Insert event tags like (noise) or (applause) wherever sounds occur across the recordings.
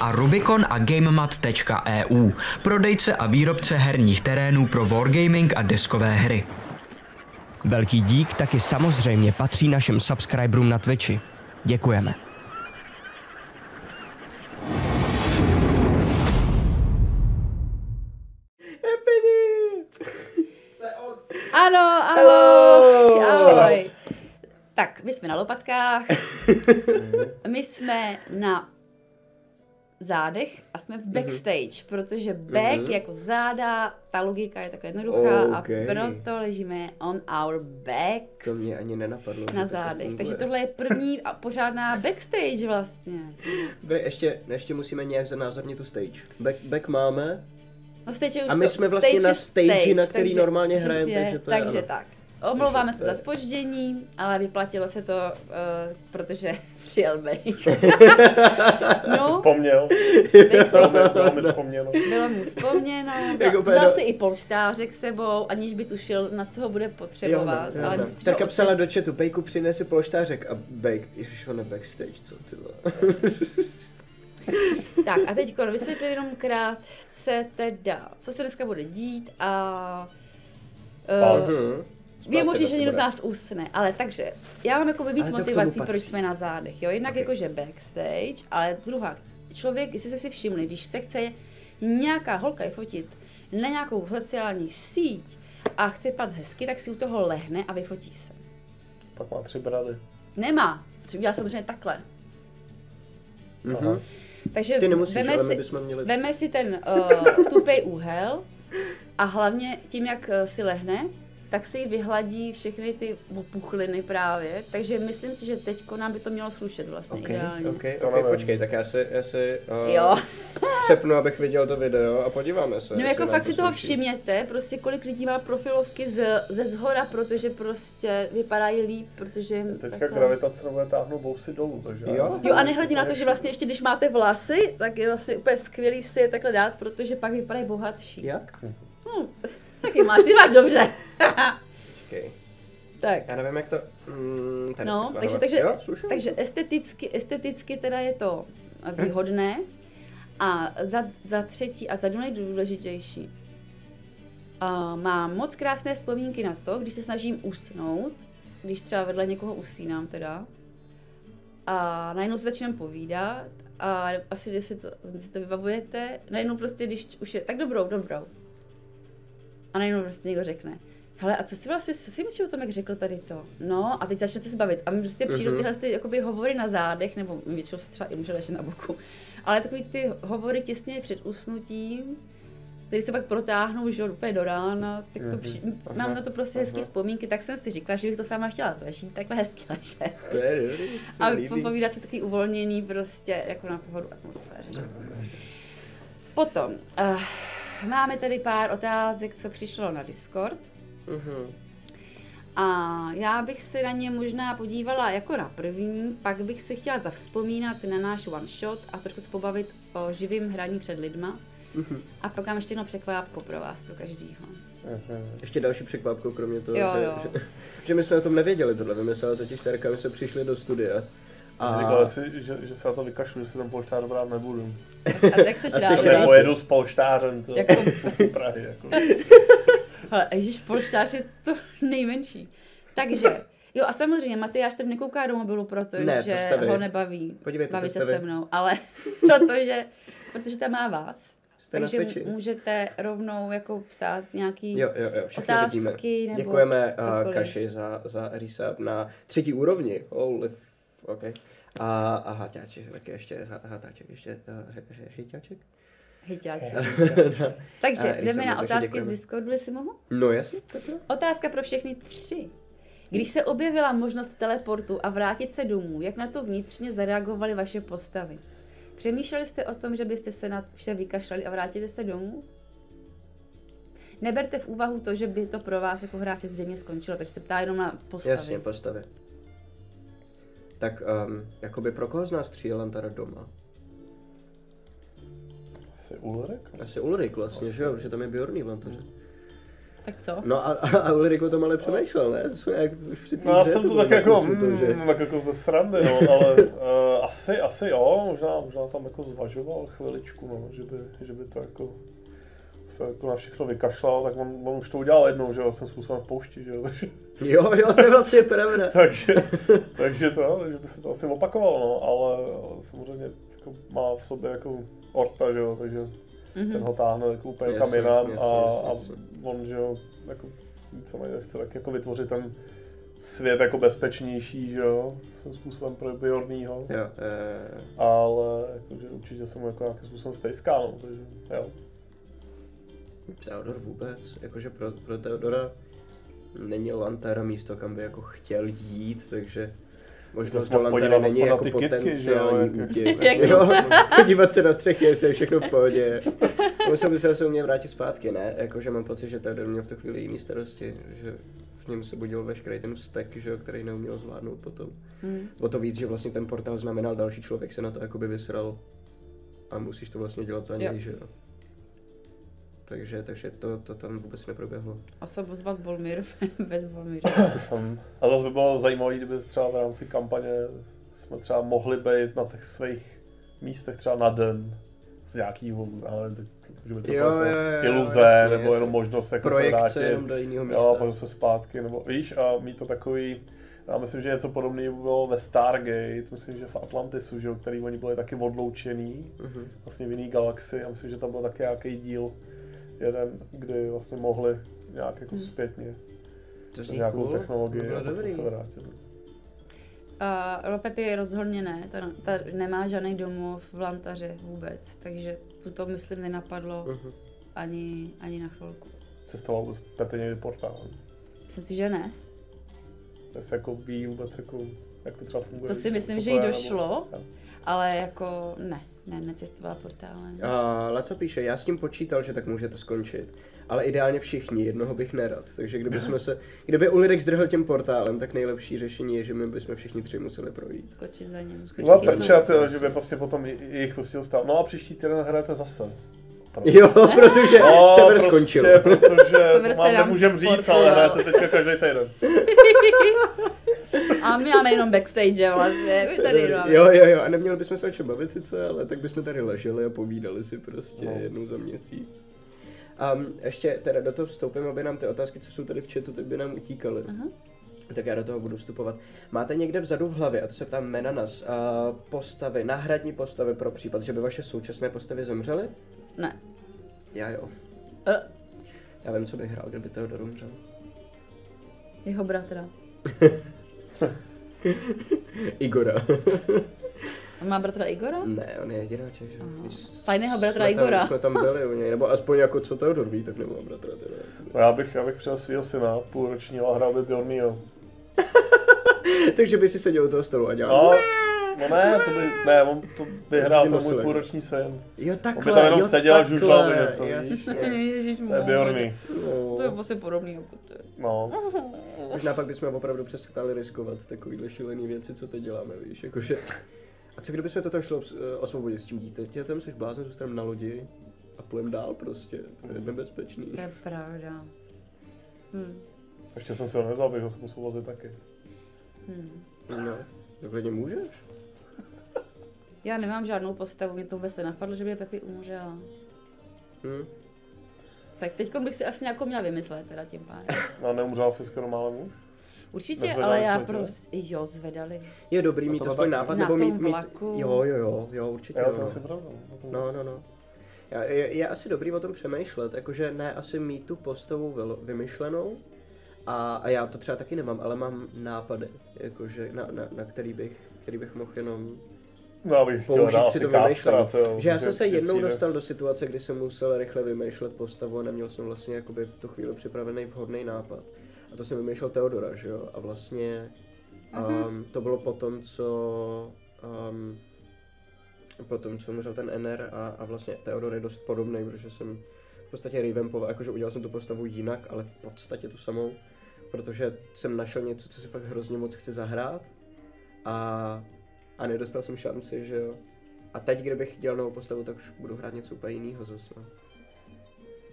a Rubicon a GameMat.eu, prodejce a výrobce herních terénů pro wargaming a deskové hry. Velký dík taky samozřejmě patří našim subscriberům na Twitchi. Děkujeme. Ano, ahoj, ahoj. Tak, my jsme na lopatkách, my jsme na zádech a jsme v backstage, protože back Mhm. jako záda, ta logika je takhle jednoduchá OK. a proto ležíme on our backs To mě ani nenapadlo. na to zádech. funguje. Takže tohle je první a pořádná (laughs) backstage vlastně. Dobrý, ještě, ještě musíme nějak zanázornit tu stage. Back, back máme. No stage už A my to, jsme vlastně stage na je stage, na který takže- normálně hrajeme, takže to je Takže ano. tak. Omlouváme Takže se to za spoždění, ale vyplatilo se to, uh, protože přijel Bejk. (laughs) no, Vzpomněl. Bejk Bylo mi, bylo mi vzpomněno. Bylo mu vzpomněno, Tak vzal, úplně vzal do- si i polštářek sebou, aniž by tušil, na co ho bude potřebovat. Jo, no, ale jo, no. Terka od- psala do chatu, Pejku přinesi polštářek a Bake, ježiš, on je backstage, co ty. (laughs) Tak a teď vysvětlím jenom krátce teda, co se dneska bude dít a... Uh, Je možné, že někdo z nás usne, ale takže, já mám jako víc Ale motivací, proč jsme na zádech, jo, jednak Ok. jakože backstage, ale druhá, člověk, jestli jste si všimli, když se chce nějaká holka je fotit na nějakou sociální síť a chce pat hezky, tak si u toho lehne a vyfotí se. Pak má tři brady. Nemá, třeba dělá samozřejmě takhle. Mhm. Takže Ty nemusíš, veme, si, bychom měli... veme si ten uh, tupej úhel a hlavně tím, jak uh, si lehne, tak si vyhladí všechny ty opuchliny právě. Takže myslím si, že teďko nám by to mělo slušet vlastně Ok, ideálně. ok, To ok, nevím. počkej, tak já si, já si uh, Jo. (laughs) přepnu, abych viděl to video a podíváme se. No jako fakt to si toho sluší. všimněte, prostě kolik lidí má profilovky z, ze zhora, protože prostě vypadají líp, protože jim Teďka takhle- gravitace nebude táhnout vousy dolů, takže... Jo? Jo a nehledě na to, že vlastně ještě když máte vlasy, tak je vlastně úplně skvělý si je takhle dát, protože pak vypadají bohatší. Jak? Hm, taky máš, ty máš dobře. Počkej. tak. Já nevím, jak to... Mm, tady No, takže, takže, jo, sluším. takže esteticky, esteticky teda je to výhodné. A za, za třetí a za nejdůležitější, a mám moc krásné vzpomínky na to, když se snažím usnout, když třeba vedle někoho usínám teda, a najednou se začínám povídat a asi, když si to, si to vybavujete, najednou prostě, když už je, tak dobrou, dobrou. A najednou prostě někdo řekne, hele, a co si vlastně, co si myslíš o tom, jak řekl tady to? No, a teď začnete se bavit. A mi prostě přijdou Mhm. tyhle ty, jakoby, hovory na zádech, nebo většinou se třeba i může ležet na boku, ale takový ty hovory těsně před usnutím, který se pak protáhnou už úplně do rána, tak to Mhm. při... Aha, mám na to prostě hezký aha. vzpomínky, tak jsem si říkala, že bych to s váma chtěla zažít, takhle hezky ležet. Se A povídat si takový uvolněný prostě jako na pohodu atmosféry. Potom uh, máme tady pár otázek, co přišlo na Discord. Mhm. A já bych se na ně možná podívala jako na první, pak bych se chtěla zavzpomínat na náš one shot a trošku se pobavit o živým hraní před lidma. Mhm. A pak mám ještě jedno překvápko pro vás, pro každýho. Mhm. Ještě další překvapko, kromě toho, Jo, že, jo. Že, že, my jsme o tom nevěděli, tohle vymyslela totiž Terka, my jsme přišli do studia. A... Jsi říkal, si, že, že se na to vykašlu, že si ten polštář brát nebudu. A tak se Asi rád. rád. nepojedu s polštářem, to Jako- jako... Prahy, jako. (laughs) Hele, ježiš, polštář je to (laughs) nejmenší. Takže, jo a samozřejmě Matyáš tady nekouká do mobilu, protože Ne, to ho nebaví Podívejte, jste se se mnou, ale (laughs) protože, protože tam má vás. Jste takže můžete rovnou jako psát nějaký Jo, jo, jo, otázky vidíme. nebo Děkujeme uh, cokoliv. Kaši za, za resub na třetí úrovni. Holy, OK. A, a haťáček, taky ještě, hatáček, ještě, he- hejťáček? hyťáček. (laughs) A Takže Risa, jdeme na otázky děkujeme. z Discordu, jestli mohu? no jasně, tak jo. Otázka pro všechny tři. Když se objevila možnost teleportu a vrátit se domů, jak na to vnitřně zareagovaly vaše postavy? Přemýšleli jste o tom, že byste se na vše vykašlali a vrátili se domů? neberte v úvahu to, že by to pro vás jako hráče zřejmě skončilo, takže se ptá jenom na postavy. Jasně, postavy. Tak um, jakoby pro koho z nás tří je Lantara doma? Asi Ulrik? Asi Ulrik vlastně, že jo, že tam je Bjorný v Lantaře. Tak co? No a, a, a Ulrik o tom ale přemýšlel, ne? To jsme jak už při No já jsem to tak jako, mm, že... tak jako ze srandy, no, ale uh, asi, asi jo, možná, možná tam jako zvažoval chviličku, no, že by, že by to jako se jako na všechno vykašlal, tak on, on už to udělal jednou, že jo, jsem způsobem v poušti, že jo, takže, Jo, jo, to je vlastně pravda. (laughs) takže, takže to, že by se to asi opakovalo, no, ale, ale samozřejmě jako má v sobě jako orta, že jo, takže Mhm. ten ho táhne jako úplně Jasně, kam jinam jasně, a, jasně, a jasně. on, že jo, jako víceméně chce tak jako vytvořit ten svět jako bezpečnější, že jo, svým způsobem pro Bjornýho, Jo, eh, ale jakože určitě se mu jako nějakým způsobem stejská, no, takže jo. Theodor vůbec, jakože pro, pro Theodora není Lantara místo, kam by jako chtěl jít, takže možná to Lantara není jako potenciální útěk. (laughs) (laughs) Podívat se na střechy, jestli je všechno v pohodě. Musel by se asi umět vrátit zpátky, ne? Jakože mám pocit, že Theodor měl v tu chvíli jiný starosti, že v něm se budil veškerý ten vztek, že jo, který neuměl zvládnout potom. Hmm. O to víc, že vlastně ten portál znamenal, další člověk se na to jakoby vysral a musíš to vlastně dělat za něj, Jo. že jo. Takže, takže to, to tam vůbec neproběhlo. Osobozvat Bolmír (laughs) bez Bolmíra. Um, a zase by bylo zajímavé, kdyby třeba v rámci kampaně jsme třeba mohli být na těch svých místech třeba na den z nějakýho, já nevím, teď může být Jo, cokoliv, jo, jo, iluze, jasně, nebo jenom možnost jako se Projekce vrátit. jenom do jiného Jo, místa. a potom se zpátky, nebo víš, a mít to takový, já myslím, že něco podobného bylo ve Stargate, myslím, že v Atlantisu, že jo, který oni byli taky odloučený, Mhm. vlastně v jiný galaxii a myslím, že tam byl taky nějaký díl, jeden, kdy vlastně mohli nějak jako Hmm. zpětně To nějakou cool. technologii To bylo a dobrý. se vrátit. Uh, Ropepi rozhodně ne, ta, ta nemá žádný domov v Lantaře vůbec, takže tu to myslím nenapadlo Mhm. ani, ani na chvilku. Cestoval vůbec Pepe někdy portálem. Myslím si, že ne. Jestli jako ví vůbec, jako, jak to třeba funguje. To si myslím, že to jí je, došlo. Nebo, Ale jako ne, ne, necestovala portálem. A Laco píše, já s tím počítal, že tak může to skončit. Ale ideálně všichni, jednoho bych nerad. Takže kdyby jsme se, (laughs) kdyby Ulrich zdrhl tím portálem, tak nejlepší řešení je, že my bychom všichni tři museli projít. Skočit za ním. Skočit No za ním. prčat, jo, že by prostě potom i- jejich prostě dostal. No a příští týden hrajete zase. (laughs) Jo, (laughs) protože No, sever prostě, skončil. protože Sever to nemůžem říct, portál. ale hrajete teďka každý týden. A my máme jenom backstage vlastně, my tady máme. Jo, jo, jo, a neměli bychom se o čem bavit sice, ale tak bychom tady leželi a povídali si prostě No. jednou za měsíc. A ještě teda do toho vstoupím, aby nám ty otázky, co jsou tady v chatu, tak by nám utíkaly. Aha. Tak já do toho budu vstupovat. Máte někde vzadu v hlavě, a to se ptám Menanas, a postavy, náhradní postavy pro případ, že by vaše současné postavy zemřely? Ne. Já jo. Eh, Já vím, co bych hrál, kdyby Theodor umřel. jeho bratra. (laughs) (laughs) Igora. On má bratra Igora? ne, on je jedináček, že? Aha. Tajného bratra jsme tam, Igora. jsme tam byli u něj, nebo aspoň jako co Theodor ví, tak nemá bratra teda. No já bych, já bych přijel svého syna, půlročního a hrál by Bjornýho. (laughs) Takže by si seděl u toho stolu a dělal. No, no ne, to by, ne, on to by hrál, to můj půlroční syn. Jo, On takhle, by tam jenom jo, seděl a žužlal by něco. (laughs) Ježiš, To je Bjorný. No. To je vlastně podobný jako ty. No, (laughs) Možná pak bychom opravdu přestali riskovat takovýhle šílený věci, co teď děláme, víš, jakože... A co kdybychom toto šlo eh, osvobodit s tím dítětem, což blázen, zůstaneme na lodi a půjdeme dál prostě, to je nebezpečný. To je pravda. Hm. ještě jsem si ho nevzal, bych ho se musel vozit taky. Hm. No, to klidně můžeš. Já nemám žádnou postavu, mě to vůbec nenapadlo, že by Pepi umřela. Hm? Tak teď bych si asi nějakou měla vymyslet teda tím pádem. (laughs) No a neumřel si skoro málem už? Určitě, Nezvedali ale já prostě, jo, zvedali. Je dobrý mít tohle aspoň nápad, nebo mít, mít... Jo, jo, jo, jo, určitě Jo, jo. to je asi pravda. no. No, no, no. Já- Je, je asi dobrý o tom přemýšlet, jakože ne asi mít tu postavu vymyšlenou, a, a já to třeba taky nemám, ale mám nápady, jakože na, na, na který, bych, který bych mohl jenom No, já bych chtěl použít vymýšlení. to jo. Že já jsem se jednou dostal do situace, kdy jsem musel rychle vymýšlet postavu a neměl jsem vlastně jakoby v tu chvíli připravený vhodný nápad. A to jsem vymýšlel Teodora, že jo? A vlastně um, to bylo potom, co um, potom, co umřel ten Ener a, a vlastně Teodor je dost podobný, protože jsem v podstatě revampovat, jakože udělal jsem tu postavu jinak, ale v podstatě tu samou, protože jsem našel něco, co si fakt hrozně moc chci zahrát a, a nedostal jsem šanci, že jo. A teď, kdybych dělal novou postavu, tak už budu hrát něco úplně jiného zase, no.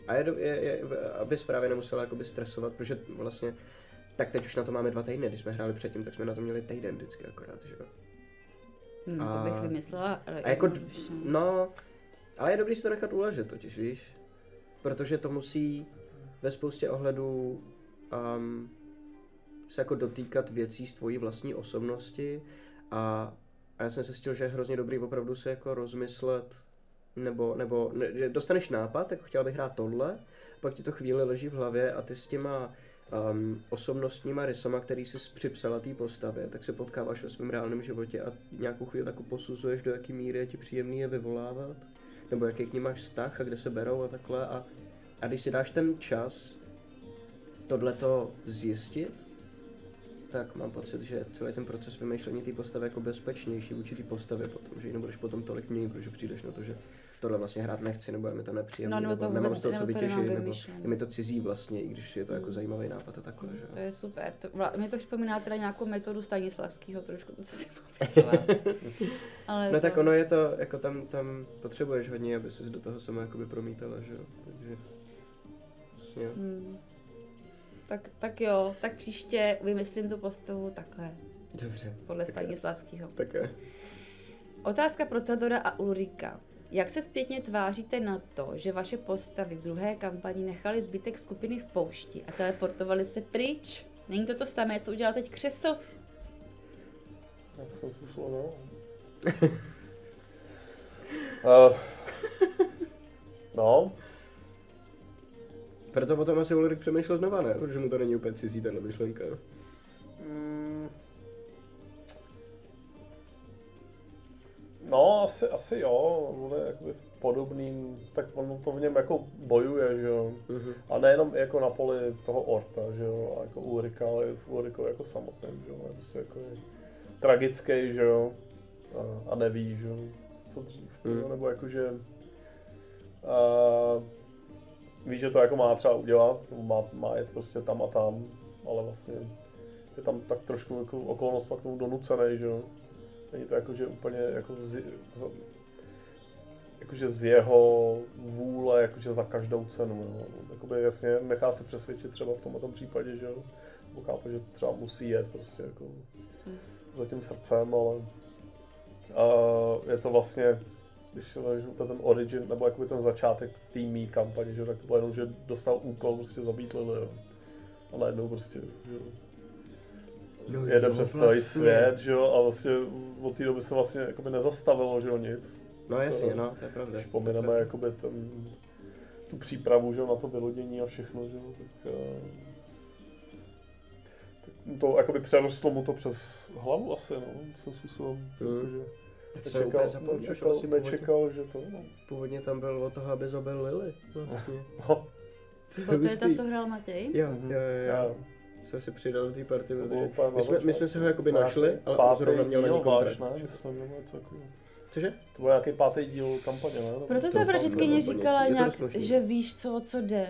A je, je, je, aby právě nemusela jakoby stresovat, protože vlastně tak teď už na to máme dva týdny, když jsme hráli předtím, tak jsme na to měli týden vždycky akorát, že jo. Hm, to A- bych vymyslela. ale A jako, d- no, ale je dobrý si to nechat uležet totiž, víš? Protože to musí ve spoustě ohledů um, se jako dotýkat věcí z tvojí vlastní osobnosti a, a já jsem se stil, že je hrozně dobrý opravdu se jako rozmyslet nebo, nebo ne, dostaneš nápad, jako chtěla bych hrát tohle, pak ti to chvíli leží v hlavě a ty s těma um, osobnostníma rysama, který jsi připsala té postavě, tak se potkáváš ve svém reálném životě a nějakou chvíli jako posuzuješ, do jaký míry je ti příjemný je vyvolávat, nebo jaký k ním máš vztah a kde se berou a takhle. A, a když si dáš ten čas tohleto zjistit, tak mám pocit, že celý ten proces vymýšlení té postavy je jako bezpečnější vůči té postavě potom, že ji nebudeš potom tolik měnit, protože přijdeš na to, že tohle vlastně hrát nechci, nebo je mi to nepříjemné, No, nebo nebo to nemám z toho co vytěžit, nebo je mi to cizí vlastně, i když je to jako Mm. zajímavý nápad a takhle, že To je super. To, vla- mě to připomíná teda nějakou metodu Stanislavského trošku, to, co si (laughs) popisoval. Ale No to, tak ono je to, jako tam, tam potřebuješ hodně, aby ses do toho sama jakoby promítala, že jo, takže vlastně, Hmm. Tak, tak jo, tak příště vymyslím tu postavu takhle, dobře. podle Tak- Stanislavského. Tak eh, Otázka pro Teodora a Ulrika. Jak se zpětně tváříte na to, že vaše postavy v druhé kampani nechali zbytek skupiny v poušti a teleportovali se pryč? Není to to samé, co udělal teď? Jak jsem způsobil, no. uh, (laughs) (laughs) no, proto potom asi Ulrik přemýšlel znova, ne? Protože mu to není úplně cizí, tahle myšlenka. Mm. No, asi, asi jo, on je jakoby podobný, tak on to v něm jako bojuje, že jo. Mhm. A nejenom jako na poli toho Orta, že jo, a jako Ulrika, ale i v Ulrikovi jako samotném, že jo, je prostě jako je tragický, že jo, a, a neví, že jo, co dřív, Mm. nebo jakože a, ví, že to jako má třeba udělat, má, má jet prostě tam a tam, ale vlastně je tam tak trošku jako okolnost pak tomu donucený, že jo. Není to jako, že úplně jako z, z, jakože z jeho vůle, jakože za každou cenu, jo. Jakoby jasně nechá se přesvědčit třeba v tomto případě, že jo. Nebo chápu, že třeba musí jet prostě jako za tím srdcem, ale a je to vlastně, když se vezmu ten origin, nebo jakoby ten začátek týmí kampaně, že tak to bylo jenom, že dostal úkol prostě zabít Lily, jo. A najednou prostě, že jo, No jede jo, přes celý vlastně. svět, že jo, a vlastně od té doby se vlastně jakoby nezastavilo, že jo, nic. No jasně, no, to je pravda. Když pomineme jakoby ten, tu přípravu, že jo, na to vylodění a všechno, že jo, tak, eh, tak to jakoby přerostlo mu to přes hlavu asi, no, tím způsobem, Mm. jakože Já jsem úplně zapomněl, že nečekal, vlastně původně, nečekal, že to, no. původně tam byl od toho, aby zabil Lily, vlastně. (laughs) no To, to je ta, co hrál Matěj? Jo, Mhm. jo, jo, já, jo. Jsem si přidal do té party, to protože my jsme, my jsme se ho jakoby našli, ale on zrovna měl na ní váš, kontrakt. ne? Cože? To byl nějaký pátý díl kampaně, ne? Proto To ta vražitkyně říkala to nějak, že víš, co o co jde.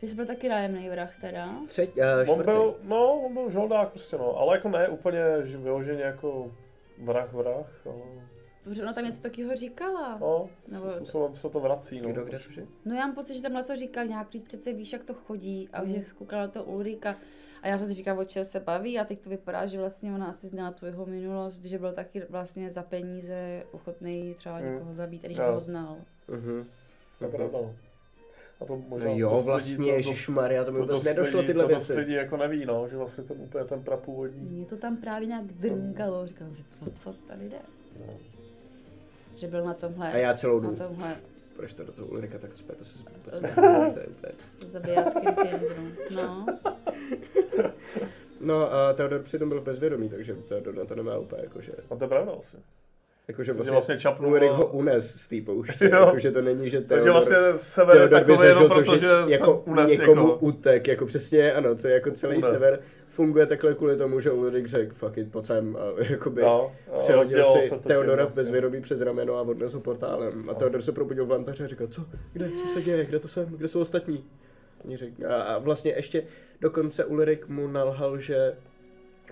Ty jsi byl taky nájemný vrah teda. Třetí, uh, On čtvrtý. byl, no, on byl žoldák prostě, no, ale jako ne úplně že vyloženě jako vrah vrah, ale Protože ona tam něco takového říkala. no, Nebo- způsobem se to vrací, no. Kdo, kde, cože? No já mám pocit, že tam něco říkal nějak, když přece víš, jak to chodí a Mhm. že zkoukala to Ulrika. A já jsem si říkala, o čem se baví a teď to vypadá, že vlastně ona asi znala tu jeho minulost, že byl taky vlastně za peníze ochotný třeba Mhm. někoho zabít, když by ho znal. Mhm. To je pravda, no. A to možná No jo, dost lidí vlastně, to- Ježišmarja, to mi to vůbec nedošlo tyhle to dost věci. lidí jako neví, no, že vlastně ten úplně ten prapůvodní. Mě to tam právě nějak drnkalo, říkal si, o co tady jde? No. Že byl na tomhle, A já celou na dobu. tomhle Proč to do toho Ulrika tak cpe, to se vůbec nevím, to je úplně... No, No a Theodor přitom byl bezvědomý, takže Theodor na to nemá úplně jakože... A to je pravda vlastně. Jakože Takže vlastně, vlastně čapnul Ulrik a- ho unes z té pouště, (laughs) jakože to není, že Takže Theodor... vlastně sever je Theodor by takový jenom proto, že že jako unes někomu někoho. utek, jako přesně, ano, co je jako celý Unes. sever funguje takhle kvůli tomu, že Ulrik řekl, fuck it, pojď sem a jakoby No, přehodil si Teodora vlastně. bezvědomí přes rameno a odnesl portálem. A Teodor se probudil v lantaře a říkal, co, kde, co se děje, kde to jsem, kde jsou ostatní? Oni řekl, a, a vlastně ještě dokonce Ulrik mu nalhal, že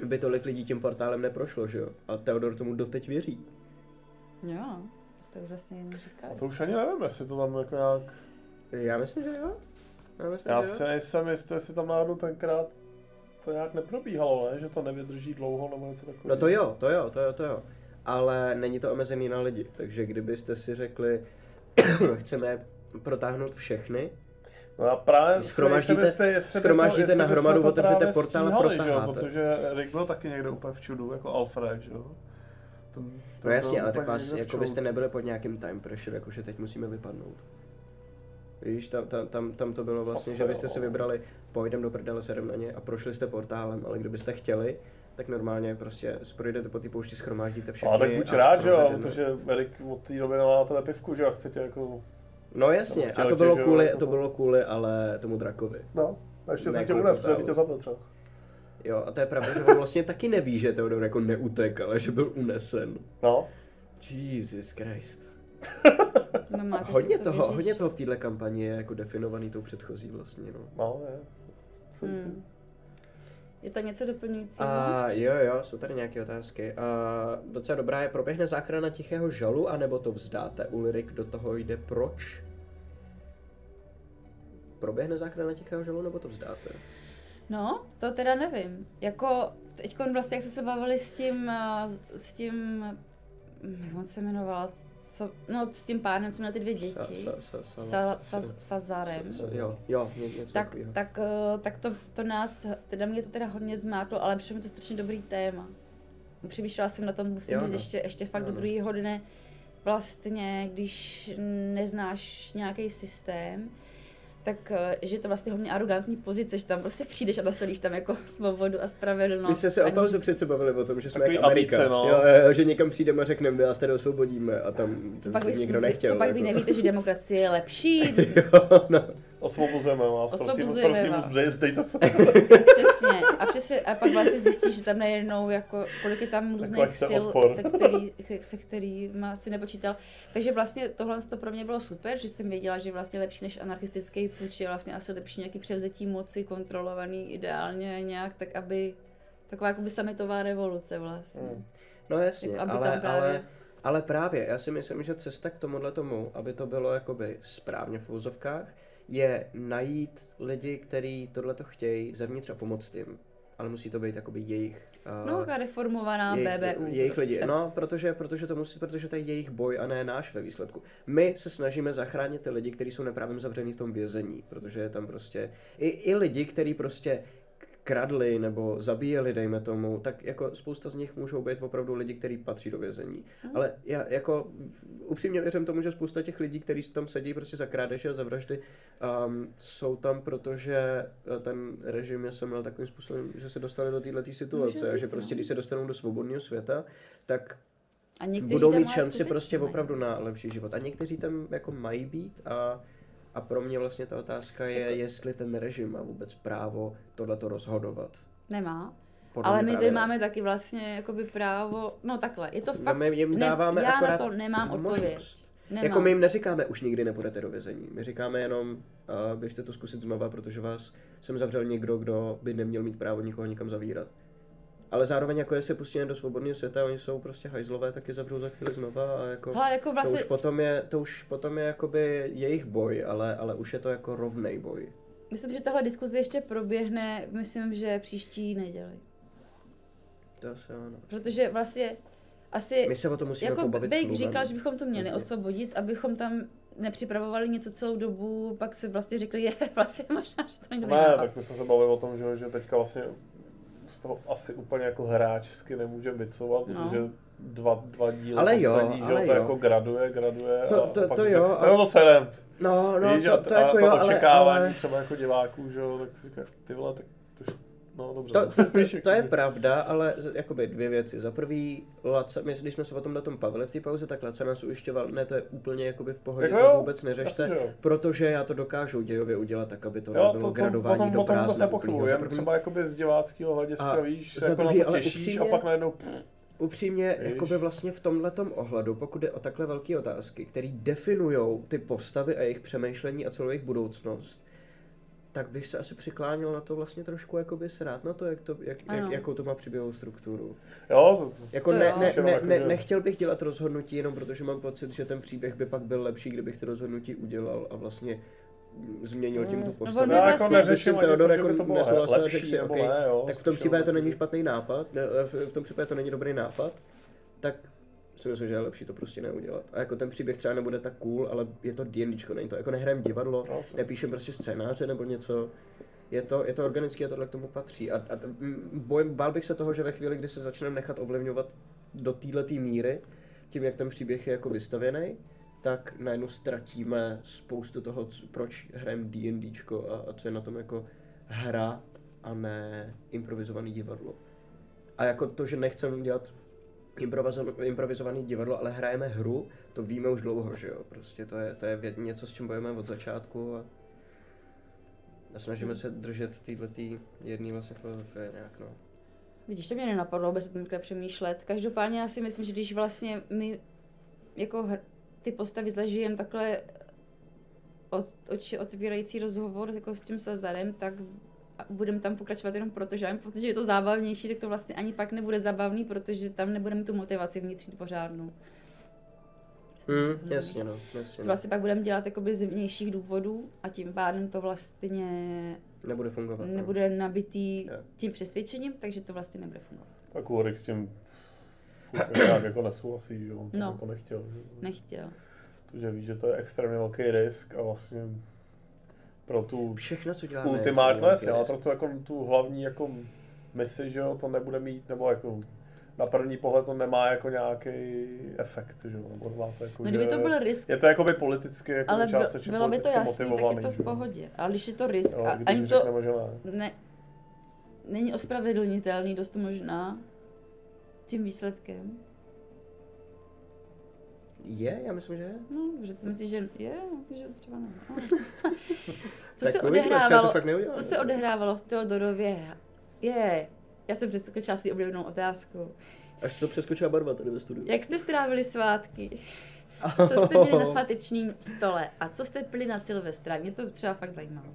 by tolik lidí tím portálem neprošlo, že jo? A Teodor tomu doteď věří. Jo, no. To jste už vlastně jen říkali. A to už ani nevím, jestli to tam jako nějak... Já myslím, že jo. Já myslím, Já že jo. si nejsem jistý, jestli tam náhodou tenkrát to nějak neprobíhalo, ne? Že to nevydrží dlouho nebo něco takového. No to jo, to jo, to jo, to jo. Ale není to omezený na lidi, takže kdybyste si řekli, (clears throat) chceme protáhnout všechny, No a právě Schromaždíte- jistý, jestli schromaždíte na hromadu, to otevřete portál a stíhali, že jo. Protože Rick byl taky někde úplně v čudu, jako Alfred, že jo. Ten, ten No jasně, ale tak vás, jako byste nebyli pod nějakým time pressure, jakože teď musíme vypadnout. Víš, tam, tam, tam, tam to bylo vlastně, Asi že byste si vybrali, pojdem do prdele, sedem na ně a prošli jste portálem, ale kdybyste chtěli, tak normálně prostě projdete po té poušti, schromáždíte všechny. Ale tak buď a rád, že jo, protože Erik od té doby na tebe pivku, že jo, a chce tě jako... No jasně, a to bylo kvůli, jako to to- bylo kvůli, ale tomu drakovi. No, a ještě jsem tě unes, protože by tě zabil třeba. Jo, a to je pravda, že on vlastně taky neví, že Teodor jako neutek, ale že byl unesen. No, Jesus Christ. No, A máte hodně toho, vyříšit. hodně toho v téhle kampani je jako definovaný tou předchozí vlastně, no. no, je. Co Hmm. Je to něco doplňujícího? A jo, jo, jsou tady nějaké otázky. A docela dobrá je, proběhne záchrana tichého žalu, anebo to vzdáte? Ulrik do toho jde proč? Proběhne záchrana tichého žalu, nebo to vzdáte? No, to teda nevím. Jako, teď vlastně, jak jsme se bavili s tím, eh, s tím, hm, jak on se jmenoval, co, no s tím pánem, co měl ty dvě děti. Sa, sa, sa, Sa, sa, Sazarem. sa, jo, jo, ně, něco Tak, tak, eh, tak to, to nás, teda mě to teda hodně zmátlo, ale přišlo mi to strašně dobrý téma. Přemýšlela jsem na tom, musím Jo, říct, no. ještě, ještě fakt Jo, do no. druhého dne, vlastně, když neznáš nějaký systém, tak eh, že je to vlastně hodně arrogantní pozice, že tam prostě přijdeš a nastolíš tam jako svobodu a spravedlnost. My jsme se o aniž- pauze přece bavili o tom, že jsme Takový jak Amerika. no. jo, jo, že někam přijdeme a řekneme, my vás tady osvobodíme a tam Co pak, vy, nikdo nechtěl. co pak vy jako. nevíte, že demokracie je lepší? (laughs) jo, no. Osvobozujeme vás, prosím, Osvobozujeme prosím, vás. zdej- zdejte se. Přesně. A, přesně. a pak vlastně zjistíš, že tam najednou, jako, kolik je tam různých sil, odpor. se, který, se kterýma si nepočítal. Takže vlastně tohle to pro mě bylo super, že jsem věděla, že vlastně lepší než anarchistický půjč je vlastně asi lepší nějaký převzetí moci, kontrolovaný ideálně nějak, tak aby taková jakoby summitová revoluce vlastně. Hmm. No jasně, Jako aby ale, tam právě- ale, ale právě, já si myslím, že cesta k tomuhle tomu, aby to bylo jakoby správně v úzovkách, je najít lidi, kteří tohleto chtějí zevnitř a pomoct jim. Ale musí to být jakoby jejich... uh, No, reformovaná jejich, BBU. jejich prostě. lidi. No, protože, protože to musí, protože to je jejich boj a ne náš ve výsledku. My se snažíme zachránit ty lidi, kteří jsou neprávem zavření v tom vězení, protože je tam prostě i, i lidi, kteří prostě kradli nebo zabíjeli, dejme tomu, tak jako spousta z nich můžou být opravdu lidi, kteří patří do vězení. Mhm. Ale já jako upřímně věřím tomu, že spousta těch lidí, kteří tam sedí prostě za krádeže a za vraždy, um, jsou tam, protože eh, ten režim je semlel takovým způsobem, že se dostali do této situace Může a že prostě, no. když se dostanou do svobodného světa, tak A budou mít šanci prostě mají. opravdu na lepší život. A někteří tam jako mají být a, a pro mě vlastně ta otázka je, Jako- jestli ten režim má vůbec právo tohleto rozhodovat. Nemá. Podle Ale my tady ne. máme taky vlastně jakoby právo, no takhle, je to No, fakt, my jim dáváme ne, já na to nemám odpověď. Nemám. Jako my jim neříkáme, už nikdy nepůjdete do vězení. My říkáme jenom, uh, běžte to zkusit znova, protože vás jsem zavřel někdo, kdo by neměl mít právo nikoho nikam zavírat. Ale zároveň jako jestli pustíme do svobodného světa, oni jsou prostě hajzlové, tak je zavřou za chvíli znova a jako... Hele, jako To vlastně, už potom je, to už potom je jakoby jejich boj, ale, ale už je to jako rovnej boj. myslím, že tahle diskuze ještě proběhne, myslím, že příští neděli. To asi ano. Protože vlastně asi, My se o tom musíme jako pobavit Lumem. říkal, že bychom to měli Mhm. osvobodit, abychom tam nepřipravovali něco celou dobu, pak se vlastně řekli, je (laughs) vlastně možná, že to není dobrý Ne, nápad. tak my jsme se bavili o tom, že, že teďka vlastně z toho asi úplně jako hráčsky nemůže bicovat, No. protože dva, dva díly Ale jo, poslední, že ale jo, to jo. jako graduje, graduje To- a to- pak to jo, a- No to serem, No, no, víš, to, a, to, a jako to jo, ale, očekávání ale, třeba jako diváků, že jo, tak si říká, ty vole, tak to, No dobře. To, to, (laughs) to, to je pravda, ale jakoby dvě věci. Za prvý, Laca, my, když jsme se o tom na tom bavili v té pauze, tak Laca nás ujišťoval, ne, to je úplně jakoby v pohodě, Jako to jo, vůbec neřešte, jo. protože já to dokážu dějově udělat tak, aby to Jo, nebylo to, to, gradování potom, do potom prázdna. úplnýho. Za jen třeba jakoby z diváckého hlediska, A víš, se jako druhý, na to těšíš a upřímně- pak najednou, Upřímně, Víš? jakoby vlastně v tomhletom ohledu, pokud jde o takhle velké otázky, které definují ty postavy a jejich přemýšlení a celou jejich budoucnost, tak bych se asi přikláněl na to vlastně trošku jakoby srát na to, jak to, jak, jak, jakou to má příběhovou strukturu. jo, to, to, Jako To ne, jo. ne, ne, jako, ne, nechtěl bych dělat rozhodnutí jenom protože mám pocit, že ten příběh by pak byl lepší, kdybych ty rozhodnutí udělal a vlastně změnil tím tu on postavu. vlastně- jako Když neřeším Teodor to, jako že by to bylo nesouhlasil řekl si, nebo OK, ne, jo, tak v tom případě to není špatný nápad, ne, v v tom případě to není dobrý nápad, tak si myslím, že je lepší to prostě neudělat. A jako ten příběh třeba nebude tak cool, ale je to D&Dčko, není to jako nehrajem divadlo, No, asi. nepíšem prostě scénáře nebo něco. Je to, je to organické a tohle k tomu patří. A, a mm, bojím, bál bych se toho, že ve chvíli, kdy se začneme nechat ovlivňovat do této míry, tím, jak ten příběh je jako vystavěný, tak najednou ztratíme spoustu toho, co, proč hrajeme D&Dčko a, a co je na tom jako hra a ne improvizovaný divadlo. A jako to, že nechceme dělat improvizovaný divadlo, ale hrajeme hru, to víme už dlouho, že jo. Prostě to je, to je věc, něco, s čím bojujeme od začátku a, a snažíme se držet týhletý jedný vlastně filozofie nějak, no. Vidíš, to mě nenapadlo vůbec o tom takhle přemýšlet. Každopádně já si myslím, že když vlastně my jako hr, ty postavy zažijeme takhle od, oči otvírající rozhovor jako s tím Sazarem, tak budeme tam pokračovat jenom proto, že mám pocit, že je to zábavnější, tak to vlastně ani pak nebude zábavný, protože tam nebudeme tu motivaci vnitřní pořádnou. Mm, jasně, no, jasně. To No. vlastně pak budeme dělat jakoby z vnějších důvodů a tím pádem to vlastně Nebude fungovat. no. nebude nabitý Jo. tím přesvědčením, takže to vlastně nebude fungovat. tak Ulrik s tím (coughs) nějak jako nesouhlasí, že on to No. jako nechtěl. Že? Nechtěl. Protože ví, že to je extrémně velký risk a vlastně pro tu Všechno, co děláme, ale velký pro tu, jako, tu hlavní jako misi, že jo, to nebude mít, nebo jako na první pohled to nemá jako nějaký efekt, že jo, nebo má to jako, No kdyby že- to byl risk, Je to jakoby politicky, jako ale částečně bylo by to jasný, tak je to v jo. pohodě. Ale když je to risk Jo, a ani to řekneme, že ne. ne, není ospravedlnitelný dost možná tím výsledkem. Je, já myslím, že je. No, že to myslíš, že je, že třeba ne. No. (laughs) Co Tak se to odehrávalo, fakt neuděláme. co se odehrávalo v Teodorově? Je, já jsem přeskočila si oblíbenou otázku. Až se to přeskočila barva tady ve studiu. Jak jste strávili svátky? (laughs) Co jste měli na svátečním stole? A co jste pili na Silvestra? Mě to třeba fakt zajímalo.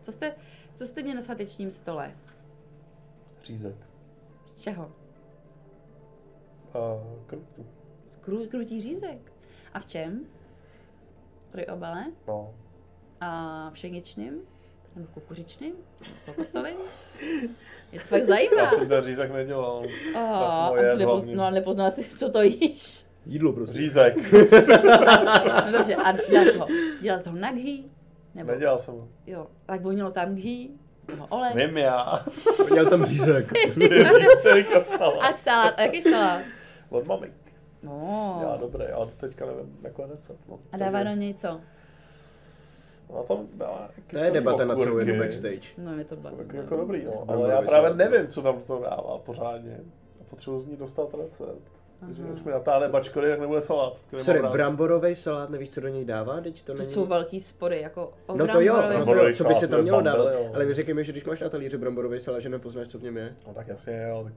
Co jste, co jste měli na svátečním stole? Řízek. Z čeho? A krutu. Z kru, krutí řízek. A v čem? Trojobale? No. A pšeničným? Nebo kukuřičným? Kokosovým? Je to fakt (laughs) zajímá. Já jsem ten řízek nedělal. Oh, moje a nepo, no a nepoznal jsi, co to jíš. Jídlo prostě. Řízek. (laughs) No dobře, a dělal jsi ho, dělal jsi ho na ghee? Nebo, Nedělal jsem ho. jo, tak vonilo tam ghee? Nebo olej? Vím já. Měl tam řízek. (laughs) Řízek a salát. A salát, a jaký salát? Od mamik. Já No. dobrý, ale teďka nevím, jako recept. No. A dává do něj co? No tam dává To je debata na celou jednu backstage. No mě to baví. jako, jako dobrý, no. Ale já právě nevím, co tam to dává pořádně. A potřebuji z ní dostat recept. Takže až mi natáhne bačkory, tak nebude salát. který Sorry, bramborový salát, nevíš, co do něj dává? Teď to To není... jsou velký spory, jako o No to jo, no to jo, Bramborový co by se tam to mělo je dávat. Ale mi řekni mi, že když máš na talíři bramborový salát, že nepoznáš, co v něm je. No tak jasně, jo,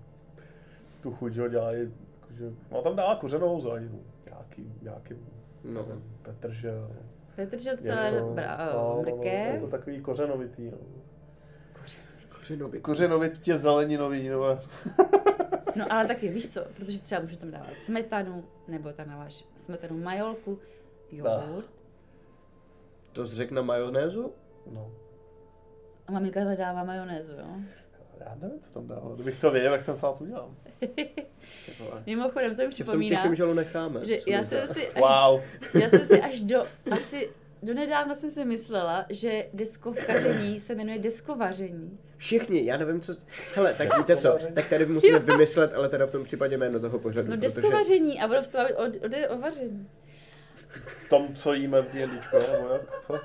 tu chuť ho dělají, jakože, no tam dává kořenovou zeleninu. Nějaký, nějaký, No. petržel, Petržel celé bra, No, no, no. Je to takový kořenovitý, no. Kořenový. Kořenovitě zeleninový, no. No ale taky víš co, protože třeba můžeš tam dávat smetanu, nebo tam dáváš smetanu majolku, jogurt. To jsi řekl na majonézu? no. A maminka tam dává majonézu, jo? Já nevím, co tam dává. Kdybych to věděl, jak ten salát udělám. (laughs) Mimochodem, to mi Že v tom připomíná, necháme. že já jsem si až, Wow. já jsem si až do, asi do nedávna jsem si myslela, že deskovkaření se jmenuje deskovaření. Všichni, já nevím, co... Hele, tak víte co, tak tady musíme vymyslet, ale teda v tom případě jméno toho pořadu, No protože... deskovaření a budou bavit o, o, o vaření. V tom, co jíme v D&Dčku, nebo jak? Co?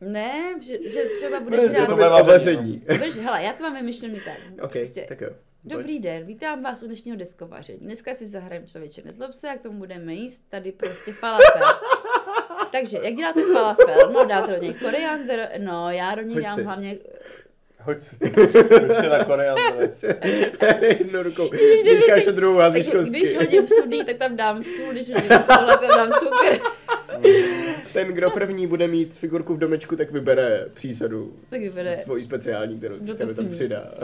Ne, že, že třeba budeš Bude to bude vaření, vaření. Budeš, hele, já to mám vymyšlený tak. OK, Prostě, tak jo. Dobrý den, vítám vás u dnešního deskovaření. Dneska si zahrajeme člověče, nezlob se, a k tomu budeme jíst tady prostě falafel. (laughs) Takže, jak děláte falafel? No, dáte do něj koriandr, no, já do něj Hoď dám si. hlavně... Hoď si. Hoď si na koriandr. Jednou rukou. Když druhou házíš Takže kostky. když hodím sudý, tak tam dám sůl, když hodím tohle, tam dám cukr. (laughs) Ten, kdo první bude mít figurku v domečku, tak vybere přísadu. Tak vybere. Svoji speciální, kterou, Kdo to kterou tam přidá.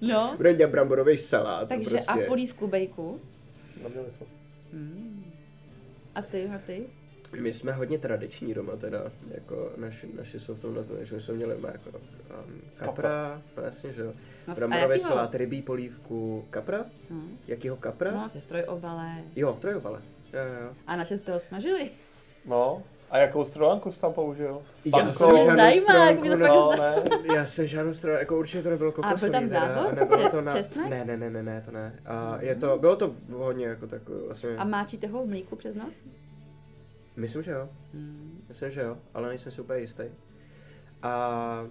No, Bude dělat bramborový salát. takže prostě. a polívku bejku. Neměli jsme. A ty, a ty? My jsme hodně tradiční doma teda, jako naši, naši jsou v tomhle, to, že my jsme měli doma jako um, kapra, no jasně, že jo. No, Bramborový salát, rybí polívku, kapra? No, Jakýho kapra? no se v trojovale. Jo, v trojovale. Jo, jo, jo. A na čem jste ho smažili? No. A jakou strojánku jsi tam použil? Já jsem Mě zajímá, jak mi to ne- No, ne. Já jsem žádnou stranu, jako určitě to nebylo kokosový. byl tam teda, a Nebylo Če- to na... česnek? Ne, ne, ne, ne, ne, to ne. A je to, bylo to hodně jako takové vlastně, A máčíte ho v mlíku přes noc? myslím, že jo. Hmm. Myslím, že jo, ale nejsem si úplně jistý. A...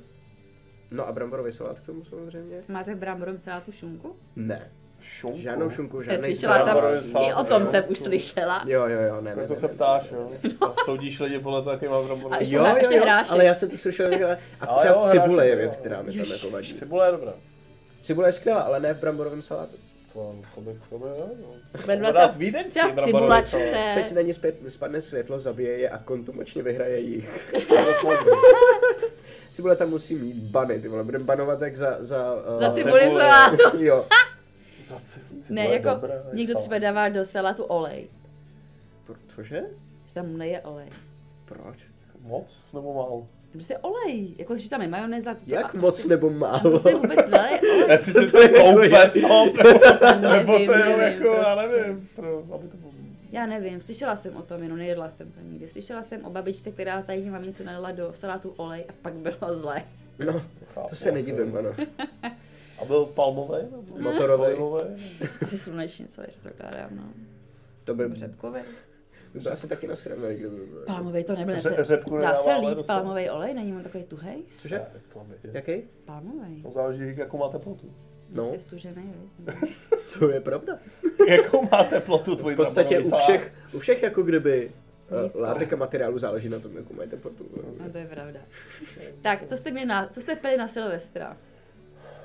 No a bramborový salát k tomu samozřejmě? Máte v bramborovém salátu šunku? Ne. Šunku. Žádnou šunku, žádný Slyšela bramborový jsem, salát, i o tom jsem už slyšela. Jo, jo, jo, ne, ne, Proto ne, se ne. ptáš, jo. (laughs) A soudíš lidi podle toho, jaký má bramborový A ještě Jo, jo, ještě jo, hrášek. ale já jsem to slyšel, že... A třeba jo, cibule je jo. věc, která mi tam jako vadí. Cibule je dobrá. Cibule je skvělá, ale ne v bramborovém salátu. To, to by, by, no. Třeba- vídeňský v cibulačce. salát. Teď na ně zpět, spadne světlo, zabije je a kontumačně vyhraje jich. (laughs) Cibule tam musí mít bany, ty vole, budeme banovat jak za... Za, uh, Za cibuli v salátu. Jo. (laughs) Za ci- Ne, cibule je jako dobré, někdo třeba dává do salátu olej. Cože? Že tam leje olej. Proč? Moc nebo málo? Prostě olej, jako že tam je majonéza. to- Jak a moc prostě- nebo málo? Prostě vůbec neleje olej. Jestli Co si to to je je? no, (laughs) nebo Nevím, to je nevím, jako, já prostě. nevím, pro, aby to bylo. Já nevím, slyšela jsem o tom, jenom nejedla jsem to nikdy. Slyšela jsem o babičce, která tajně mamince nalila do salátu olej a pak bylo zlé. No, to se nedivím, ano. (laughs) A byl palmový? nebo Motorovej. olivový? Asi slunečnice, že to dávám, no. To by, Řepkový. to by asi taky nasravený, kdyby byl. Palmový to nebyl. Ře- řepku Dá se lít palmový olej? Není on takový tuhej? Cože? Jaký? Palmový. To záleží, jakou má teplotu. No. Jsi stužený, viď? (laughs) To je pravda. (laughs) jakou má teplotu tvůj V podstatě u všech, u všech jako kdyby uh, Nízko. látek a materiálu záleží na tom, jakou mají teplotu. No to je pravda. Tak, co jste měli na, co jste pili na Silvestra?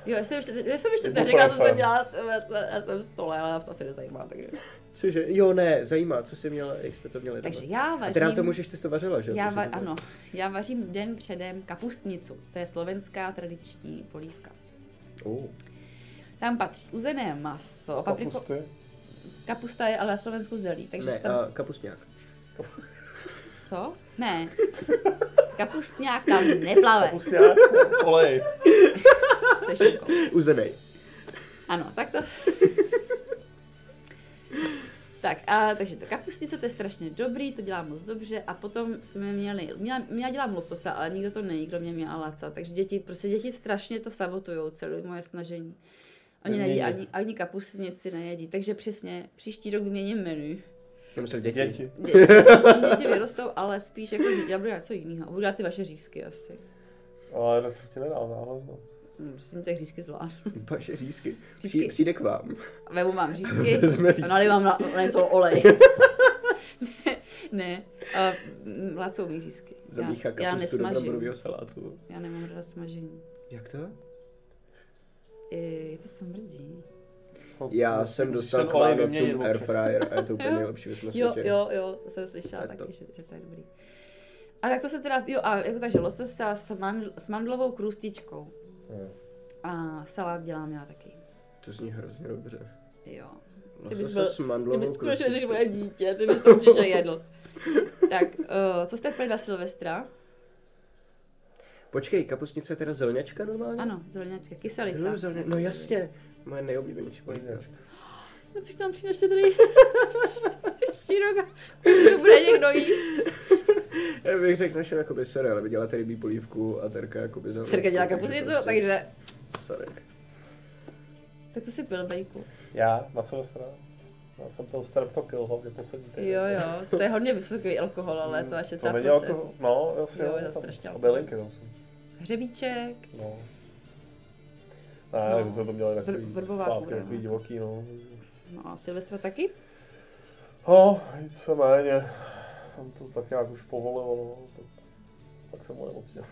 Jo, já jsem ještě, já jsem ještě neřekla, co jsem dělala na Silvestra, já jsem v stole, ale to asi nezajímá, takže. Cože? Jo, ne, zajímá, co jsi měla, jak jste to měli Takže doma. já A vařím... ty nám to můžeš, ty jsi to vařila, že? Já va, ano, já vařím den předem kapustnicu. To je slovenská tradiční polívka. Uh, Tam patří uzené maso, papriko, Kapusty. kapusta je ale na Slovensku zelí, takže ne, tam, a kapustňák. co? Ne. Kapustňák tam neplave Kapustňák, olej. (laughs) se šunkou. (laughs) Uzenej. Ano, tak to... (laughs) tak, a, takže to kapustnice, to je strašně dobrý, to dělá moc dobře a potom jsme měli, měla, já dělám lososa, ale nikdo to nejí, kromě mě a Laca, takže děti, prostě děti strašně to sabotujou, celé moje snažení. Oni nejedí ani, ani kapustnici nejedí, takže přesně příští rok vyměním menu. Děti. Děti. Děti, (laughs) děti vyrostou, ale spíš jako já budu dělat něco jiného. Budu dělat ty vaše řízky asi. Ale recept ti nedám, mi těch řízky zvládnu. Vaše řízky. Řízky. Přijde, přijde k vám. Vemu vám řízky (laughs) Vezme a řízky. nalivám na, na něco olej. (laughs) ne, ne. A mm, Lácou mi řízky. Zamíchá Já, já do nesmažím. bramborového salátu. Já nemám ráda smažení. Jak to? Je, je to smrdí. Já Musíš jsem dostal k Vánocům občas. air fryer a je to úplně Jo. nejlepší věc na Jo, světě. jo, jo, to jsem slyšela je taky, to. že, že to je dobrý. A tak to se teda, jo, a jako takže lososa s, mandl, s mandlovou krůstičkou. A salát dělám já taky. To zní hrozně dobře. Jo. Ty bys byl- s mandlovou Ty bys moje dítě, ty bys to určitě (laughs) jedl. tak, uh, co jste pili na Silvestra? Počkej, kapustnice je teda zelňačka normálně? Ano, zelňačka, kyselica. No, zelně, no jasně, moje nejoblíbenější polívka. No, což tam přijde štědrý. Příští (laughs) rok, a to bude někdo jíst. Já bych řekl našem jakoby sorry, ale děláte rybí polívku a Terka jakoby zelňačku. Terka dělá kapusnicu, prostě- takže... Sorry. Tak co si pil, Bejku? Já, na Silvestra. Já jsem pil streptokyl hlavně poslední týden. Jo, jo, to je hodně vysoký alkohol, ale to je 60%. To není alkohol, no, jasně. Jo, je to strašně A alkohol. bylinky tam jsou. Hřebíček, No. Ne, No. no. jsme to měli takový Vr- kůra, takový no. divoký, no. No a Silvestra taky? No, víceméně. Tam to tak nějak už povolilo, no. Tak, tak jsem onemocněl.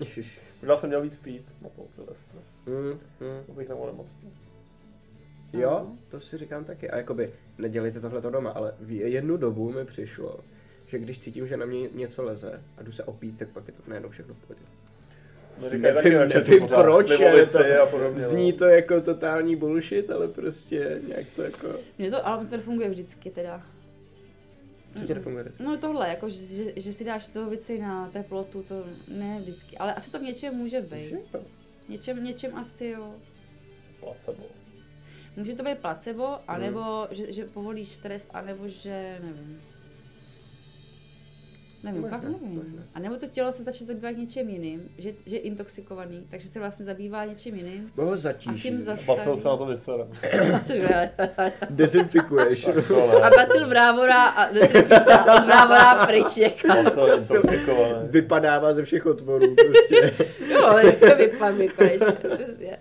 Ježiš. Možná jsem měl víc pít na tom Silvestra, Mm, mm. abych neonemocněl. Jo, Ano. to si říkám taky. A jakoby, nedělejte tohle doma, ale v jednu dobu mi přišlo, že když cítím, že na mě něco leze a jdu se opít, tak pak je to najednou všechno v pohodě. No, říkají taky Nevím, nevím proč, slivovici to, a podobně, zní no. to jako totální bullshit, ale prostě nějak to jako... Mně to, ale to nefunguje vždycky teda. Co ti nefunguje? No tohle, jako, že, že si dáš toho věci na teplotu, to ne vždycky, ale asi to v něčem může být. Něčem, něčem asi jo. Placebo. Může to být placebo, anebo že, že povolíš stres, anebo že nevím. Nevím, Možná, fakt nevím. možná. A nebo to tělo se začne zabývat něčem jiným, že, že je intoxikovaný, takže se vlastně zabývá něčem jiným. Bo ho A zatíží. tím zase... Bacil se na to vysere. (coughs) (coughs) Dezinfikuješ. (coughs) A bacil bravora a od bravora pryč intoxikovaný. Vypadává ze všech otvorů prostě. (laughs) Jo, jako vypadne konečně, přesně.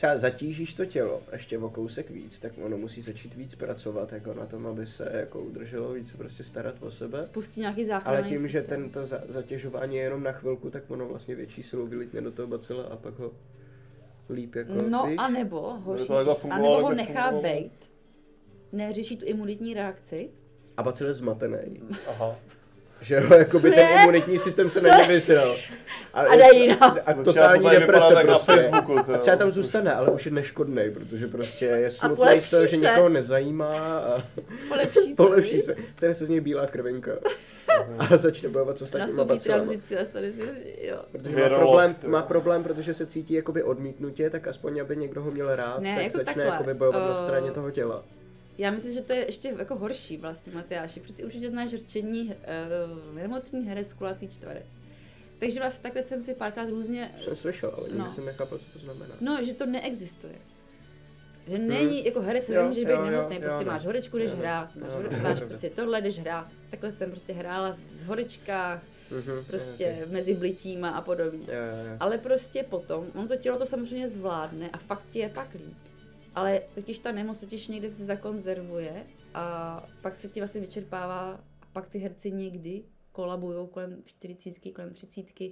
Třeba zatížíš to tělo ještě o kousek víc, tak ono musí začít víc pracovat jako na tom, aby se jako udrželo víc se prostě starat o sebe. Spustí nějaký záchranný Ale tím, že systém. tento za- zatěžování je jenom na chvilku, tak ono vlastně větší silou vylítne do toho bacila a pak ho líp jako, No víš? a nebo horší, to takhle a fungovalo, nebo ho tak nechá fungovalo. bejt, neřeší tu imunitní reakci. A bacil je zmatený. Aha. Že jo, jako by ten imunitní systém se na ně vysral. (laughs) A dají nám. A No, totální to deprese prostě. Facebooku, to A třeba tam zůstane, ale už je neškodný, protože prostě je smutný z toho, že nikoho nezajímá a Polepší (laughs) se. polepší se. Stane se z něj bílá krvinka. A začne bojovat s ostatníma bacilama. a. Protože má problém, má problém, protože se cítí jakoby odmítnutě, tak aspoň aby někdo ho měl rád, Ne, tak jako začne takhle, jakoby bojovat na eh, straně toho těla. Já myslím, že to je ještě jako horší vlastně, Matyáši, protože ty určitě znáš rčení uh, nemocný herec kulatý čtverec. Takže vlastně takhle jsem si párkrát různě, Jsem slyšel, ale no. jsem nechápal, co to znamená. no, že to neexistuje. Že není, jako herec Jo, nemůže jo, být jo, nemocný, jo, prostě no. máš horečku, jdeš Jo, hrát, máš, Jo, hore, no. máš prostě tohle, jdeš hrát. Takhle jsem prostě hrála v horečkách, Mhm, prostě jo, ok. mezi blitíma a podobně. Jo, jo, jo. Ale prostě potom, on to tělo to samozřejmě zvládne a fakt ti je pak líp. Ale totiž ta nemoc totiž někde se zakonzervuje a pak se ti vlastně vyčerpává a pak ty herci někdy kolabují kolem 40, kolem 30, Jo.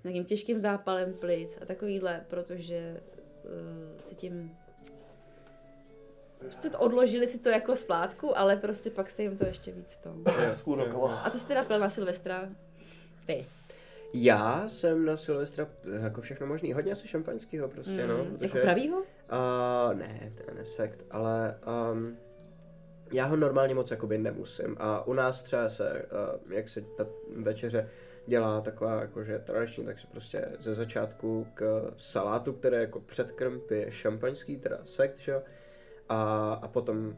s nějakým těžkým zápalem plic a takovýhle, protože uh, si tím Prostě to odložili si to jako splátku, ale prostě pak se jim to ještě víc to. A co jsi teda pil na Silvestra? Ty. Já jsem na Silvestra eh, jako všechno možný, hodně asi šampaňského prostě, no. Mm, jako protože- pravýho? Uh, ne, ne, ne, sekt, ale um, já ho normálně moc jakoby nemusím. A u nás třeba se, uh, jak se ta večeře dělá taková jakože tradiční, tak se prostě ze začátku k salátu, který je jako předkrm, pije šampaňský, teda sekt, že jo? A, a potom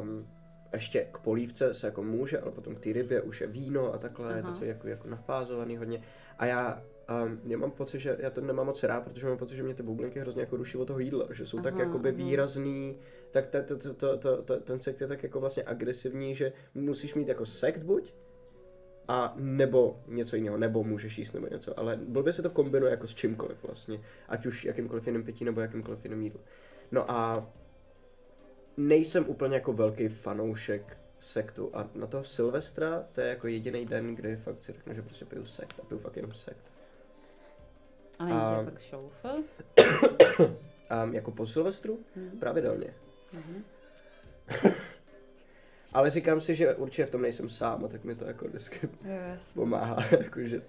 um, ještě k polívce se jako může, ale potom k té rybě už je víno a takhle, je to Aha. celý jako, jako nafázovaný hodně. A já, um, já mám pocit, že já to nemám moc rád, protože mám pocit, že mě ty bublinky hrozně jako ruší od toho jídla, že jsou tak Aha, jakoby aha. výrazný, tak to, to, to, to, to, to, ten sekt je tak jako vlastně agresivní, že musíš mít jako sekt buď, a nebo něco jiného, nebo můžeš jíst nebo něco, ale blbě se to kombinuje jako s čímkoliv vlastně, ať už jakýmkoliv jiným pití nebo jakýmkoliv jiným jídlem. No a nejsem úplně jako velký fanoušek sektu a na toho Silvestra to je jako jediný den, kdy fakt si řeknu, že prostě piju sekt a piju fakt jenom sekt. A není A- tě pak šoufel? (coughs) A jako po Silvestru? Mhm. Pravidelně. Mhm. (laughs) Ale říkám si, že určitě v tom nejsem sám a tak mi to jako vždycky Jo, jasně. pomáhá, (laughs) jakože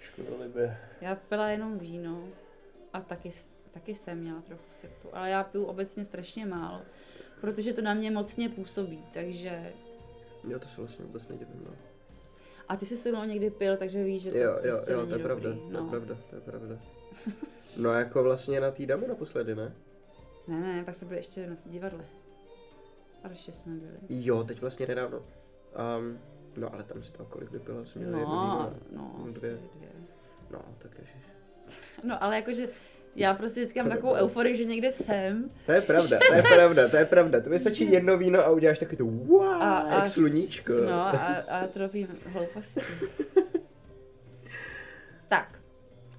Škoda libě. Já pila jenom víno a taky, taky jsem měla trochu sektu, ale já piju obecně strašně málo, protože to na mě mocně působí, takže... jo, to se vlastně vůbec nedivím, no. A ty jsi se mnou někdy pil, takže víš, že to Jo, jo, prostě jo, není to je pravda, dobrý. to je no. pravda, to je pravda. No jako vlastně na té damu naposledy, ne? Ne, ne, pak jsme byli ještě na divadle. A ještě jsme byli. Jo, teď vlastně nedávno. Um, no ale tam z toho kolik by bylo? Jsem měl jedno No, víno, no, dvě. dvě. No, tak ježiš. No, ale jakože Já prostě vždycky mám takovou euforii, že někde jsem. To je pravda, (laughs) to je pravda, to je pravda. To stačí jedno víno a uděláš taky to wow, A, a, jak sluníčko. No a, a tropím hlouposti. (laughs) tak,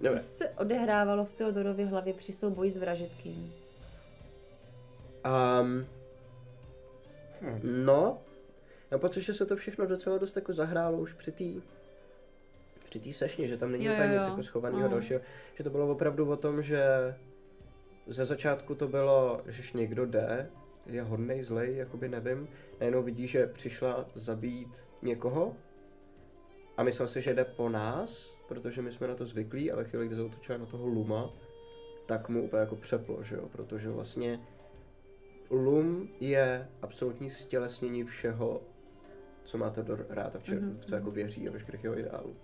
co se odehrávalo v Teodorově hlavě při souboji s vražetkým? Um, no, no protože se to všechno docela dost jako zahrálo už při té při té sešně, že tam není Jo, úplně jo, nic jako schovaného Mm. dalšího, že to bylo opravdu o tom, že ze začátku to bylo, že někdo jde, je hodnej, zlej, jakoby nevím, najednou vidí, že přišla zabít někoho a myslel si, že jde po nás, protože my jsme na to zvyklí a ve chvíli, kdy zautočila na toho Luma, tak mu úplně jako přeplo, že jo, protože vlastně Lum je absolutní stělesnění všeho, co má Theodor rád a v, če- Mhm, v co jako věří a veškerých jeho ideálů.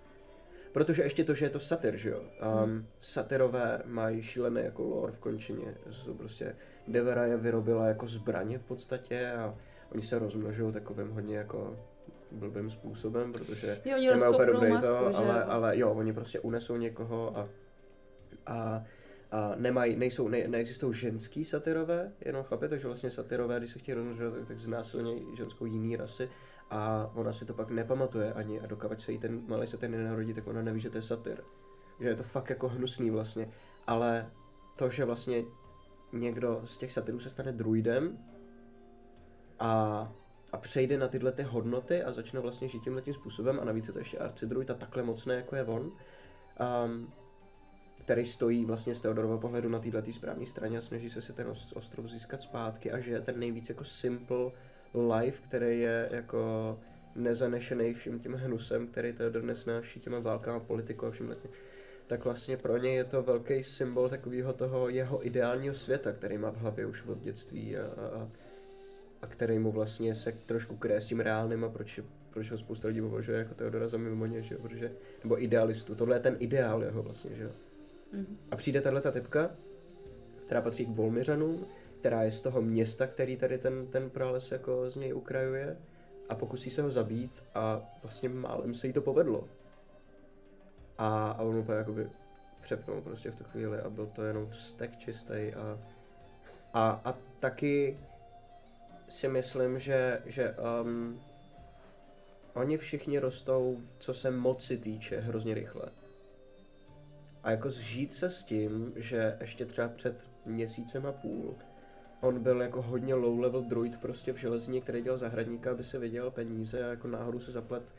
Protože ještě to, že je to satyr, že jo. Um, satyrové mají šílený jako lore v končině. Jsou prostě Devera je vyrobila jako zbraně v podstatě a oni se rozmnožují takovým hodně jako blbým způsobem, protože Jo, oni nemají úplně dobrý to, že ale, jo. ale jo, oni prostě unesou někoho a, a, a nemají, nejsou, ne, neexistují ženský satyrové, jenom chlapy, takže vlastně satyrové, když se chtějí rozmnožovat, tak, tak znásilnějí ženskou jiný rasy a ona si to pak nepamatuje ani a dokud se jí ten malý satyr nenarodí, tak ona neví, že to je satyr. Že je to fakt jako hnusný vlastně, ale to, že vlastně někdo z těch satyrů se stane druidem a, a přejde na tyhle ty hodnoty a začne vlastně žít tímhle tím způsobem a navíc je to ještě arcidruid a takhle mocné, jako je on, um, který stojí vlastně z Teodorova pohledu na této správné straně a snaží se si ten os- ostrov získat zpátky a že je ten nejvíc jako simple life, který je jako nezanešený vším tím hnusem, který Teodor nesnáší těma válkama, politikou a vším tím. Tak vlastně pro něj je to velký symbol takového toho jeho ideálního světa, který má v hlavě už od dětství a, a, a a který mu vlastně se trošku kryje s tím reálným a proč, proč ho spousta lidí považuje jako Teodora za mimoně, že jo, protože, nebo idealistu, tohle je ten ideál jeho vlastně, že jo. Mhm. A přijde tahle ta typka, která patří k Volmiřanům, která je z toho města, který tady ten, ten prales jako z něj ukrajuje a pokusí se ho zabít a vlastně málem se jí to povedlo. A, a on úplně jakoby přepnul prostě v tu chvíli a byl to jenom vztek čistý a, a, a taky si myslím, že, že um, oni všichni rostou, co se moci týče, hrozně rychle. A jako zžít se s tím, že ještě třeba před měsícem a půl on byl jako hodně low level druid prostě v železní, který dělal zahradníka, aby se vydělal peníze a jako náhodou se zaplet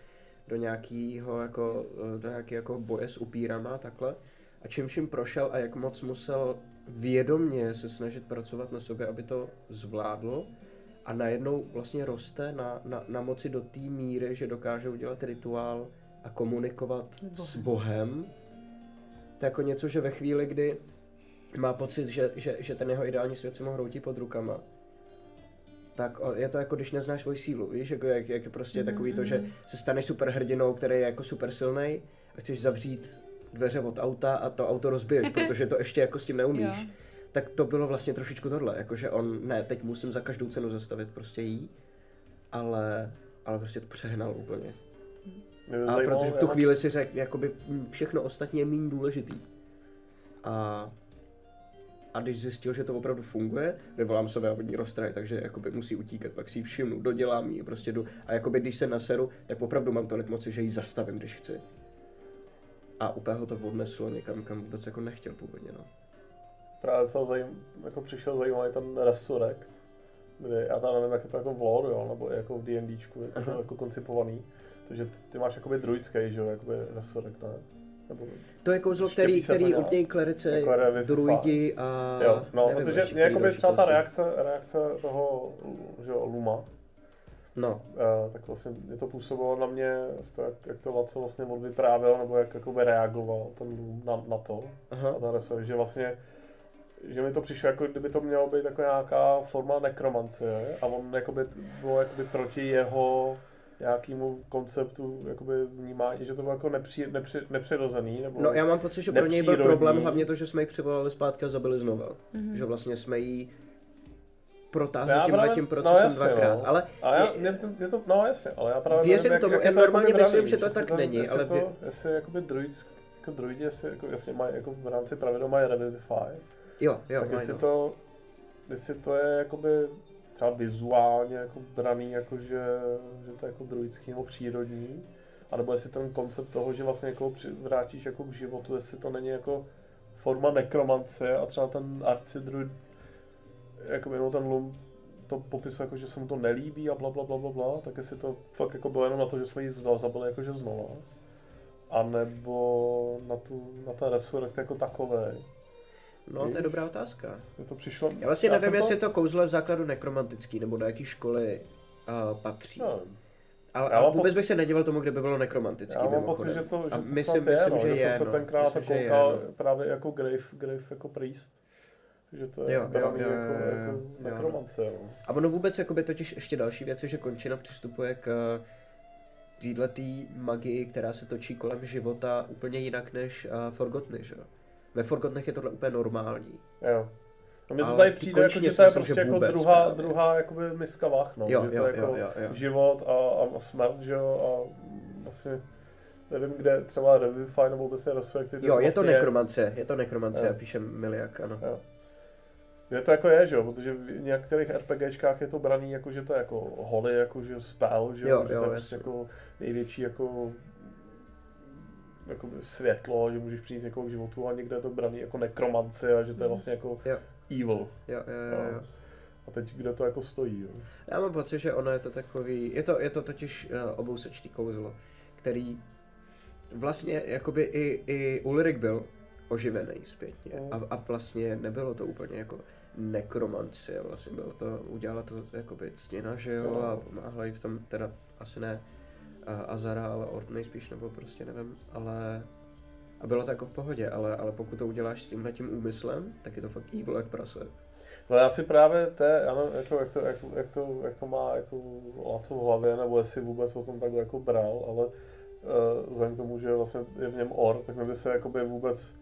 do nějakého jako, eh, do nějaký jako boje s upírama a takhle. A čím vším prošel a jak moc musel vědomně se snažit pracovat na sobě, aby to zvládl. A najednou vlastně roste na, na, na moci do té míry, že dokáže udělat rituál a komunikovat S s Bohem. To je jako něco, že ve chvíli, kdy má pocit, že, že, že ten jeho ideální svět se mu hroutí pod rukama, tak je to jako když neznáš svoji sílu, víš, jako jak, jak je prostě Mhm, takový to, že mhm. se staneš superhrdinou, který je jako super silný a chceš zavřít dveře od auta a to auto rozbiješ, (laughs) protože to ještě jako s tím neumíš. Jo. Tak to bylo vlastně trošičku tohle, jakože on, ne, teď musím za každou cenu zastavit prostě jí, ale, ale prostě to přehnal úplně. A protože v tu chvíli si řekl, jakoby všechno ostatní je méně důležitý. A, a když zjistil, že to opravdu funguje, vyvolám od ní roztraj, takže jakoby musí utíkat, pak si ji všimnu, dodělám ji, prostě jdu. A jakoby když se naseru, tak opravdu mám tolik moci, že ji zastavím, když chci. A úplně ho to odneslo někam, kam vůbec jako nechtěl původně, no. Právě docela zajím, jako přišel zajímavý ten Resurrect, kde já tam nevím, jak je to jako v lore, jo, nebo jako v D&Dčku, jak je to jako koncipovaný. Takže ty, ty máš jakoby druidský, že jo, jakoby Resurrect, ne? Nebo, To je kouzlo, který, to který umějí klerice, Jako druidi a... jo, no, nevím protože mě jakoby třeba ta reakce, reakce toho, že jo, Luma, No, Uh, tak vlastně mě to působilo na mě, toho, jak, jak to Laco vlastně odvyprávěl, nebo jak jakoby reagoval ten Lum na, na to. aha. A ten Resurrect, že vlastně že mi to přišlo, jako kdyby to mělo být jako nějaká forma nekromancie a on jakoby bylo jakoby proti jeho nějakému konceptu jakoby vnímání, že to bylo jako nepři, nepři, nepřirozený, nebo No já mám pocit, že pro něj byl problém hlavně to, že jsme ji přivolali zpátky a zabili znova. Mhm. Že vlastně jsme jí protáhli Já tímhle právě- tím no procesem jasně, dvakrát. no. Ale a já, je- mě, to, mě to, no jasně, ale já právě Věřím nevím, tomu, jak, já to normálně jakoby myslím, že to tak není, jestli ale to, vě- jestli jakoby druidská jako druidi, jestli, jako, jestli mají jako v rámci pravidel mají Revivify, Jo, jo, tak jestli no. to, jestli to je jakoby třeba vizuálně jako braný, jako že, že to je jako druidský nebo přírodní, anebo jestli ten koncept toho, že vlastně jako při, vrátíš jako k životu, jestli to není jako forma nekromance a třeba ten arcidruid, jako jenom ten lum to popisuje jako, že se mu to nelíbí a bla bla bla bla bla, tak jestli to fakt jako bylo jenom na to, že jsme ji zabili jakože znova. A nebo na, tu, na ten resurrect jako takové. No, to je dobrá otázka. Mně to přišlo... Já vlastně nevím, jestli je to kouzlo v základu nekromantický, nebo do jaký školy uh, patří. No, Ale, ale vůbec pocit- bych se nedíval tomu, kde by bylo nekromantický. já mám pocit, že to, že to myslím, je, myslím, no, že že je, jsem se no. tenkrát na to Myslím, je, koukal no. právě jako Grave, Grave jako priest. Že to je Jo, jo, jo, jako, jako nekromance, no. A ono vůbec jakoby totiž ještě další věc je, že končina přistupuje k této magii, která se točí kolem života úplně jinak než uh, Forgotny, že jo? Ve Forgotnech je tohle úplně normální. Jo. No mně to tady přijde, jako, že to je prostě jako vůbec druhá, právě. druhá jakoby miska vach, no. Jo, že to jo, je jako jo, jo, jo. život a, a smrt, že jo, a vlastně nevím, kde třeba Revivify nebo obecně Resurrected. Jo, je to vlastně nekromance, je to nekromance, Jo. píše Miliak, ano. Jo. Kde to jako je, že jo, protože v některých RPGčkách je to braný jako, že to je jako holy, jako že spell, že jo, Jo, že jo, to je jako největší jako jako světlo, že můžeš přijít někoho k životu a někde je to braný jako nekromance a že to je Mhm. vlastně jako Jo. evil. Jo, jo, jo, jo. A teď kde to jako stojí, jo. Já mám pocit, že ono je to takový, je to, je to totiž uh, obousečný kouzlo, který vlastně jakoby i, i Ulrik byl oživený zpětně Mm. a, a vlastně nebylo to úplně jako nekromancie, vlastně bylo to, udělala to jakoby ctěna, že Jo. a pomáhla jí v tom, teda asi ne uh, Azara, ale Ortnej spíš, nebo prostě nevím, ale a bylo to jako v pohodě, ale, ale pokud to uděláš s tímhle tím úmyslem, tak je to fakt evil jak prase. No já si právě té, ano, jako, jak, to, jak, jak, to, jak to má jako Laco v hlavě, nebo jestli vůbec o tom takhle jako bral, ale uh, vzhledem k tomu, že vlastně je v něm or, tak mi by se jakoby vůbec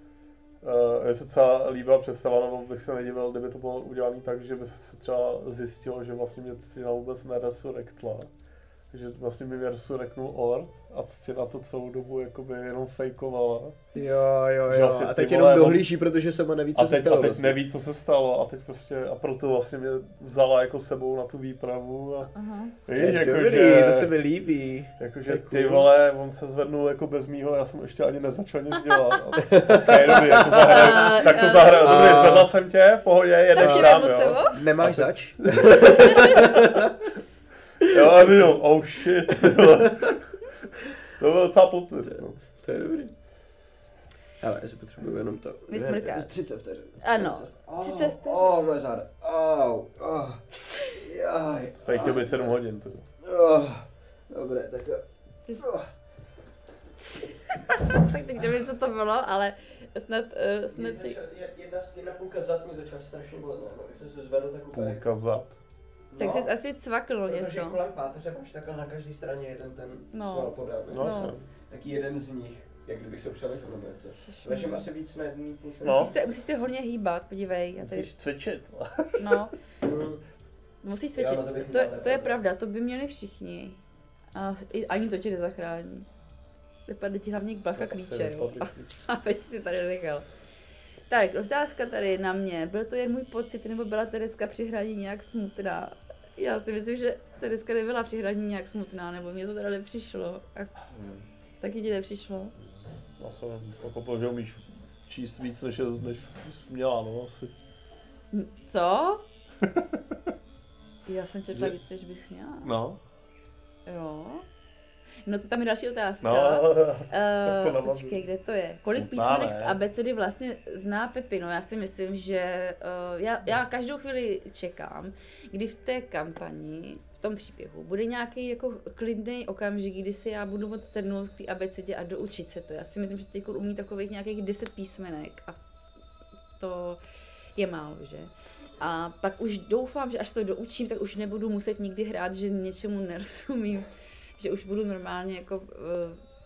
uh, se třeba líbila představa, nebo bych se nedivil, kdyby to bylo udělané tak, že by se třeba zjistilo, že vlastně mě ctina vůbec neresurrektla. Že vlastně mi resurrektnul or a ctina to celou dobu jakoby jenom fejkovala. Jo, jo, jo, asi a teď jenom dohlíží, protože sama neví, co A se teď, stalo a teď vlastně. neví, co se stalo a teď prostě, a proto vlastně mě vzala jako sebou na tu výpravu a Aha. To víš, je jako, dobrý, že, to se mi líbí. jakože to je ty cool. vole, on se zvednul jako bez mýho, já jsem ještě ani nezačal nic dělat. (laughs) okay, dobrý, jak to zahraju, tak to zahraju, (laughs) dobrý, zvedla jsem tě, v pohodě, jedeš tam, jo. Nemáš zač? (laughs) Jo, a jenom, oh shit, (laughs) to byl docela plot twist, no. To je dobrý. Ale já si potřebuju jenom to. Vysmrkat. Ne, 30 vteřin. Ano. 30 30 vteřin. Oh, moje záda. Oh, oh. Jaj. Tady chtěl být 7 hodin, ty. Oh. Dobré, tak jo. Oh. (laughs) tak teď nevím, co to bylo, ale snad, uh, snad si... Jedna, jedna půlka zad mi začala strašně bolet, no, když jsem se zvedl, tak úplně... Půlka zad. Tak jsi asi cvakl Protože něco. kolem páteře máš takhle na každé straně jeden ten No. sval ne? No, No. no. Taky jeden z nich, jak kdybych se přeležel nebo něco. Ležím asi víc na jedné půlce. No. Musíš se, musíš se hodně hýbat, podívej. Já tady, Musíš cvičit. no, (laughs) musíš cvičit. to To, měl to je pravda, to by měli všichni. A i, ani to tě nezachrání. Vypadne ti hlavně bacha klíče, jo. A, (laughs) a teď si tady nechal. Tak, otázka tady na mě. Byl to jen můj pocit, nebo byla Tereska při hraní nějak smutná? Já si myslím, že Tereska nebyla při hraní nějak smutná, nebo mě to teda nepřišlo. A taky ti nepřišlo? Já jsem pochopil, že umíš číst víc, než, než jsi měla, no asi. Co? (laughs) Já jsem četla Že- víc, než bych měla. No. Jo. No to tam je další otázka. No, (laughs) Uh, počkej, kde to je? Kolik Smutná, písmenek z ne? abecedy vlastně zná Pepi? No já si myslím, že uh, já, já každou chvíli čekám, kdy v té kampani, v tom příběhu, bude nějaký jako klidný okamžik, kdy si já budu moct sednout k té abecedě a doučit se to. Já si myslím, že teď umí takových nějakých 10 písmenek a to je málo, že? A pak už doufám, že až to doučím, tak už nebudu muset nikdy hrát, že něčemu nerozumím, že už budu normálně jako uh,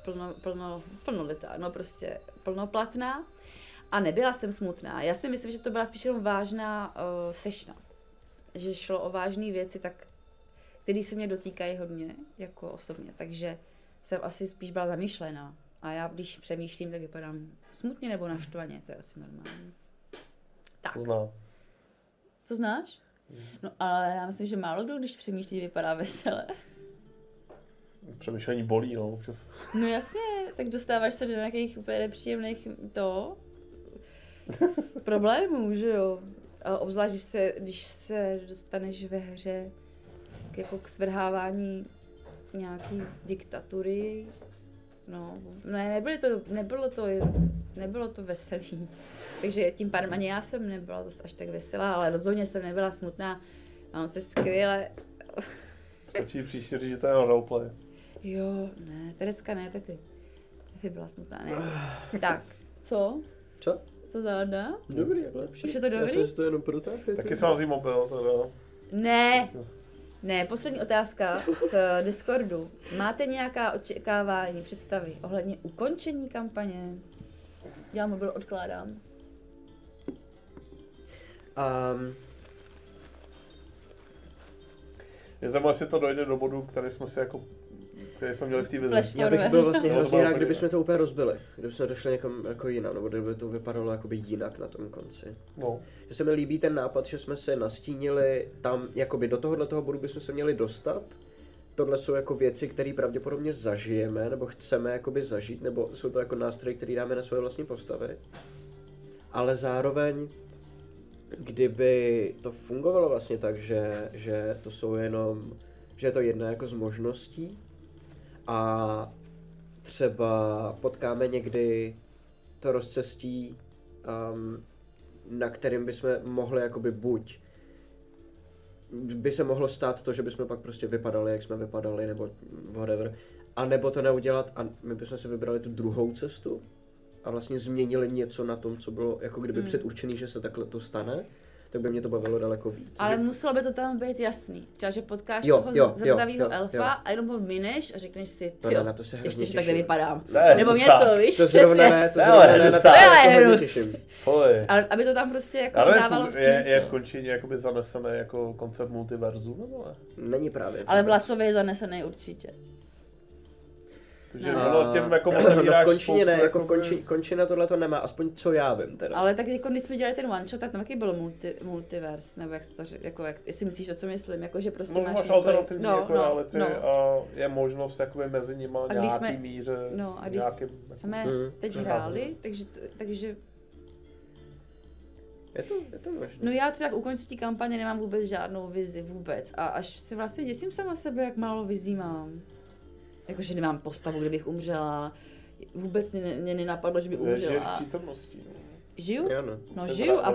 plno, plno, plnolitá, no prostě plnoplatná. A nebyla jsem smutná. Já si myslím, že to byla spíš jenom vážná uh, sešna. Že šlo o vážné věci, tak, které se mě dotýkají hodně, jako osobně. Takže jsem asi spíš byla zamýšlená. A já, když přemýšlím, tak vypadám smutně nebo naštvaně, to je asi normální. Tak, To znám. co znáš? No ale já myslím, že málo kdo, když přemýšlí, vypadá veselé. Přemýšlení bolí, no, občas. No jasně, tak dostáváš se do nějakých úplně nepříjemných to problémů, že jo. A obzvlášť, když se, když se dostaneš ve hře k, jako k svrhávání nějaký diktatury. No, ne, nebylo to, nebylo to, nebylo to veselý. Takže tím pádem ani já jsem nebyla zase až tak veselá, ale rozhodně jsem nebyla smutná. Mám se skvěle. Stačí příště říct, že to je roleplay. Jo, ne, Tereska ne, Pepi. Pepi byla smutná, ne. (sighs) Tak, co? Co? Co záda? Dobrý, jak lepší. Už je to Já dobrý? jsem si to jenom protáhl. Taky jsem vzít mobil, teda. Ne, ne, poslední otázka z Discordu. Máte nějaká očekávání, představy ohledně ukončení kampaně? Já mobil odkládám. Um, Je zajímavé, jestli to dojde do bodu, který jsme si jako, který jsme měli v té vizi. Já bych byl vlastně No, (laughs) to hrozně rád, kdybychom to úplně rozbili. Kdybychom došli někam jako jinam, nebo kdyby to vypadalo jakoby jinak na tom konci. No, Že se mi líbí ten nápad, že jsme se nastínili tam, jakoby do tohohle toho bodu bychom se měli dostat. Tohle jsou jako věci, které pravděpodobně zažijeme, nebo chceme jakoby zažít, nebo jsou to jako nástroje, které dáme na svoje vlastní postavy. Ale zároveň, kdyby to fungovalo vlastně tak, že, že to jsou jenom, že je to jedna jako z možností a třeba potkáme někdy to rozcestí, um, na kterým bychom mohli jakoby buď by se mohlo stát to, že bychom pak prostě vypadali, jak jsme vypadali, nebo whatever. A nebo to neudělat a my bychom si vybrali tu druhou cestu a vlastně změnili něco na tom, co bylo jako kdyby Hmm. předurčený, že se takhle to stane, tak by mě to bavilo daleko víc. Ale muselo by to tam být jasný. Třeba, že potkáš Jo, toho jo, zrzavého jo, jo, elfa jo. a jenom ho mineš a řekneš si, No, ty ne, na to se hrozně ještě, že takhle vypadám. Ne, Nebo to něco, tak. víš? To zrovna ne, to Ne, zrovna ale ne, na to se Ale hnus. těším. Fuj. Ale aby to tam prostě jako nevím, dávalo fun- je, je v končině jakoby zanesené jako koncept multiverzu, nebo ne? Není právě. Ale vlasově je zanesený určitě. Takže No. ono těm jako no v otevíráš končině ne, jako v jakoby- konči, končina tohle to nemá, aspoň co já vím teda. Ale tak jako když jsme dělali ten one shot, tak tam taky bylo multi, multiverse, nebo jak to jako jak, jestli myslíš to, co myslím, jako že prostě No, máš máš alternativní no, jako no, reality no. a je možnost jakoby mezi nimi A nějaký jsme- míře, No a když nějakým, jsme Mm, teď přecházet. hráli, takže, to- takže Je to, je to možné. No já třeba k ukončení kampaně nemám vůbec žádnou vizi, vůbec. A až se vlastně děsím sama sebe, jak málo vizí mám. Jakože nemám postavu, kdybych umřela. Vůbec mě, mě nenapadlo, že by že žiješ v umřela. přítomnosti. No. Žiju? Jo, no. No Se žiju a,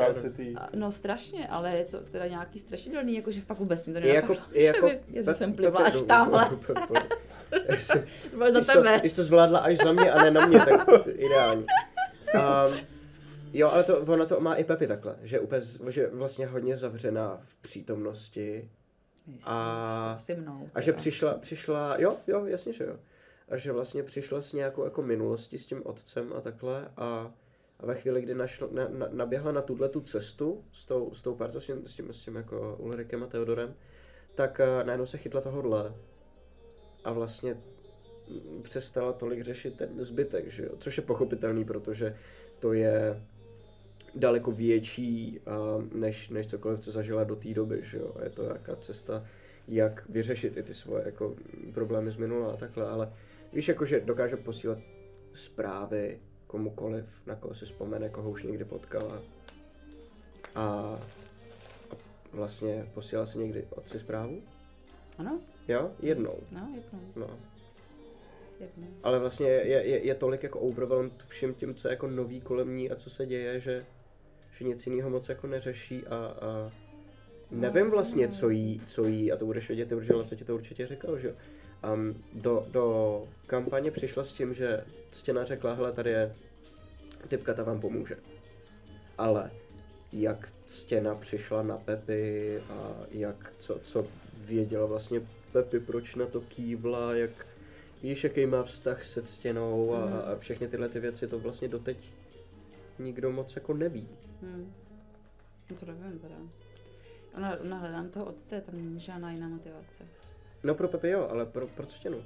no strašně, ale je to teda nějaký strašidelný, jakože fakt vůbec mi to Je jako, nenapadlo. (laughs) je jako... že by- jsem plivla až no, tamhle. (laughs) no, bylo za Když to, tebe. když to zvládla až za mě a ne na mě, tak ideální. Um, jo, ale to, ono to má i Pepi takhle, že, úplně, že vlastně hodně zavřená v přítomnosti a, Se mnou. a že přišla, přišla, jo, jo, jasně, že jo. A že vlastně přišla s nějakou jako minulostí s tím otcem a takhle a, a ve chvíli, kdy našla, na, na, naběhla na tuhle tu cestu s tou, s tou partou, s tím, s tím, s tím jako Ulrikem a Theodorem, tak uh, najednou se chytla tohohle a vlastně přestala tolik řešit ten zbytek, že jo? Což je pochopitelný, protože to je daleko větší, než, než cokoliv, co zažila do té doby, že jo? Je to jaká cesta, jak vyřešit i ty svoje jako problémy z minula a takhle, ale víš, jako, že dokáže posílat zprávy komukoliv, na koho si vzpomene, koho už někdy potkala. A, a vlastně posílala si někdy otci zprávu? Ano, Jo, jednou. no, jednou, No. jednou. Ale vlastně je, je, je tolik jako overwhelmed vším tím, co je jako nový kolem ní a co se děje, že, že nic jiného moc jako neřeší a, a nevím vlastně, co jí, co jí, a to budeš vědět, ty, protože co ti to určitě říkal, že jo. Um, do, do kampaně přišla s tím, že Stěna řekla, hele, tady je typka, ta vám pomůže. Ale jak Stěna přišla na Pepy a jak, co, co věděla vlastně Pepy, proč na to kývla, jak víš, jaký má vztah se Stěnou a, Mhm. a všechny tyhle ty věci, to vlastně doteď nikdo moc jako neví. Hmm. No to nevím teda. Ona, ona hledám toho otce, tam není žádná jiná motivace. No pro Pepe jo, ale pro, pro Stěnu.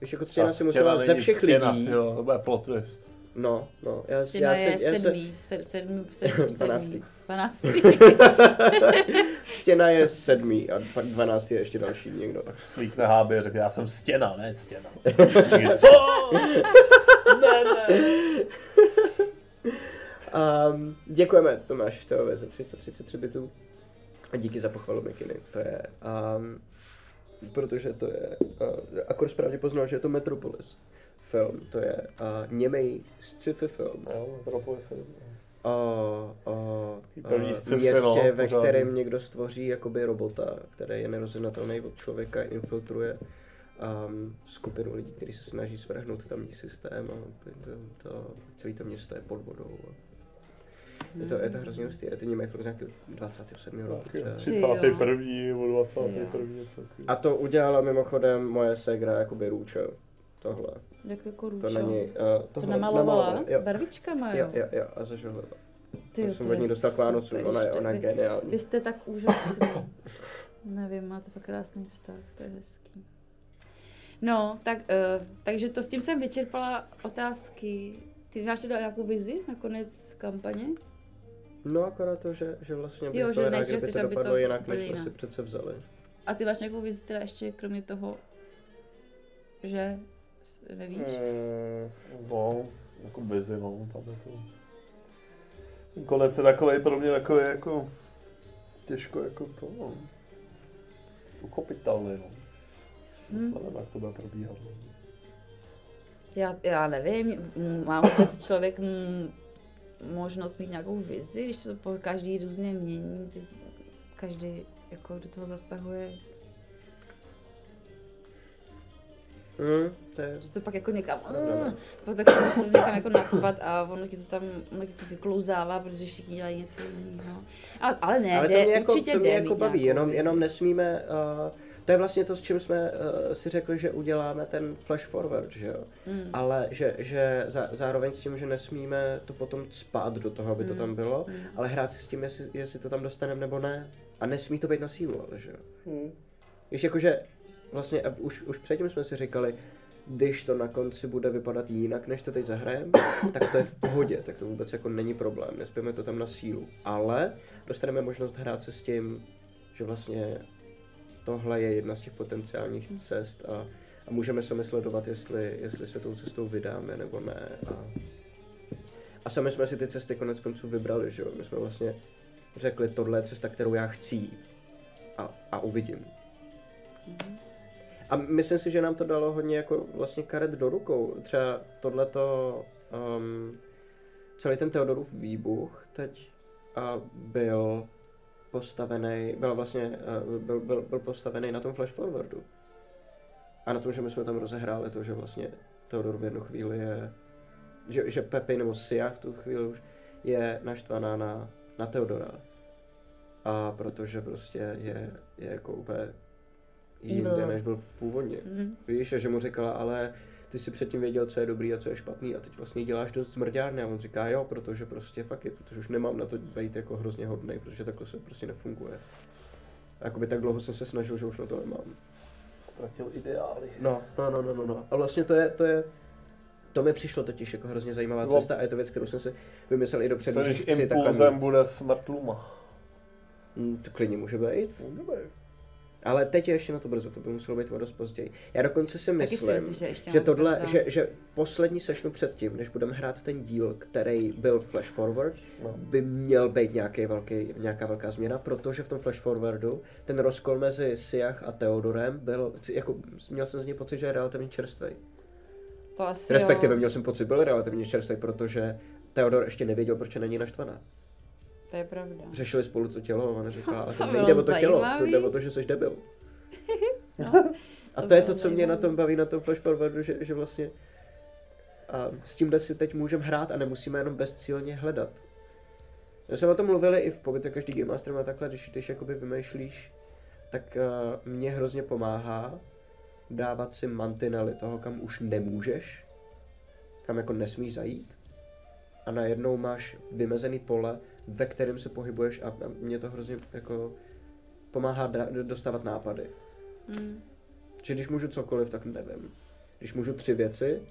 Víš, jako stěna Ta si musela ze všech stěna, lidí. Jo, to bude plot twist. No, no. Já, Stěna já, je se, já se, sedmý, sed, sedm, (laughs) sedm, Dvanáctý. sedmý, dvanáctý. (laughs) stěna je sedmý a pak dvanáctý je ještě další někdo. Slíkne háby a řekne, já jsem stěna, ne stěna. (laughs) Co? ne, ne. Um, děkujeme Tomáši Štejovi za 333 bitů a díky za pochvalu Mikiny. To je, um, protože to je, uh, akor správně poznal, že je to Metropolis film. To je uh, němej sci-fi film. No, Metropolis je o, o, o městě, no, ve kterém někdo stvoří jakoby robota, který je nerozeznatelný od člověka, infiltruje um, skupinu lidí, kteří se snaží svrhnout tamní systém a to, to, celé to město je pod vodou. A je to, je to hrozně hustý, je to němý film z nějakého 27. roku. taky třeba. 31. nebo 21. Ty jo. něco takového. A to udělala mimochodem moje segra jakoby růčo. Tohle. Jak jako To růčo. není... Uh, To tohle namalovala? Jo. Barvičkama, Jo, jo? jo, jo, a zažila. Ty jo, jsem to od ní dostal k Vánocům, super, ona je, ona je geniální. Vy jste tak úžasný. (laughs) Nevím, máte fakt krásný vztah, to je hezký. No, tak, uh, takže to s tím jsem vyčerpala otázky. Ty máš teda nějakou vizi na konec kampaně? No akorát to, že, že vlastně by Jo, to že že kdyby chceš, to aby to dopadlo jinak, než jsme jinak. si přece vzali. A ty máš nějakou vizi teda ještě kromě toho, že nevíš? Mm, no, jako busy, no, tam je to. Konec je takový pro mě takový jako těžko jako to, no. Uchopitelný, no. Hmm. Hmm. Nevím, jak to bude probíhat. No. Já, já nevím, má vůbec člověk možnost mít nějakou vizi, když se to po každý různě mění, teď každý jako do toho zasahuje, Hmm, to je... že to pak jako někam, No, no. tak to musíš někam jako naspat a ono ti to tam ono ti to vyklouzává, protože všichni dělají něco jiného. Ale, ale ne, Ale to jde, mě jako, určitě to mě jde jako baví, jenom, jenom nesmíme, uh, to je vlastně to, s čím jsme uh, si řekli, že uděláme ten flash forward, že jo. Mm. Ale že, že za, zároveň s tím, že nesmíme to potom spát do toho, aby to Mm. tam bylo, Mm. ale hrát si s tím, jestli, jestli to tam dostaneme nebo ne. A nesmí to být na sílu, ale že jo. Hmm. Víš, jakože vlastně už, už předtím jsme si říkali, když to na konci bude vypadat jinak, než to teď zahrajeme, (coughs) tak to je v pohodě, tak to vůbec jako není problém, nespíme to tam na sílu. Ale dostaneme možnost hrát se s tím, že vlastně tohle je jedna z těch potenciálních cest a, a můžeme sami sledovat, jestli, jestli se tou cestou vydáme nebo ne. A, a sami jsme si ty cesty konec konců vybrali, že jo? My jsme vlastně řekli, tohle je cesta, kterou já chci jít. A, a uvidím. A myslím si, že nám to dalo hodně jako vlastně karet do rukou. Třeba tohleto, um, celý ten Theodorův výbuch teď uh, byl postavený, byl vlastně, uh, byl, byl, byl postavený na tom flash forwardu. A na tom, že my jsme tam rozehráli to, že vlastně Theodor v jednu chvíli je, že, že Pepi nebo Sia v tu chvíli už je naštvaná na, na Theodora. A protože prostě je, je jako úplně jinde, než byl původně. Mhm. Víš, že mu říkala, ale ty si předtím věděl, co je dobrý a co je špatný a teď vlastně děláš dost zmrďárny a on říká, jo, protože prostě fakt je, protože už nemám na to být jako hrozně hodný, protože takhle svět prostě nefunguje. A jakoby tak dlouho jsem se snažil, že už na to nemám. Ztratil ideály. No, no, no, no, no, no. A vlastně to je, to je, to mi přišlo totiž jako hrozně zajímavá No. cesta a je to věc, kterou jsem si vymyslel i dopředu, že chci takhle mít. bude smrt Luma. Mm, to klidně může být. Může být. Ale teď je ještě na to brzo, to by muselo být o dost později. Já dokonce si myslím, myslím, že ještě že tohle, brzo. že, že poslední sešnu předtím, než budeme hrát ten díl, který byl Flash Forward, No. by měl být nějaký velký, nějaká velká změna, protože v tom Flash Forwardu ten rozkol mezi Siach a Theodorem byl, jako, měl jsem z něj pocit, že je relativně čerstvý. To asi Respektive jo. měl jsem pocit, byl relativně čerstvý, protože Theodor ještě nevěděl, proč není naštvaná. To je pravda. Řešili spolu to tělo a ona říkala, (laughs) ale To to nejde o to tělo, to jde o to, že jsi debil. (laughs) No. A To to je to, co mě na tom baví, na tom flash forwardu, že, že vlastně a s tímhle si teď můžeme hrát a nemusíme jenom bezcílně hledat. My jsme o tom mluvili i v pobytu každý Game Master a takhle, když, když jakoby vymýšlíš, tak uh, mě hrozně pomáhá dávat si mantinely toho, kam už nemůžeš, kam jako nesmíš zajít. A najednou máš vymezený pole, ve kterém se pohybuješ a, a mě to hrozně jako pomáhá dra- dostávat nápady. Mm. Že když můžu cokoliv, tak nevím. Když můžu tři věci,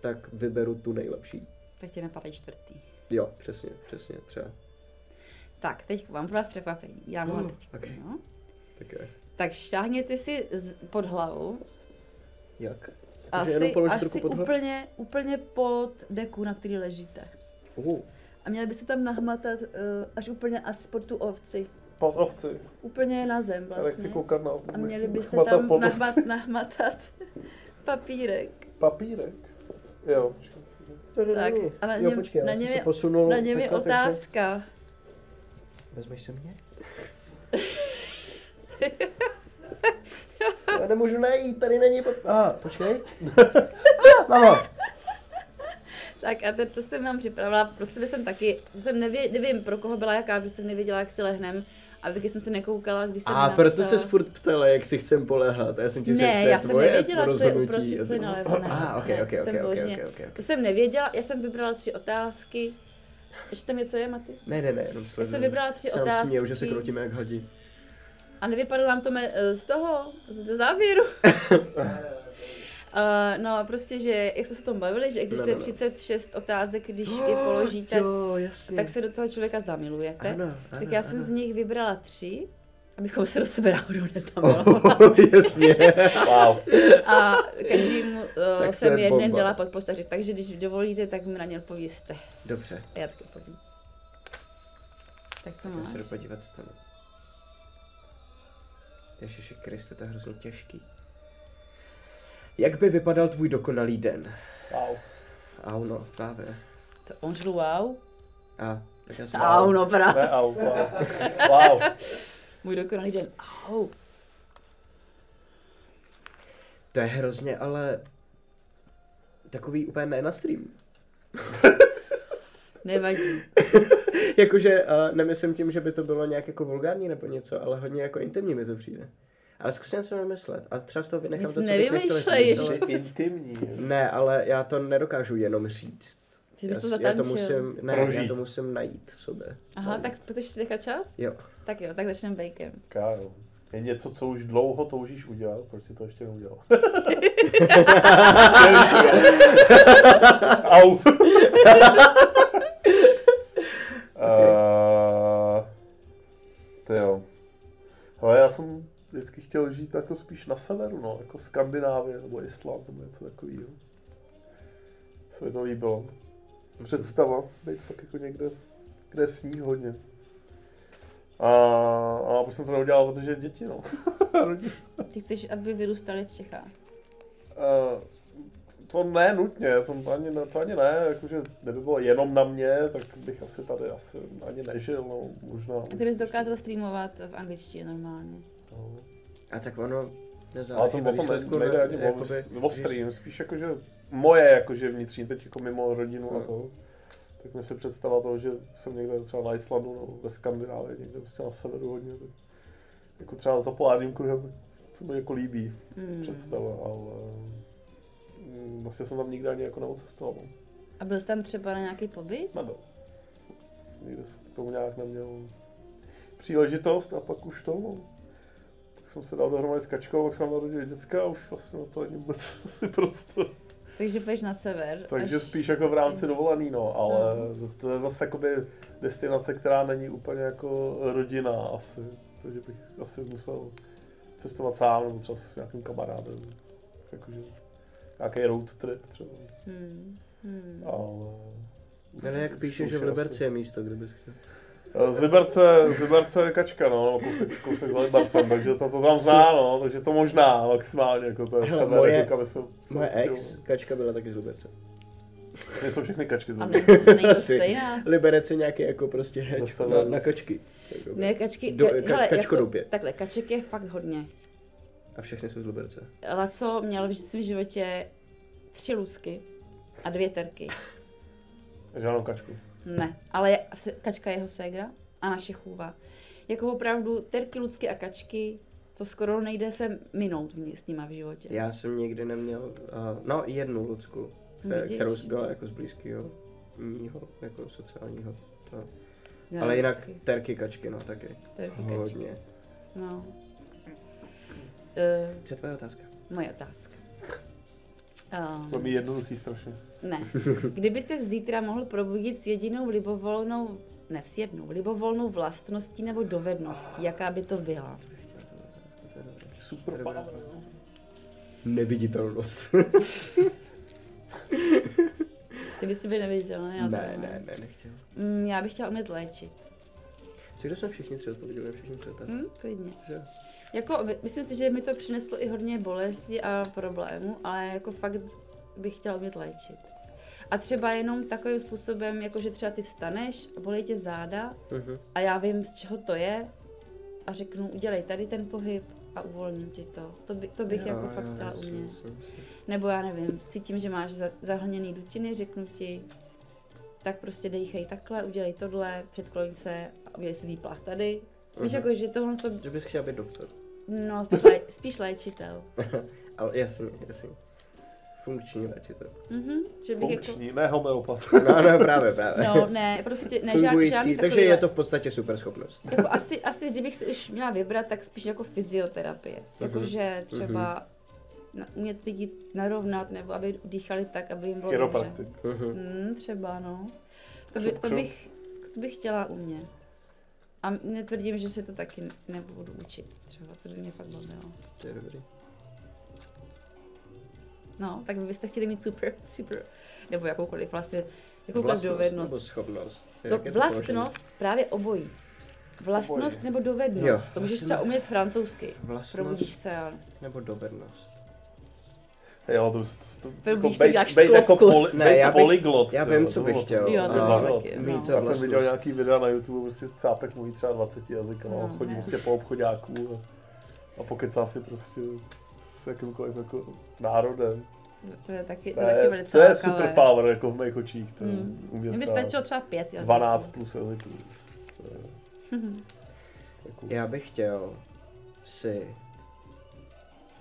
tak vyberu tu nejlepší. Tak tě napadají čtvrtý. Jo, přesně, přesně, třeba. Tak, teď mám pro vás překvapení. Já mám Oh, teď. ok. No. Tak je. Tak šáhněte si z, pod hlavu. Jak? Jenom Asi, asi pod hlavu? úplně, úplně pod deku, na který ležíte. Uh, A měli byste tam nahmatat uh, až úplně asi pod tu ovci. Pod ovci. Úplně na zem Já nechci vlastně. koukat na A měli byste tam ovci. nahmat, nahmatat (laughs) papírek. Papírek. Jo. Tak, a na jo, něm- počkej, na něm se je- posunul Na něm je takhle, takže- otázka. Vezmeš se mě? (laughs) Já nemůžu najít, tady není pod... (laughs) Aha, počkej. mám ho. Tak a to, to jsem vám připravila, pro sebe jsem taky, to jsem nevě, nevím pro koho byla jaká, protože jsem nevěděla, jak si lehnem, ale taky jsem se nekoukala, když jsem A napsala. proto se furt ptala, jak si chcem polehat. A já jsem ti řekl, Ne, to je já jsem tvoje nevěděla, co je uprostřed, co je (gasps) nalevo. Ne, Ah, ok, ne, ok, to ok, jsem ok, vyloženě- ok, ok, ok. To jsem nevěděla, já jsem vybrala tři otázky. Ještě tam něco je, Maty? Ne, ne, ne, jenom Já jsem vybrala tři Se nám otázky. směju, že se krotíme jak hadí. A nevypadlo nám to me, z toho, z závěru. (laughs) Uh, no prostě, že jak jsme se o tom bavili, že existuje No, no, no. 36 otázek, když je položíte, Jo, jasně. tak se do toho člověka zamilujete. Ano, tak ano, já jsem ano. z nich vybrala tři, abychom se do sebe náhodou nezamilovali. (laughs) Oh, jasně. Wow. A každému uh, Tak to jsem je jeden bomba. dala pod postaři, takže když dovolíte, tak mi na ně odpovíste. Dobře. Já taky podím. Tak co máš? se jdu podívat, co tam je. Ježiši Kriste, to je hrozně těžký. Jak by vypadal tvůj dokonalý den? Wow. Au no, právě. To on šlu wow? A, tak já jsem... Au, no právě. Ne, au, wow. wow. Můj dokonalý den. Au. To je hrozně, ale... Takový úplně ne na stream. (laughs) Nevadí. Jakože, uh, nemyslím tím, že by to bylo nějak jako vulgární nebo něco, ale hodně jako intimní mi to přijde. Ale zkusím si vymyslet. A třeba z toho vynechám Nic to, co bych nechtěl nevymýšlej, říct. Intimní. Ne, ale já to nedokážu jenom říct. Ty bys to já, já to musím, ne, já Prožít. to musím najít v sobě. Aha, tak chceš si nechat čas? Jo. Tak jo, tak začneme bejkem. Káro. Je něco, co už dlouho toužíš udělat, proč si to ještě neudělal? (laughs) Au. Uh, (laughs) to jo. Ale já jsem vždycky chtěl žít jako spíš na severu, no, jako Skandinávie nebo Island nebo něco takového. Se mi to líbilo. Představa, být fakt jako někde, kde je sníh hodně. A, a proč jsem to neudělal, protože děti, no. (laughs) Ty chceš, aby vyrůstali v Čechách. Uh, to ne nutně, to ani, ne, to ani ne, jakože kdyby bylo jenom na mě, tak bych asi tady asi ani nežil, no, možná. A ty bys dokázal streamovat v angličtině normálně. No. A tak ono Ale nezáleží to na výsledku. nejde ne- ani o, jakoby, o když- stream, spíš jakože moje jakože vnitřní, teď jako mimo rodinu a No. to. Tak mi se představa toho, že jsem někde třeba na Islandu nebo ve Skandinávii, někde prostě na severu hodně, tak jako třeba za polárním kruhem se mi jako líbí Hmm. představa, ale mm, vlastně jsem tam nikdy ani jako neocestoval. no. A byl jsi tam třeba na nějaký pobyt? Nebyl. Nikdy jsem k tomu nějak neměl příležitost a pak už to, no. Tak jsem se dal dohromady s kačkou, pak jsem narodil děcka a už vlastně na to není vůbec (laughs) asi prostor. Takže půjdeš na sever. Takže až- spíš jako v rámci dovolený, no, ale to je zase jakoby destinace, která není úplně jako rodina asi. Takže bych asi musel cestovat sám nebo třeba s nějakým kamarádem. Jakože nějaký road trip třeba. Hmm. Hmm. Ale... Ale jak píše, že v Liberci je místo, kde bys chtěl. Z Liberce, z Liberce je kačka, no, kousek, kousek za Libercem, takže to, to tam zná, no, takže to možná maximálně, jako to je Hele, sever, moje- jako jsme, Moje ex, kačka byla taky z Liberce. Nejsou všechny kačky z Liberce. (laughs) Liberec je nějaký jako prostě Zase na, na kačky. Ne, kačky, Do- ka, ka- hele, jako, takhle, kaček je fakt hodně. A všechny jsou z Liberce. Laco měl v svém životě tři lusky a dvě terky. Žádnou kačku. Ne, ale je, se- kačka je jeho ségra a naše chůva. Jako opravdu terky, lucky a kačky, to skoro nejde se minout v s nima v životě. Já jsem nikdy neměl, uh, no jednu Lucku, Vidíš? kterou byla jako z blízkého mýho, jako sociálního. To. Ale jinak hezky. terky, kačky, no taky. Terky, kačky. Hodně. No. Uh, Co je tvoje otázka? moje otázka. To Um, mi jednoduchý strašně. Ne. Kdybyste zítra mohl probudit s jedinou libovolnou, ne s jednou, libovolnou vlastností nebo dovedností, jaká by to byla? Super power. Neviditelnost. (laughs) Ty bys byl neviditelný. já to ne, ne, ne, nechtěl. Mm, já bych chtěla umět léčit. Co když jsme všichni tři odpověděli na všechny tři otázky? Hm, klidně. Že? Jako, my- myslím si, že mi to přineslo i hodně bolesti a problémů, ale jako fakt bych chtěla umět léčit. A třeba jenom takovým způsobem, jako že třeba ty vstaneš a bolí tě záda Mhm. a já vím, z čeho to je a řeknu, udělej tady ten pohyb a uvolním ti to. To, by, to bych Jo, jako jo, fakt chtěla umět. jasně, jasně. Nebo já nevím, cítím, že máš za- zahlněný dutiny, řeknu ti, tak prostě dejchej takhle, udělej tohle, předkloň se a udělej si výplach tady. Víš, Mhm. jako, že tohle to, Že bys chtěl být doktor. no, spíš, lé, spíš léčitel. (laughs) Ale jasně, jasně. Funkční léčitel. Mhm, že bych jako, Funkční, ne homeopat. No, no, právě, právě. no, ne, prostě, ne, žád, Fungující, žádný takže je to v podstatě super schopnost. jako asi, asi, kdybych si už měla vybrat, tak spíš jako fyzioterapie. Jakože třeba na, umět lidi narovnat, nebo aby dýchali tak, aby jim bylo dobře. Chiropraktik. Mhm. Hmm, třeba no. To, by, to, bych, to bych chtěla umět. A netvrdím, že se to taky nebudu učit. Třeba to by mě fakt bavilo. To je dobrý. No, tak vy byste chtěli mít super, super, nebo jakoukoliv vlastně, jakoukoliv dovednost. nebo schopnost. To je to vlastnost, právě obojí. Vlastnost Obojí. nebo dovednost. Jo, to můžeš vlastně- třeba umět francouzsky. Vlastnost Probudíš se a... nebo dovednost. Jo, to, to, to, jako se, bejt- děláš bejt jako poli, Ne, bejt já bych- polyglot. já to vím, co to bych chtěl. Jo, to A bylo taky, mít no. Já jsem vlastnost. viděl nějaký videa na YouTube, prostě cápek mluví třeba 20 jazyky, no, No, chodí prostě po obchodáků a, a pokecá si prostě s jakýmkoliv jako národem. To je taky, To to je taky velice to je super power jako v mých očích. To Hmm. umět Mně by třeba stačilo třeba pět jazyků. 12 plus jazyků. To je, (laughs) jako, Já bych chtěl si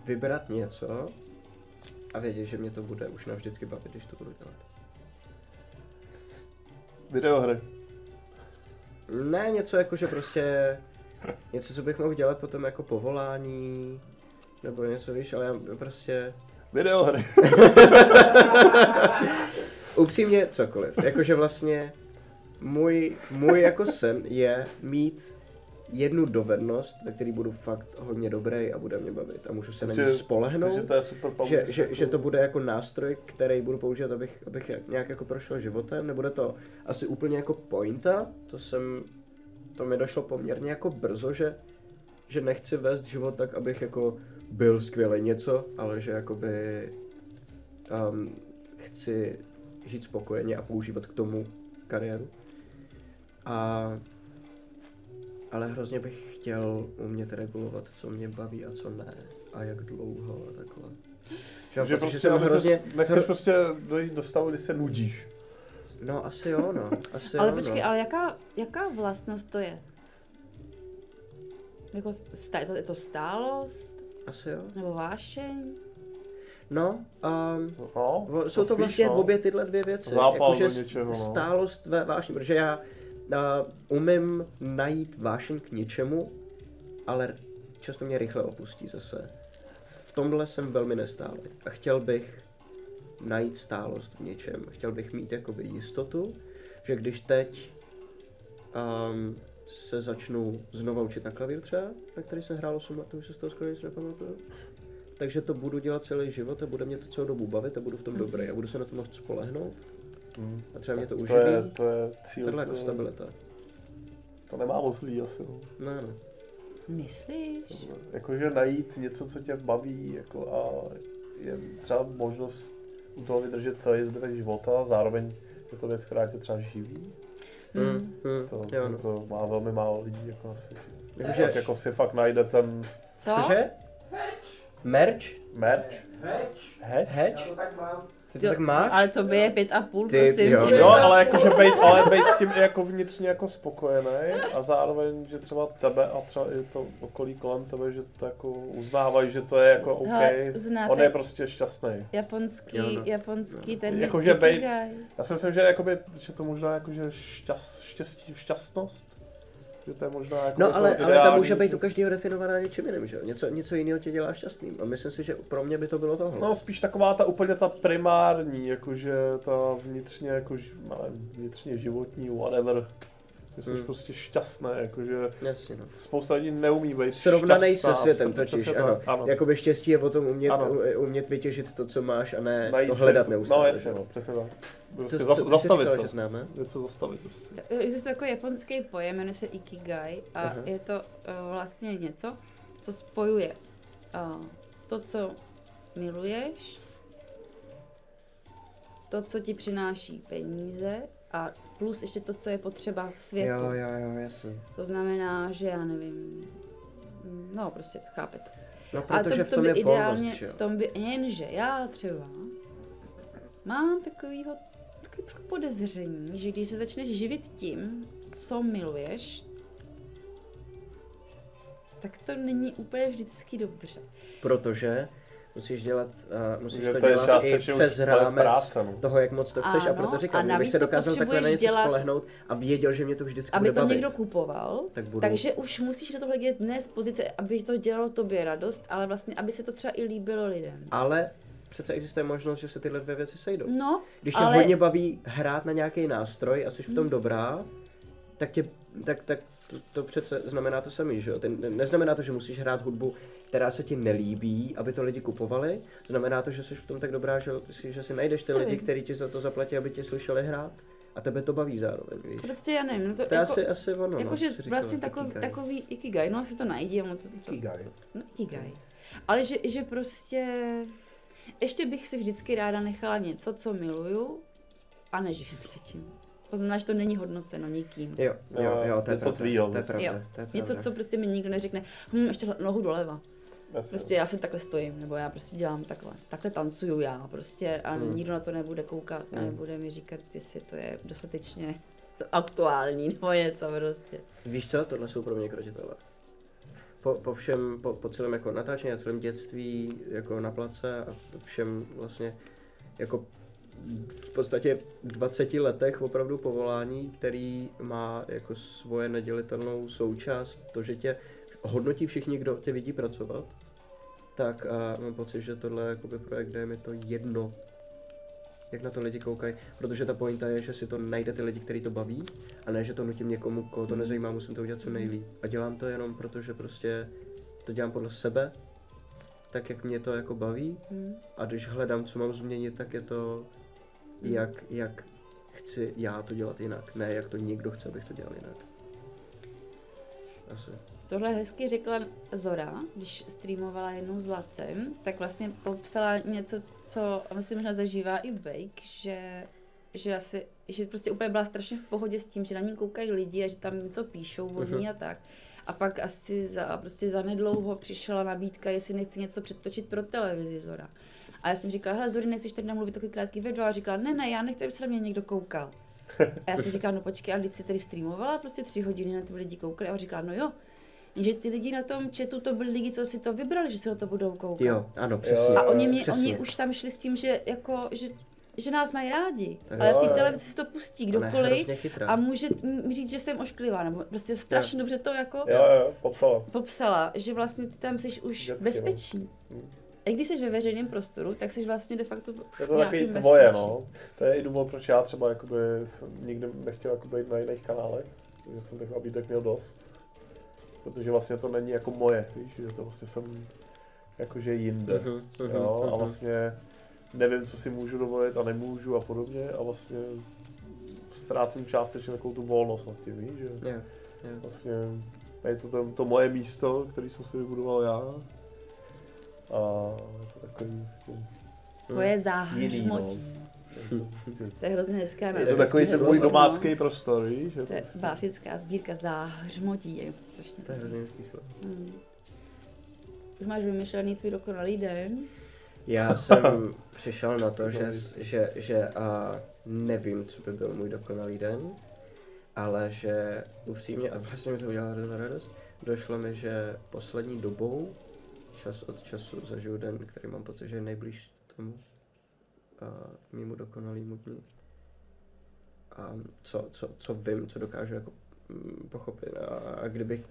vybrat něco a vědět, že mě to bude už navždycky bavit, když to budu dělat. Videohry. Ne, něco jako, že prostě něco, co bych mohl dělat potom jako povolání, nebo něco, víš, ale já prostě Videohry. (laughs) upřímně cokoliv. Jakože vlastně můj, můj jako sen je mít jednu dovednost, ve který budu fakt hodně dobrý a bude mě bavit a můžu se na ní spolehnout. Takže to je super že, že, jako- že to bude jako nástroj, který budu používat, abych, abych jak- nějak jako prošel životem. Nebude to asi úplně jako pointa, to jsem, to mi došlo poměrně jako brzo, že, že nechci vést život tak, abych jako byl skvělý něco, ale že jakoby um, chci žít spokojeně a používat k tomu kariéru. A ale hrozně bych chtěl umět regulovat, co mě baví a co ne. A jak dlouho a takhle. Že, že prostě, jsem hrozně... nechceš prostě dojít do stavu, kdy se nudíš. No asi jo, no. Asi Ale jo, počkej, no. ale jaká, jaká vlastnost to je? Jako je, to, je to stálost? Asi jo. Nebo vášeň? No, um, No, vo- jsou to spíš, vlastně no. obě tyhle dvě věci. Zápal Jakože něčeho, no. stálost ve vášni, protože já uh, umím najít vášeň k něčemu, ale často mě rychle opustí zase. V tomhle jsem velmi nestálý a chtěl bych najít stálost v něčem. Chtěl bych mít jakoby jistotu, že když teď um, se začnu znova učit na klavír třeba, na který jsem hrál 8 let, to už se z toho skoro nic nepamatuju. Takže to budu dělat celý život a bude mě to celou dobu bavit a budu v tom dobrý a budu se na to moct spolehnout Hmm. a třeba mě to To uživí. je, to je cíl. Tohle jako to- stabilita. To nemá moc lidí asi. No. No, no. Myslíš? Jakože najít něco, co tě baví jako a je třeba možnost u toho vydržet celý zbytek života, zároveň je to věc, která tě třeba živí. Hmm. Mm, mm, To, jo, to, no. to má velmi málo lidí jako na světě. Jakože- Tak jako si fakt najde ten Co? Cože? Merch? match. Heč. Hedge? Hedge? Já to tak mám. Ty to Jo, tak máš? Ale co by je pět a půl, Ty, prosím jo. tě. Jo, ale jakože bejt, ale bejt s tím i jako vnitřně jako spokojený a zároveň, že třeba tebe a třeba i to okolí kolem tebe, že to jako uznávají, že to je jako OK. Hele, znáte- On je prostě šťastný. Japonský, Jo, no. japonský No. ten Jakože bejt-. Já si myslím, že, jakoby, že to možná jakože šťast, štěstí, šťastnost. Že to je možná jako No ale, ale tam ideální, může být u každého definovaná něčím jiným, že jo? Něco, něco jiného tě dělá šťastným. A myslím si, že pro mě by to bylo tohle. No spíš taková ta úplně ta primární, jakože ta vnitřně, jako, ž- nevím, vnitřně životní, whatever. Že jsi Hmm. prostě šťastné, jakože Jasně, no. spousta lidí neumí být Srovnanej se světem totiž, ano. tak, ano. Jakoby štěstí je o tom umět, Ano. umět vytěžit to, co máš a ne Najít to hledat to. neustále. No jasně, no, přesně tak. To, Prostě co, zas, co, zastavit říkal, se. že známe? Se zastavit prostě. Existuje takový japonský pojem, jmenuje se Ikigai a Aha. je to uh, vlastně něco, co spojuje uh, to, co miluješ, to, co ti přináší peníze a plus ještě to, co je potřeba světu. Jo, jo, jo, jasně. To znamená, že já nevím, no prostě chápete. No, A protože to, v to tom by je ideálně, volnost, jo? v tom by, jenže já třeba mám takovýho, takový podezření, že když se začneš živit tím, co miluješ, tak to není úplně vždycky dobře. Protože musíš dělat, uh, musíš Že to, to dělat i přes rámec práce, no. toho, jak moc to chceš. a Ano, proto a říkám, kdybych navíc se dokázal takhle na něco dělat- spolehnout a věděl, že mě to vždycky Aby bude to bavit, někdo kupoval, tak budu. takže už musíš do tohle dělat ne z pozice, aby to dělalo tobě radost, ale vlastně, aby se to třeba i líbilo lidem. Ale přece existuje možnost, že se tyhle dvě věci sejdou. No, Když tě ale- hodně baví hrát na nějaký nástroj a jsi v tom dobrá, tak, tě, tak, tak to, to přece znamená to samý, že jo? Ten, neznamená to, že musíš hrát hudbu, která se ti nelíbí, aby to lidi kupovali. Znamená to, že jsi v tom tak dobrá, že si, že si najdeš ty lidi, kteří ti za to zaplatí, aby tě slyšeli hrát. A tebe to baví zároveň, víš? prostě já nevím, no to, To je jako, asi, asi ono, no, jakože co jsi říkala, vlastně takový, ikigai. takový ikigai, no asi to najdi, ono to, to, Ikigai. No, Ikigai. Ale že, že prostě... Ještě bych si vždycky ráda nechala něco, co miluju a neživím se tím. To znamená, že to není hodnoceno nikým. Jo, jo, jo, to je Něco pravda, tvýho, to je prostě. pravda, Jo. to je Něco, pravda. co prostě mi nikdo neřekne, hm, ještě nohu doleva. Jasně. Prostě já si takhle stojím, nebo já prostě dělám takhle. Takhle tancuju já prostě a Hmm. nikdo na to nebude koukat a Hmm. nebude mi říkat, jestli to je dostatečně aktuální (laughs) nebo něco prostě. Víš co, tohle jsou pro mě krotitele. Po, po všem, po, po celém jako natáčení a celém dětství, jako na place a všem vlastně jako v podstatě 20 letech opravdu povolání, který má jako svoje nedělitelnou součást, to, že tě hodnotí všichni, kdo tě vidí pracovat, tak a mám pocit, že tohle je jakoby projekt, kde je mi to jedno, jak na to lidi koukají, protože ta pointa je, že si to najde ty lidi, který to baví, a ne, že to nutím někomu, koho to nezajímá, musím to udělat co nejlíp. A dělám to jenom proto, že prostě to dělám podle sebe, tak jak mě to jako baví, Hm. a když hledám, co mám změnit, tak je to, jak, jak chci já to dělat jinak, ne jak to někdo chce, abych to dělal jinak. Asi. Tohle hezky řekla Zora, když streamovala jednou s Lacem, tak vlastně popsala něco, co vlastně možná zažívá i Bake, že, že, asi, že prostě úplně byla strašně v pohodě s tím, že na ní koukají lidi a že tam něco píšou o ní Mhm. a tak. A pak asi za, prostě za nedlouho přišla nabídka, jestli nechci něco předtočit pro televizi Zora. A já jsem říkala, hele Zori, nechceš tady namluvit takový krátký video? A říkala, ne, ne, já nechci, aby se na mě někdo koukal. A já jsem říkala, no počkej, a když jsi tady streamovala prostě tři hodiny, na ty lidi koukali. A on říkala, no jo, Jenže ty lidi na tom chatu, to byli lidi, co si to vybrali, že se na to budou koukat. Jo, ano, přesně. A oni, mě, přesně. oni už tam šli s tím, že, jako, že, že nás mají rádi. Tak ale jo, v té jo. televizi si to pustí kdokoliv a může mi říct, že jsem ošklivá, nebo prostě strašně dobře to jako Jo, jo, popsala. popsala, že vlastně ty tam jsi už Vždycky, bezpečí. no. I když jsi ve veřejném prostoru, tak jsi vlastně de facto Je to takový tvoje, no. To je i důvod, proč já třeba jakoby jsem nikdy nechtěl jakoby být na jiných kanálech, že jsem těch nabídek měl dost. Protože vlastně to není jako moje, víš, že to vlastně jsem jakože jinde. Mhm, mhm, Jo, a mhm. vlastně nevím, co si můžu dovolit a nemůžu a podobně a vlastně ztrácím částečně takovou tu volnost nad tím, víš, že Jo, jo. vlastně je to, to, to moje místo, který jsem si vybudoval já. A je to takový prostě, Tvoje no. záhřmotí. Je to, prostě, To je hrozně hezká je to název. takový ten můj No. domácký prostor, víš? Že To je prostě- básnická sbírka záhřmotí, jak se strašně To je hrozně hezký slovo. Hmm. Už máš vymyšlený tvůj dokonalý den? Já jsem (laughs) přišel na to, že, že, že a nevím, co by byl můj dokonalý den, ale že upřímně, a vlastně mi to udělalo radost, došlo mi, že poslední dobou, čas od času zažiju den, který mám pocit, že je nejblíž tomu a mýmu dokonalému dni. A co, co, co vím, co dokážu jako mm, pochopit. A, a kdybych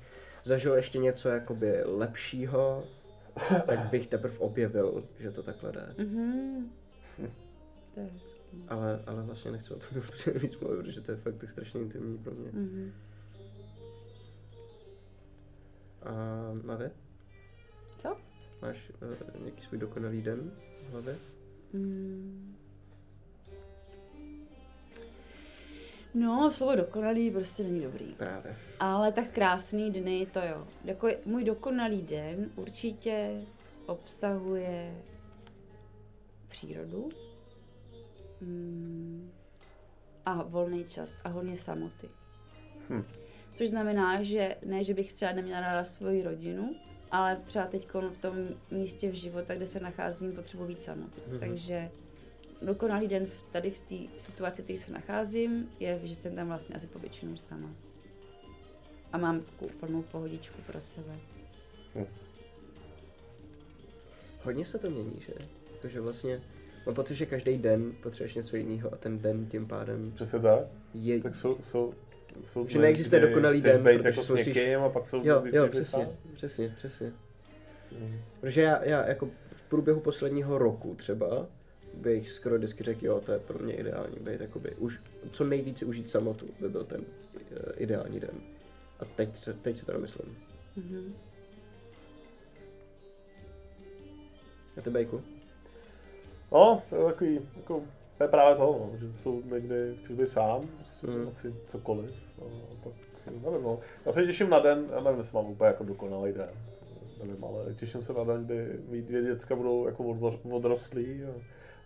zažil ještě něco jakoby lepšího, tak (laughs) bych teprve objevil, že to takhle jde. Mhm. To je hezký. Ale, ale vlastně nechci o tom (laughs) víc mluvit, protože to je fakt tak strašně intimní pro mě. Mhm. A Mavě, Co? máš uh, nějaký svůj dokonalý den v hlavě? Hmm. No, slovo dokonalý prostě není dobrý. Právě. Ale tak krásný dny, to jo. Jako můj dokonalý den určitě obsahuje přírodu mm, a volný čas a hodně samoty. Hm. Což znamená, že ne, že bych třeba neměla ráda svoji rodinu, ale třeba teď v tom místě v života, kde se nacházím, potřebuji víc samoty. Mhm. Takže dokonalý den v- tady v té situaci, v které se nacházím, je, že jsem tam vlastně asi po většinu sama. A mám takovou plnou pohodičku pro sebe. Hodně se to mění, že? Protože vlastně mám pocit, že každý den potřebuješ něco jiného a ten den tím pádem Přesně tak. je... Tak jsou, jsou, jsou Že neexistuje kdy dokonalý den, být protože jako s musíš- a pak jsou Jo, jo, přesně, přesně, přesně. Protože já, já jako v průběhu posledního roku třeba bych skoro vždycky řekl, jo, to je pro mě ideální být, jakoby, už, co nejvíce užít samotu by byl ten eh, ideální den. A teď, se- teď si to nemyslím. Mhm. A ty Bejku? No, to je takový, jako, to je právě to, no, že jsou někdy, chceš být sám, Mm. mm. asi cokoliv. No, a pak, nevím, no. Já se těším na den, já nevím, jestli mám úplně jako dokonalý den, nevím, ale těším se na den, kdy mý dvě děcka budou jako odro- odrostlí a,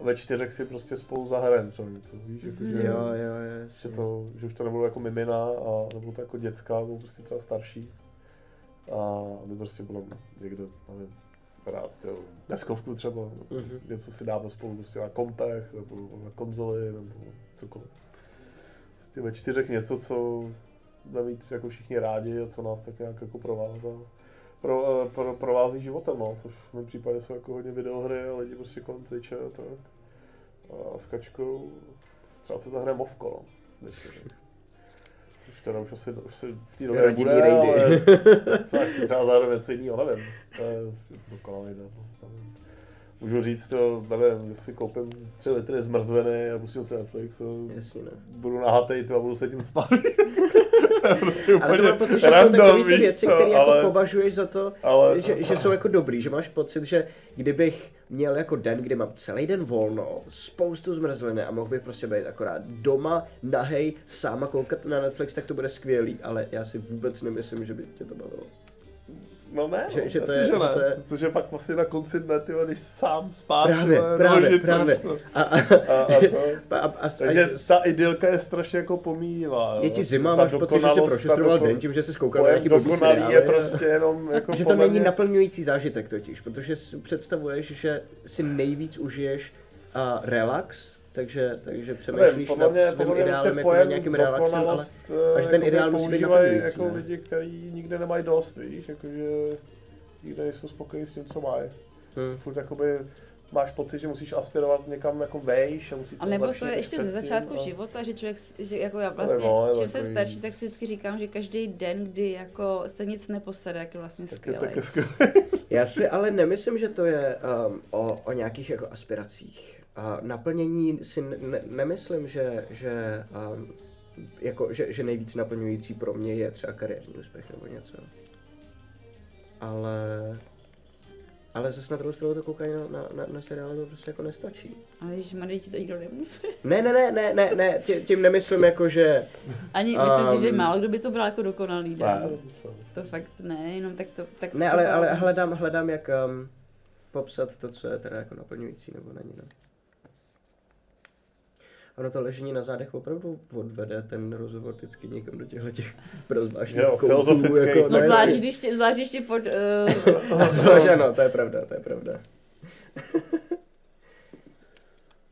a ve čtyřech si prostě spolu zahrajeme třeba něco, víš, jako, že, Jo, jo, že, to, že už to nebudou jako mimina a nebudou to jako děcka, budou prostě třeba starší. A my prostě budeme někde, nevím, hrát tyjo, deskovku třeba, Mhm. něco si dáme spolu prostě na kompech, nebo na konzoli, nebo cokoliv. Prostě ve čtyřech něco, co budeme mít jako všichni rádi a co nás tak nějak jako provází. Pro, eh, pro, provází životem, no, což v mém případě jsou jako hodně videohry a lidi prostě kolem Twitche a tak. A s kačkou třeba se zahraje Movko, no, Což teda už asi, už si v té době Rodinný bude, rejdy. ale (laughs) co, jak si třeba zahrajeme něco jiného, nevím. To je dokonalý no, nevím. Můžu říct to, nevím, že si koupím 3 litry zmrzliny a pustím si Netflix a Jasně, ne. budu nahatej to a budu se tím spát. (laughs) prostě Ale to úplně mám pocit, že jsou takové ty věci, které jako ale- považuješ za to, ale- že, že jsou jako dobrý, že máš pocit, že kdybych měl jako den, kdy mám celý den volno, spoustu zmrzliny a mohl bych prostě být akorát doma, nahej, sám a koukat na Netflix, tak to bude skvělý, ale já si vůbec nemyslím, že by tě to bavilo. No ne, Že- no, že to je- že ne, to je- protože pak vlastně na konci dne, ty když sám spát, Právě, vole, právě, nožice, právě. A, a, A, a (laughs) to, a, a, a, takže a, ta idylka je strašně jako pomíjivá. jo. je ti zima, Ta máš pocit, že jsi prošustroval doko- den tím, že jsi koukal na nějaký blbý dokonalý je prostě jenom jako že to není naplňující zážitek totiž, protože si představuješ, že si nejvíc užiješ uh, relax, takže, takže přemýšlíš podle nad svým ideálem prostě jako nad nějakým relaxem, ale dokonalost, a že ten jakoby ideál musí být naplňující, jako ne? lidi, kteří nikde nemají dost, víš, jakože nikde nejsou spokojení s tím, co mají. hm, Furt jakoby máš pocit, že musíš aspirovat někam jako vejš a musí A nebo to je ještě ze začátku a- života, že člověk, že jako já vlastně, no, čím jsem takový- starší, tak si vždycky říkám, že každý den, kdy jako se nic neposede, jak je vlastně skvělý. Já si ale nemyslím, že to je um, o, o nějakých jako aspiracích. A naplnění si ne, nemyslím, že, že, um, jako, že, že nejvíc naplňující pro mě je třeba kariérní úspěch nebo něco. Ale ale zase na druhou stranu to koukání na, na, na, na seriály mi prostě jako nestačí. Ale když ti to nikdo nemusí. Ne, ne, ne, ne, ne, ne, tě, tím nemyslím jako, že... Ani myslím si, že Um, málo kdo by to bral jako dokonalý den. Ne, to To fakt ne, jenom tak to... Tak Ne, ale, ale hledám, hledám, jak um, popsat to, co je teda jako naplňující nebo není, no. Ono to ležení na zádech opravdu odvede ten rozhovor vždycky někam do těchto těch prozvláštních koutů, jako, No zvlášť, když tě, zvlášť, když tě pod... Uh, (laughs) Zvlášť ano, to je pravda, to je pravda. (laughs)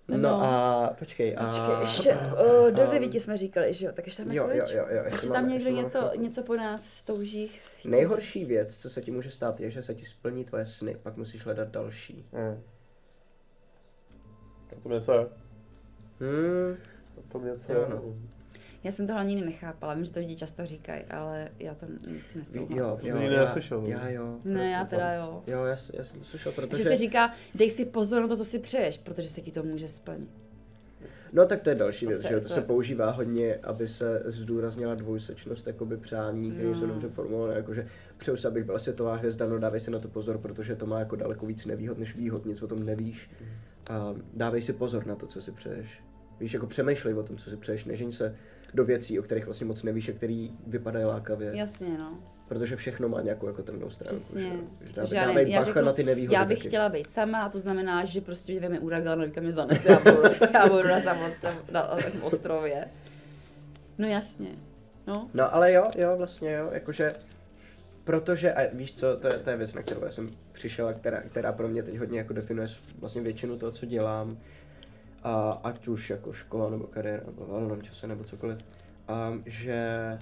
No, No. a počkej, a... Počkej, ještě uh, do a- devíti jsme říkali, že jo, tak ještě tam Jo, jo, jo, jo, ještě tam někdo něco, chvilku. něco po nás touží. Nejhorší věc, co se ti může stát, je, že se ti splní tvoje sny, pak musíš hledat další. Hmm. To něco je. Hmm, A to něco Jo, je. no. Já jsem to hlavně nechápala, vím, že to lidi často říkají, ale já to s tím nesouhlasím. Jo, jo, já, neslyšel, no. já jo. Ne, já To- teda jo. Jo, já, já jsem to slyšel, Protože protože... se říká, dej si pozor na to, co si přeješ, protože se ti to může splnit. No tak to je další To věc, se- že jo, to to- se používá hodně, aby se zdůraznila dvojsečnost jakoby přání, které No. jsou dobře formulované, jakože přeju se, abych byla světová hvězda, no dávej si na to pozor, protože to má jako daleko víc nevýhod než výhod, nic o tom nevíš. A dávej si pozor na to, co si přeješ. Víš, jako přemýšlej o tom, co si přeješ, nežeň se do věcí, o kterých vlastně moc nevíš a který vypadají lákavě, Jasně, no. protože všechno má nějakou jako temnou stránku. Přesně. že Takže dávej, já dávej já bacha řeknu, na ty nevýhody Já bych taky. chtěla být sama a to znamená, že prostě mě veme uragán a mě zanese já budu, (laughs) já budu na samotce na, na ostrově. No jasně. No, No ale jo, jo, vlastně jo, jakože, protože, a víš co, to je, to je věc, na kterou já jsem přišel a která, která pro mě teď hodně jako definuje vlastně většinu toho, co dělám, a ať už jako škola nebo kariéra, nebo volném čase, nebo cokoliv, a že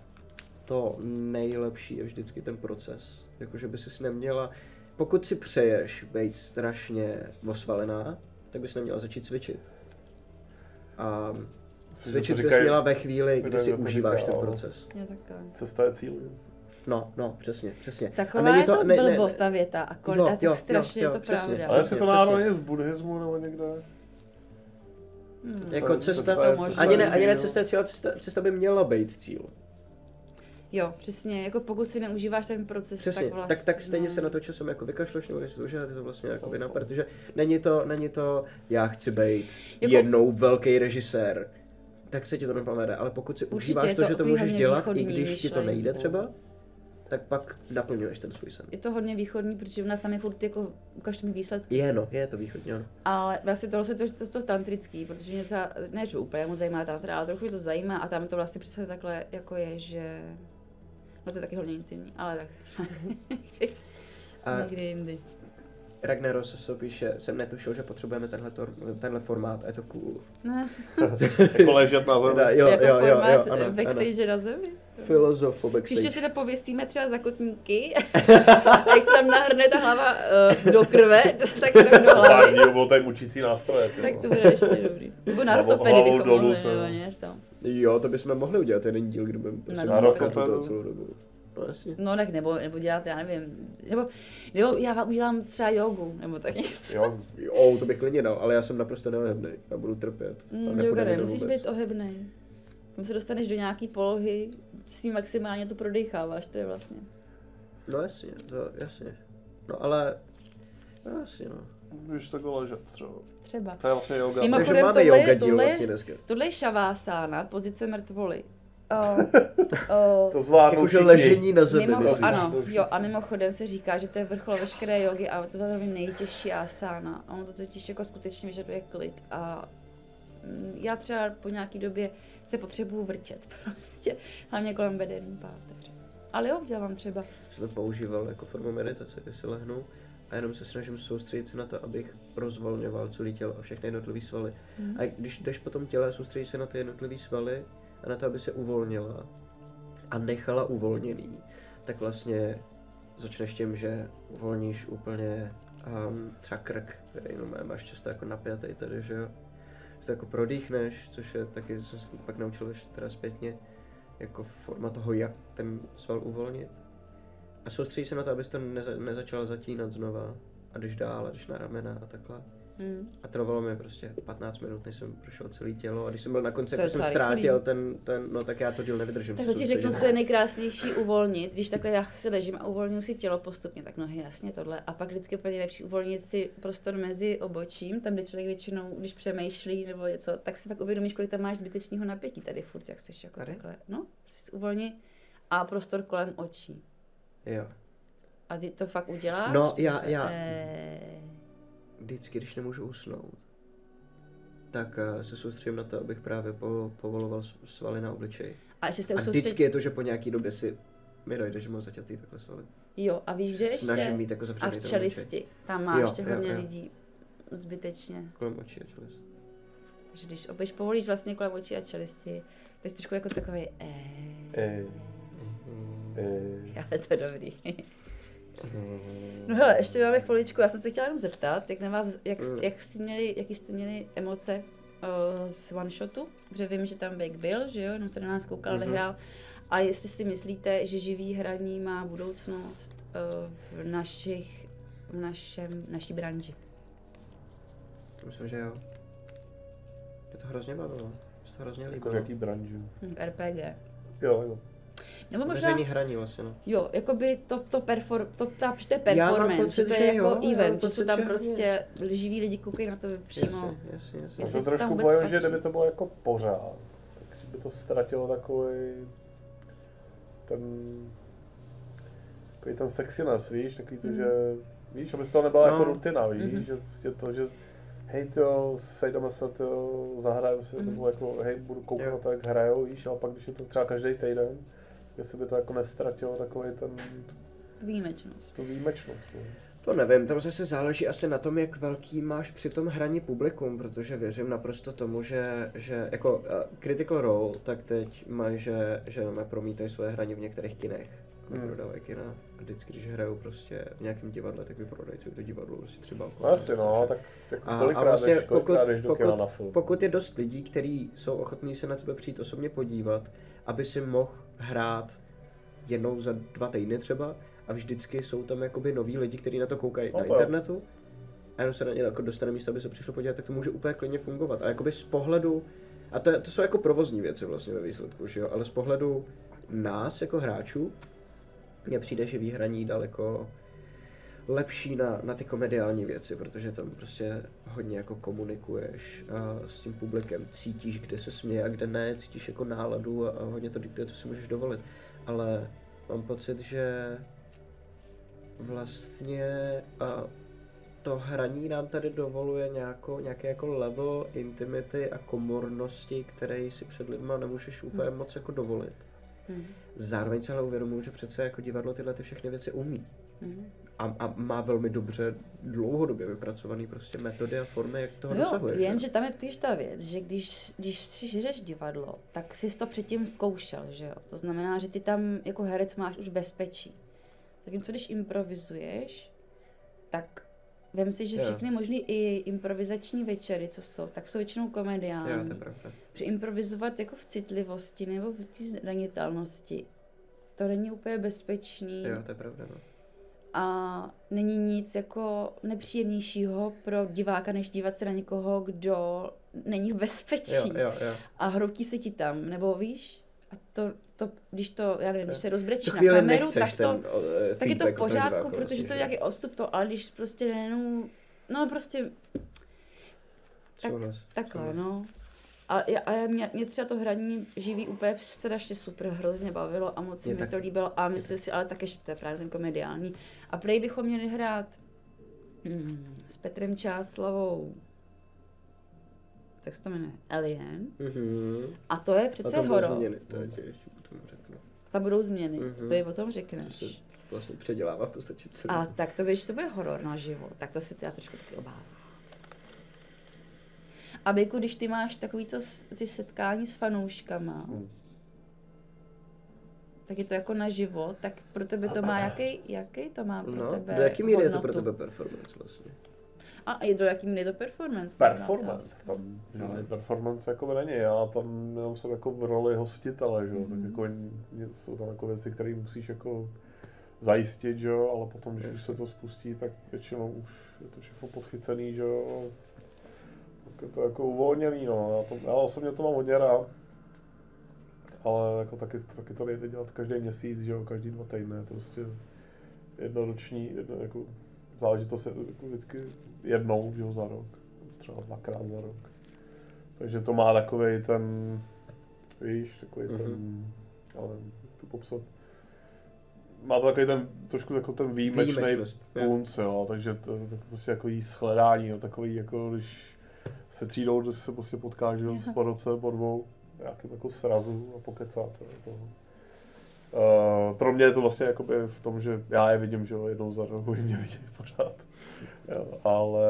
to nejlepší je vždycky ten proces, jakože by si neměla, pokud si přeješ být strašně osvalená, tak bys neměla začít cvičit. A cvičit bys měla ve chvíli, kdy si užíváš říká, ten ale- proces. je. Cesta je cíl. No, no, přesně, přesně. Taková je to blbost ta věta a, kon, Jo, a tak jo, strašně jo, je to přesně. pravda. Ale jestli to náhodou není z buddhismu nebo někde. Hmm. Jako cesta, To možná. ani ne, ani ne cíl. cesta je cíl, ale cesta, cesta by měla být cíl. Jo, přesně, jako pokud si neužíváš ten proces, Přesně, tak vlastně, tak, tak stejně no. se na to časem jako vykašleš, nebo jestli to užívat, je to vlastně jako vina, protože není to, není to, já chci být Jako- jednou velký režisér, tak se ti to nepovede, ale pokud si Určitě užíváš je to, to že to můžeš dělat, i když ti to nejde třeba, tak pak naplňuješ ten svůj sen. Je to hodně východní, protože u nás sami furt jako ukažte mi výsledky. Je, no, je to východně, ano. Ale vlastně tohle je to, to, to tantrický, protože třeba, ne, že úplně moc zajímá tantra, ale trochu mě to zajímá a tam to vlastně přesně takhle jako je, že no to je taky hodně intimní, ale tak (laughs) (laughs) A někdy jindy. Ragnaros se píše, jsem netušil, že potřebujeme tenhle, tor, tenhle formát a je to cool. Ne, (laughs) jako ležet na zemi. jo, jako jo, jo, jo, ano, ano. backstage na zemi. Filozofo backstage. Příště si nepověsíme třeba zakotníky, a (laughs) jak se tam nahrne ta hlava uh, do krve, (laughs) tak to tam do hlavy. Dní bylo tady mučící nástroje. Tak to bude ještě dobrý. Nebo na hlavu bychom dolů, mohli, to jo. nebo něco. Jo, to bychom mohli udělat jeden díl, kdy budeme prostě Na ortopedu. to celou dobu. No jasně. No tak nebo, nebo dělat, já nevím, nebo, nebo já vám udělám třeba jogu, nebo tak něco. Jo, jo, to bych klidně dal, ale já jsem naprosto neohebný. Já budu trpět. Mm, yoga nemusíš vůbec. být ohebnej. Tam se dostaneš do nějaký polohy, s tím maximálně to prodecháváš, to je vlastně. No jasně, to jasně. No ale, no jasně no. Když takhle ležet třeba. Třeba. To je vlastně yoga. Mimochodem, máme tohle je- yoga díl tohle je- vlastně dneska. Tohle je šavásána, pozice mrtvoly. Uh, uh, To zvládnou Jakože ležení na zemi. Mimo, ano, jo, a mimochodem se říká, že to je vrchol veškeré jogy a to je zároveň nejtěžší asána. A ono to totiž jako skutečně vyžaduje klid. A mm, já třeba po nějaký době se potřebuju vrtět (laughs) prostě, hlavně kolem bederní páteře. Ale jo, dělám třeba. Jsem to používal jako formu meditace, kdy si lehnu a jenom se snažím soustředit se na to, abych rozvolňoval celé tělo a všechny jednotlivé svaly. Mhm. A když jdeš po tom těle, soustředíš se na ty jednotlivé svaly a na to, aby se uvolnila a nechala uvolněný, tak vlastně začneš tím, že uvolníš úplně um, třeba krk, který no, máš často jako napjatý tady, že jo. Že to jako prodýchneš, což je taky, co se pak naučil teda zpětně, jako forma toho, jak ten sval uvolnit. A soustředíš se na to, abys to neza, nezačal zatínat znova a jdeš dál a jdeš na ramena a takhle. Mm. A trvalo mi prostě 15 minut, než jsem prošel celé tělo a když jsem byl na konci, jako jsem ztrátil ten, ten, no tak já to díl nevydržím. Tak to ti řeknu, co je nejkrásnější uvolnit, když takhle já si ležím a uvolňuji si tělo postupně, tak nohy jasně tohle. A pak vždycky úplně nejlepší uvolnit si prostor mezi obočím, tam, kde člověk většinou, když přemýšlí nebo něco, tak si pak uvědomíš, kolik tam máš zbytečného napětí tady furt, jak jsi jako Tady? takhle. No, si uvolni a prostor kolem očí. Jo. A ty to fakt uděláš? No, já- já- Vždycky, když nemůžu usnout, tak eh, se soustředím na to, abych právě po, povoloval svaly na obličeji. a ještě se A usoustředí... vždycky je to, že po nějaký době si mi dojde, že mám zaťatý takhle svaly. Jo, a víš, kde ještě? Snažím mít jako A v obličej. čelisti. Tam máš Jo, ještě jo, hodně jo. lidí zbytečně. Kolem očí a čelist. Takže když opět povolíš vlastně kolem očí a čelisti, to je trošku jako takový eh, Ej, ej. (laughs) ale to je dobrý. (laughs) No hele, ještě máme chviličku, já jsem se chtěla jenom zeptat, jak na vás, jak, Mm. jak jste měli, jaký jste měli emoce uh, z one shotu, protože vím, že tam Vek byl, že jo, jenom se na nás koukal, Mhm. mm-hmm. nehrál. A jestli si myslíte, že živý hraní má budoucnost uh, v našich, v našem, naší branži. Myslím, že jo. Mě to hrozně bavilo. Mě to hrozně Jako líbilo. v jaký branži. Hm, v RPG. Jo, jo. Nebo možná, Veřejný hraní vlastně, no. jo, jakoby to, to, perfor, to, ta, to je performance, pocit, že to je jo, jako mám event, pocit, jsou tam že prostě živí lidi koukají na to přímo. Jasně, jasně, jasně. Já se to trošku bojím, že kdyby to bylo jako pořád, takže by to ztratilo takový ten takový ten sexiness, víš, takový to, Mhm. že víš, aby z toho nebyla No. jako rutina, víš, Mhm. že prostě to, že hej to, sejdeme se to, zahrajeme si, Mhm. nebo jako hej, budu koukat Jo. na to, jak hrajou, víš, ale pak když je to třeba každý týden, jestli by to jako nestratilo takový ten, Výjimečnost. tu výjimečnost, no. To nevím, tam zase záleží asi na tom, jak velký máš při tom hraní publikum, protože věřím naprosto tomu, že, že jako uh, Critical Role, tak teď mají, že, že promítají svoje hraní v některých kinech. Hmm. Vyprodávají kina. A vždycky, když hrajou prostě v nějakém divadle, tak vyprodají celé to divadlo prostě třeba okolo. No asi no, tak jako A, kolikrát, a vlastně jdeš, pokud, jdeš do kina na pokud, film. pokud je dost lidí, kteří jsou ochotní se na tebe přijít osobně podívat, aby si mohl hrát jednou za dva týdny třeba a vždycky jsou tam jakoby noví lidi, kteří na to koukají No na internetu a jenom se na ně jako dostane místo, aby se přišlo podívat, tak to může úplně klidně fungovat. A jakoby z pohledu, a to, to jsou jako provozní věci vlastně ve výsledku, že jo, ale z pohledu nás jako hráčů, mně přijde, že výhraní daleko lepší na, na ty komediální věci, protože tam prostě hodně jako komunikuješ a s tím publikem, cítíš, kde se směje a kde ne, cítíš jako náladu a, a hodně to diktuje, co si můžeš dovolit. Ale mám pocit, že vlastně a to hraní nám tady dovoluje nějako, nějaký jako level intimity a komornosti, který si před lidma nemůžeš úplně moc jako dovolit. Mhm. Zároveň se ale uvědomuji, že přece jako divadlo tyhle ty všechny věci umí. Mhm. A, a má velmi dobře dlouhodobě vypracovaný prostě metody a formy, jak toho No jo, dosahuje. že? jenže tam je totiž ta věc, že když, když si žereš divadlo, tak jsi to předtím zkoušel, že jo? To znamená, že ty tam jako herec máš už bezpečí. Zatímco když improvizuješ, tak vem si, že Jo. všechny možné i improvizační večery, co jsou, tak jsou většinou Jo, komediální. to je pravda. Že improvizovat jako v citlivosti nebo v té zranitelnosti, to není úplně bezpečný Jo, to je pravda, no. A není nic jako nepříjemnějšího pro diváka, než dívat se na někoho, kdo není v bezpečí Jo, jo, jo. a hroutí se ti tam, nebo víš? A to, to když to, já nevím, když se rozbrečíš na kameru, tak to, ten eh, tak je to v pořádku, protože vlastně, to je nějaký odstup to, ale když prostě nejenom, no prostě tak- takhle, no. A, já- a já- mě, mě třeba to hraní živý úplně strašně super, hrozně bavilo a moc se mi tak- to líbilo a myslím si, ale také, že to je právě ten komediální. A prej bychom měli hrát hmm, s Petrem Čáslavou, tak se to jmenuje Alien. Mhm. A to je přece horor. změny, to ještě potom řeknu. Budou změny, Mhm. to je o tom To řekneš. se vlastně předělává v podstatě celý. A tak to víš, to bude horor naživo, tak to si já trošku taky obávám. A Bejku, když ty máš takovýto s- ty setkání s fanouškama, Hmm. tak je to jako naživo, tak pro tebe to má jaký, jaký to má pro No, tebe do jaký míry je to pro tebe performance vlastně? A i do jaký míry je to performance? Performance, tam No. žádný performance jako není, já tam jenom jsem jako v roli hostitele, že jo, tak Mhm. jako jsou tam jako věci, které musíš jako zajistit, že jo, ale potom, když už se to spustí, tak většinou už je to všechno podchycený, že jo, je to jako uvolněný, no, já, to, já osobně to mám hodně rád, ale jako taky, taky to nejde dělat každý měsíc, že jo, každý dva týdny, je to prostě jednoroční, jedno, jako záležitost je jako vždycky jednou, že jo, za rok, třeba dvakrát za rok. Takže to má takový ten, víš, takový mm-hmm. ten, Mhm. ale jak to popsat, má to takový ten, trošku jako ten výjimečný punc, jo, takže to, to prostě jako jí shledání, jo, takový jako když se třídou, když se prostě potkáš, že po roce, po dvou, nějakým jako srazu a pokecáte. To. Uh, pro mě je to vlastně jakoby v tom, že já je vidím, že jednou za rok, oni mě vidí pořád. Jo, ale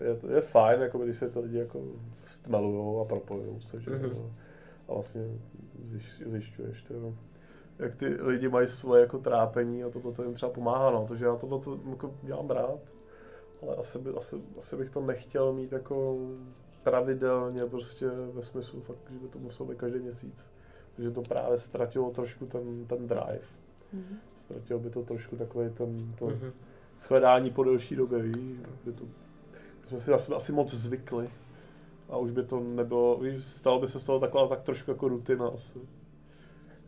je, to, je fajn, jako když se to lidi jako stmelujou a propojujou se, že. Mhm. A vlastně zjiš, zjišťuješ, to, jak ty lidi mají svoje jako trápení a toto to jim třeba pomáhá, no, takže já tohle to jako dělám rád, ale asi, by, asi, asi bych to nechtěl mít jako pravidelně prostě ve smyslu fakt, že by to muselo být každý měsíc. Takže to právě ztratilo trošku ten, ten drive. Mhm. Ztratilo by to trošku takový ten, to Mhm. shledání po delší době, víš, by to, jsme si asi, asi moc zvykli. A už by to nebylo, víš, stalo by se z toho taková tak trošku jako rutina asi.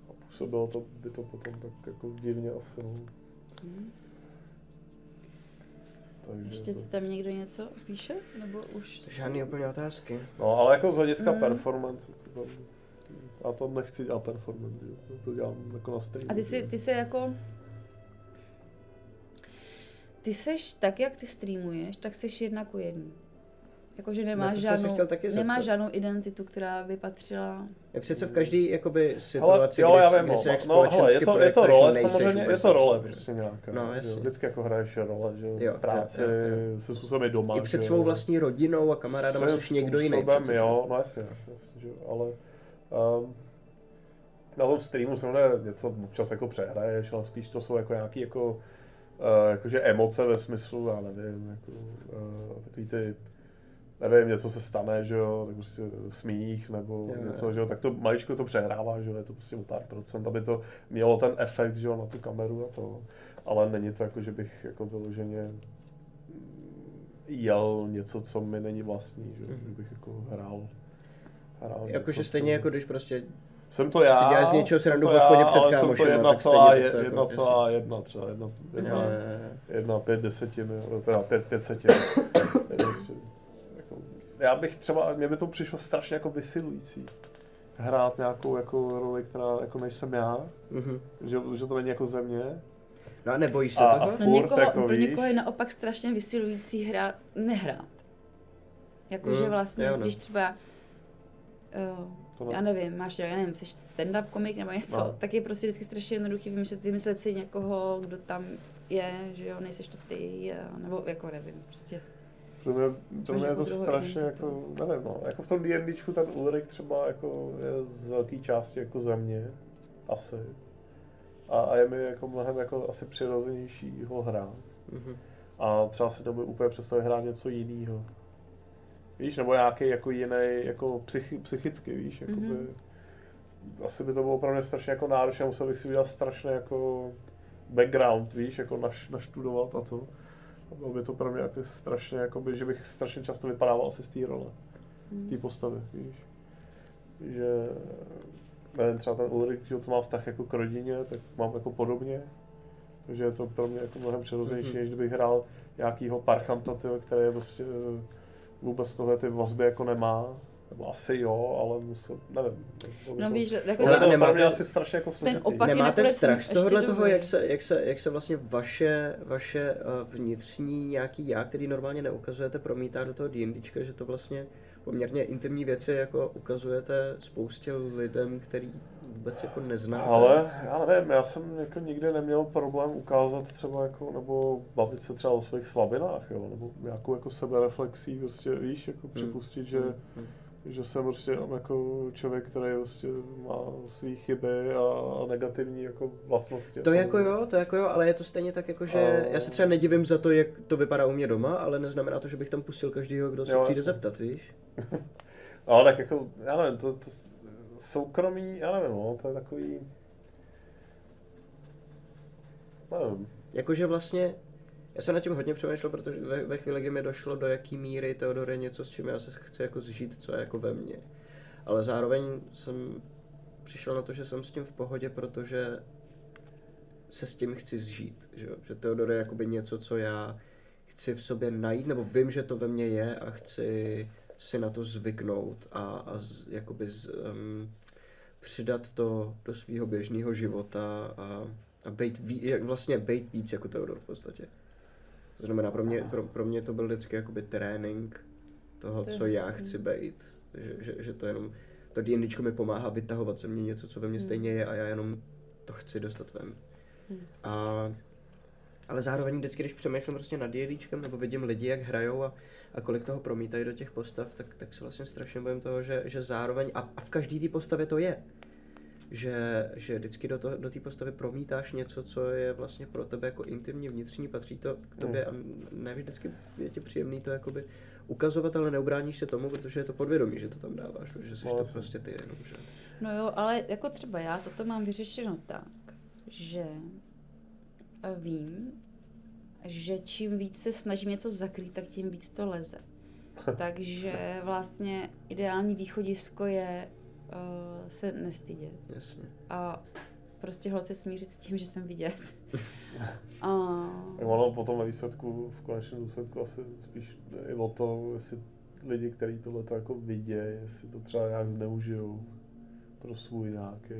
A působilo to, by to potom tak jako divně asi, no. Mhm. Takže Ještě to... ti tam někdo něco píše? Nebo už? Žádný úplně otázky. No, ale jako z hlediska Mm. performance, to, já to nechci dělat performance, jo, to dělám jako na streamu. A ty si, že? ty se jako... Ty seš tak, jak ty streamuješ, tak seš jedna ku jedný. Jakože nemáš žádnou, chtěl taky nemáš žádnou identitu, která by patřila... Je přece v každé jakoby Ale, situaci, jo, kdy, já si- vím, kdy si no, jak no, hele, je to, je to role, samozřejmě, je to role prostě nějaká. No, že jasně. jo. Vždycky jako hraješ role, že jo, Jo, v práci, jo, jo, se způsobem doma. I před že svou jo. vlastní rodinou a kamarádama jsi někdo jiný. způsobem, přece, jo, no jasně, jasně že jo, ale um, na tom streamu samozřejmě něco občas jako přehraješ, ale spíš to jsou jako nějaký jako, uh, jakože emoce ve smyslu, já nevím, jako, uh, takový ty, nevím, něco se stane, že jo, tak prostě smích nebo jo. něco, že jo, tak to maličko to přehrává, že jo, je to prostě o pár procent, aby to mělo ten efekt, že jo, na tu kameru a to, ale není to jako, že bych jako vyloženě jel něco, co mi není vlastní, že, Mhm. že bych jako hrál. hrál Jakože stejně co- jako když prostě jsem to já, si děláš z něčeho jsem srandu to v hospodě já, před ale jsem to jedna tak stejně celá, to je- já bych třeba, mě by to přišlo strašně jako vysilující hrát nějakou jako roli, která jako nejsem já, Mhm. že, že to není jako ze mě. No a nebojíš se A- a toho? No někoho, jako, pro někoho je naopak strašně vysilující hra, nehrát. Jakože Mm, vlastně, jo, no. když třeba, uh, já nevím, máš, já nevím, jsi stand-up komik nebo něco, No. tak je prostě vždycky strašně jednoduchý vymyslet, vymyslet si někoho, kdo tam je, že jo, nejseš to ty, a, nebo jako nevím, prostě. Pro mě, pro mě je to jako strašně jako, nevím no, jako v tom D&Dčku ten Ulrik třeba jako je z velké části jako za mě, asi. A, a je mi jako mnohem jako asi přirozenější ho hrát. Mhm. A třeba si to úplně představit hrát něco jiného. Víš, nebo nějaký jako jiný, jako psychi, psychicky, víš, jakoby. Mhm. Asi by to bylo pro mě strašně jako náročné, musel bych si udělat strašně jako background, víš, jako naš, naštudovat a to. A bylo by to pro mě jako strašně, jakoby, že bych strašně často vypadával asi z té role, Mm. té postavy, víš. Že, nevím, třeba ten Ulrik, co má vztah jako k rodině, tak mám jako podobně. Takže je to pro mě jako mnohem přirozenější, Mhm. než kdybych hrál nějakýho parchanta, tyjo, který je prostě eh, vůbec tohle ty vazby jako nemá. Nebo asi jo, ale musel, nevím. No to, víš, jako Ale to nemáte- asi strašně jako složitý. opak- je Nemáte strach z tohohle toho, jak se, jak, se, jak se vlastně vaše, vaše eh, vnitřní nějaký já, který normálně neukazujete, promítá do toho D&Dčka, že to vlastně poměrně intimní věci jako ukazujete spoustě lidem, který vůbec jako neznáte. Ale já nevím, já jsem jako nikdy neměl problém ukázat třeba jako, nebo bavit se třeba o svých slabinách, jo, nebo nějakou jako sebereflexí, prostě víš, jako připustit, že, Hmm, hmm. Že jsem prostě jenom jako člověk, který prostě má své chyby a, negativní jako vlastnosti. To jako jo, to jako jo, ale je to stejně tak jako, že A- já se třeba nedivím za to, jak to vypadá u mě doma, ale neznamená to, že bych tam pustil každýho, kdo se Jo, přijde jasně. zeptat, víš? (laughs) Ale tak jako, já nevím, to, to soukromí, já nevím, no, to je takový, nevím, Jakože vlastně, já jsem nad tím hodně přemýšlel, protože ve, ve chvíli, kdy mi došlo, do jaký míry Teodor je něco, s čím já se chci jako zžít, co je jako ve mně. Ale zároveň jsem přišel na to, že jsem s tím v pohodě, protože se s tím chci zžít, že, že Teodor je jakoby něco, co já chci v sobě najít, nebo vím, že to ve mně je a chci si na to zvyknout a, a z, jakoby z, um, přidat to do svého běžného života a, a být ví, vlastně být víc jako Teodor v podstatě. To znamená, pro mě, pro, pro mě to byl vždycky jakoby trénink toho, To co já chci být. Že, že, že to jenom, to D&Dčko mi pomáhá vytahovat ze mě něco, co ve mně Hmm. stejně je a já jenom to chci dostat ven. Hmm. A, ale zároveň vždycky, když přemýšlím prostě nad D&Dčkem, nebo vidím lidi, jak hrajou a, a kolik toho promítají do těch postav, tak, tak se vlastně strašně bojím toho, že, že zároveň, a, a v každé té postavě to je, že, že vždycky do, to, do té postavy promítáš něco, co je vlastně pro tebe jako intimní, vnitřní, patří to k tobě a ne vždycky je ti příjemný to jakoby ukazovat, ale neubráníš se tomu, protože je to podvědomí, že to tam dáváš, že jsi to jasně. prostě ty jenom, že... No jo, ale jako třeba já toto mám vyřešeno tak, že eh, vím, že čím víc se snažím něco zakrýt, tak tím víc to leze. (laughs) Takže vlastně ideální východisko je uh, se nestydět Jasně. a prostě holce smířit s tím, že jsem vidět. (laughs) A, ono potom ve výsledku, v konečném důsledku asi spíš jde i o to, jestli lidi, kteří tohle jako vidějí, jestli to třeba nějak zneužijou pro svůj nějaký,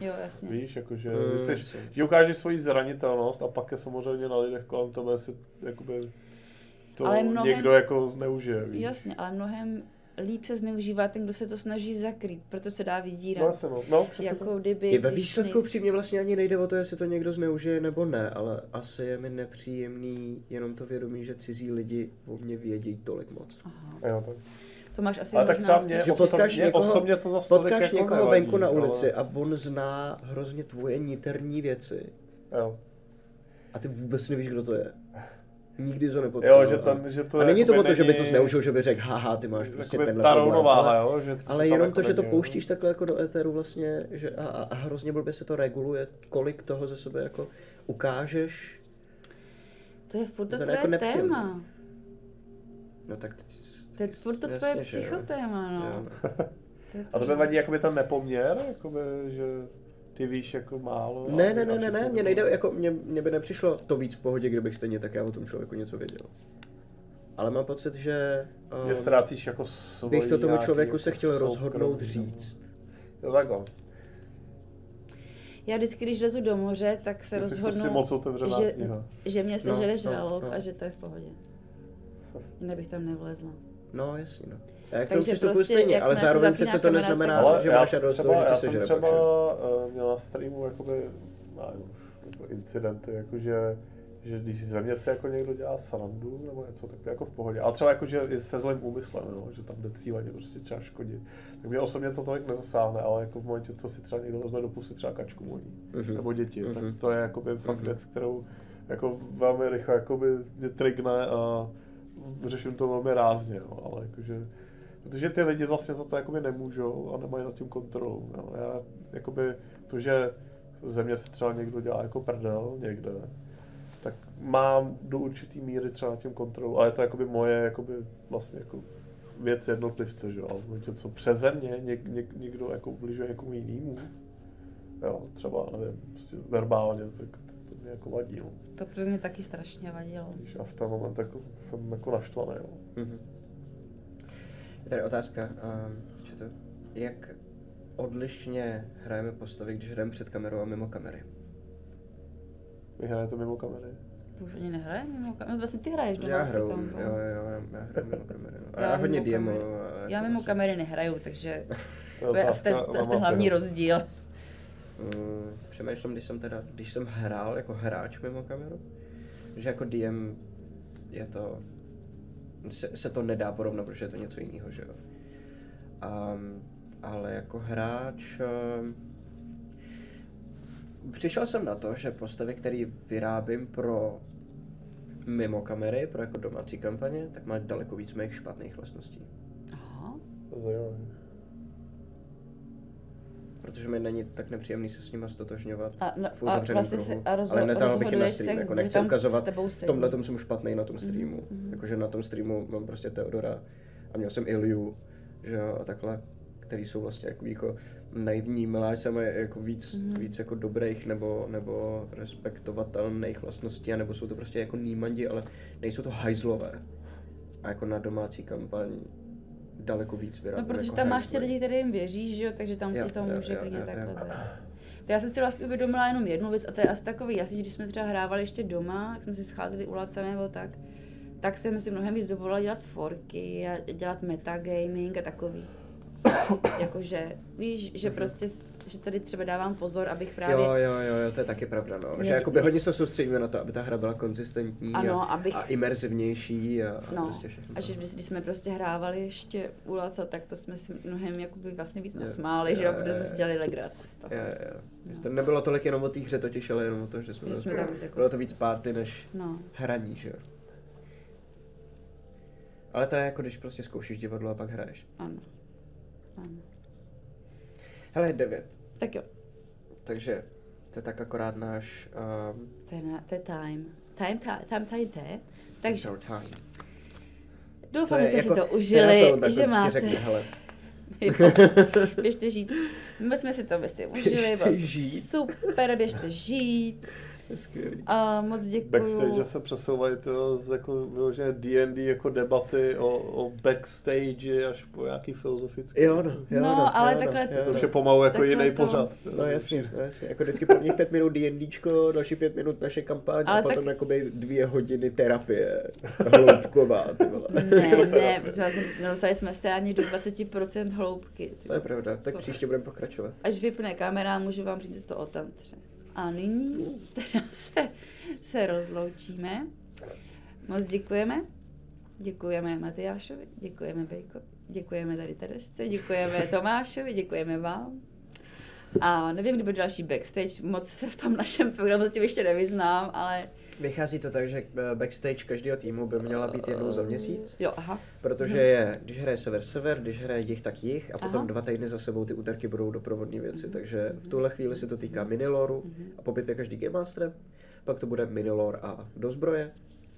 jo, jasně. víš, jakože Mm, mm, jsi, jasně. že ukážeš svoji zranitelnost a pak je samozřejmě na lidech kolem tebe, jestli jakoby to ale mnohem- někdo jako zneužije, víš. Jasně, ale mnohem líp se zneužívá ten, kdo se to snaží zakrýt, proto se dá vydírat. No, no. no přesně jako to. kdyby, I ve výsledku nejsi- přímě vlastně ani nejde o to, jestli to někdo zneužije nebo ne, ale asi je mi nepříjemný jenom to vědomí, že cizí lidi o mě vědí tolik moc. Aha. Jo, tak. To máš asi Ale tak třeba mě, Že potkáš osobně, někoho- osobně to zase Potkáš jako někoho nevadí, venku na ulici ale, a on zná hrozně tvoje niterní věci Jo. a ty vůbec nevíš, kdo to je. Nikdy to nepotkal. Jo, že, ten, že to a není to o to, že by to zneužil, že by řekl, haha, ty máš prostě tenhle ta problém. rovnováha, ale, jo, že ale tam jenom jako to, že to není, jo. pouštíš takhle jako do éteru vlastně, že a, a, hrozně blbě se to reguluje, kolik toho ze sebe jako ukážeš. To je furt to, To je tvoje jako téma. No tak teď, To je furt to tvoje psychotéma, no. Jo, To je A to pořád. vadí jakoby ten nepoměr, jakoby, že ty víš jako málo. Ne, ne, ne, ne, ne, mě nejde, jako mě, mě by nepřišlo to víc v pohodě, kdybych stejně tak já o tom člověku něco věděl. Ale mám pocit, že Že um, ztrácíš jako svoji bych to tomu člověku se jako chtěl soukromí, rozhodnout no. říct. Jo, takhle. Já vždycky, když lezu do moře, tak se jsi rozhodnu, prostě moc otevřená že, kniha. že mě No, sežere no, žralok no. a že to je v pohodě. (laughs) Jinak bych tam nevlezla. No, jasně, no. Já k tomu Takže přistupuji prostě, stejně, ale zároveň přece to neznamená, tak- Ale že já máš jsem radost z třeba, toho, že já tě jsem sežere třeba pak, že? uh, měl na streamu jakoby, já nevím, jako incidenty, jakože že když ze mě se jako někdo dělá srandu nebo něco, tak to je jako v pohodě. Ale třeba jako, že i se zlým úmyslem, no, že tam jde cíleně prostě třeba škodit. Tak mě osobně to tolik nezasáhne, ale jako v momentě, co si třeba někdo vezme do pusy třeba kačku mojí, Mhm. nebo děti, tak Mhm. to je jakoby fakt Mhm. věc, kterou jako velmi rychle jakoby mě trigne a řeším to velmi rázně, jo, ale jakože, protože ty lidi vlastně za to jakoby nemůžou a nemají nad tím kontrolu. Jo. Já, jakoby, to, že ze mě se třeba někdo dělá jako prdel někde, tak mám do určitý míry třeba nad tím kontrolu, ale je to jakoby moje jakoby vlastně jako věc jednotlivce, že jo, co přeze mě něk, něk, někdo jako ubližuje někomu jinému, jo, třeba, nevím, prostě verbálně, tak to, to mě jako vadí, no. To by mě taky strašně vadilo. Víš, a v ten moment jako, jsem jako naštvaný, no. Mhm. Je tady otázka, um, to, jak odlišně hrajeme postavy, když hrajeme před kamerou a mimo kamery? Vy hrajete mimo kamery? To už ani nehraje mimo kameru. Vlastně ty hraješ Já domácí hraju, jo, jo, já, já hraju mimo kamery. No. A Já já hodně kamery. a Já jako mimo vlastně- kamery nehraju, takže (laughs) To je asi ten, asi ten hlavní rozdíl. Mm, přemýšlím, když jsem teda, když jsem hrál jako hráč mimo kameru, že jako DM je to, se, se to nedá porovnat, protože je to něco jiného, že jo. Um, ale jako hráč, um, přišel jsem na to, že postavy, které vyrábím pro mimo kamery, pro jako domácí kampaně, tak má daleko víc mých špatných vlastností. Aha. Zajímavé. Protože mi není tak nepříjemný se s nima stotožňovat A, na, v a uzavřeném vlastně kruhu. a rozho- ale netahal bych je na stream, se, jako nechci ukazovat, v tomhle tom jsem špatný na tom streamu. mhm. Jakože na tom streamu mám prostě Teodora a měl jsem Iliu, že jo, a takhle, který jsou vlastně jako, jako naivní, miláš se mají jako víc, Mhm. víc jako dobrých nebo, nebo respektovatelných vlastností, nebo jsou to prostě jako nímandi, ale nejsou to hajzlové. A jako na domácí kampaň daleko víc vyrábím No, protože jako tam máš ty lidi, kterým věříš, že jo, takže tam Jo, ti to může jo, klidně jo, takhle jo. být. To já jsem si vlastně uvědomila jenom jednu věc a to je asi takový jasný, že když jsme třeba hrávali ještě doma, jak jsme si scházeli u Laca nebo tak, tak jsem si mnohem víc dovolila dělat forky a dělat metagaming a takový. (coughs) Jakože, víš, že prostě, s- že tady třeba dávám pozor, abych právě... Jo, jo, jo, jo, to je taky pravda, no. Mě- Že jakoby hodně se soustředíme na to, aby ta hra byla konzistentní Ano, a, abych a imerzivnější a, a No, prostě všechno. a že když, když jsme prostě hrávali ještě u Laca, tak to jsme si mnohem jakoby vlastně víc nasmáli, že jo, protože jsme si dělali legraci z toho. Jo, jo. Že to nebylo tolik jenom o té hře totiž, ale jenom o to, že jsme, Že jsme tam jako- bylo to víc party než No. hraní, že jo. Ale to je jako když prostě zkoušíš divadlo a pak hraješ. Ano. ano. Hele, devět. Tak jo, Takže to je tak akorát náš um, to je, na, to je time. Time, time, time, time, time. Takže time. doufám, že jste si to jako- užili, Alberto že máte. Řekne, hele, (laughs) Jo, běžte žít. My jsme si to vlastně užili, Běžte bylo to žít. super, běžte žít. Skvělý. A moc děkuju. Backstage se přesouvají to z jako vyloženě D&D jako debaty o, o backstage až po nějaký filozofický. Jo, no, jo, No, no, ale jo, takhle no, To jo, už no. je pomalu jako jiný to- pořad. No jasně, no jasně. Jako vždycky prvních pět minut D&Dčko, další pět minut naše kampaň Ale a potom tak- jakoby dvě hodiny terapie. Hloubková, ty vole. Ne, ne, nedostali jsme se ani do 20% hloubky. ty To je pravda, tak příště budeme pokračovat. Až vypne kamera, můžu vám říct to o tantře. A nyní teda (laughs) se, se rozloučíme. Moc děkujeme. Děkujeme Matyášovi, děkujeme Bejko, děkujeme tady Teresce, děkujeme (laughs) Tomášovi, děkujeme vám. A nevím, kdy bude další backstage, moc se v tom našem programu zatím ještě nevyznám, ale Vychází to tak, že eh, backstage každého týmu by měla být jednou za měsíc, jo, aha. protože je, když hraje sever sever, když hraje jich tak jich a potom Aha. dva týdny za sebou ty úterky budou doprovodné věci, takže v tuhle chvíli se to týká miniloru a po bitvě každý Game Master, pak to bude minilor a do zbroje.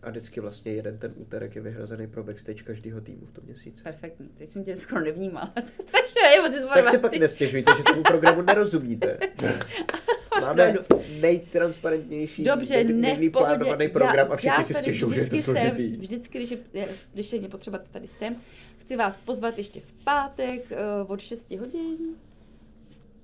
A vždycky vlastně jeden ten úterek je vyhrazený pro backstage každého týmu v tom měsíci. Perfektní, teď jsem tě skoro nevnímala, (laughs) to je strašně nejmoc Tak si pak nestěžujte, že tomu programu nerozumíte. (laughs) Máme pravdu. nejtransparentnější, Dobře, ne v pohodě. program a všichni si stěžují, že je to složitý. Vždycky, když je, když je potřeba, tak tady jsem. Chci vás pozvat ještě v pátek uh, od 6 hodin.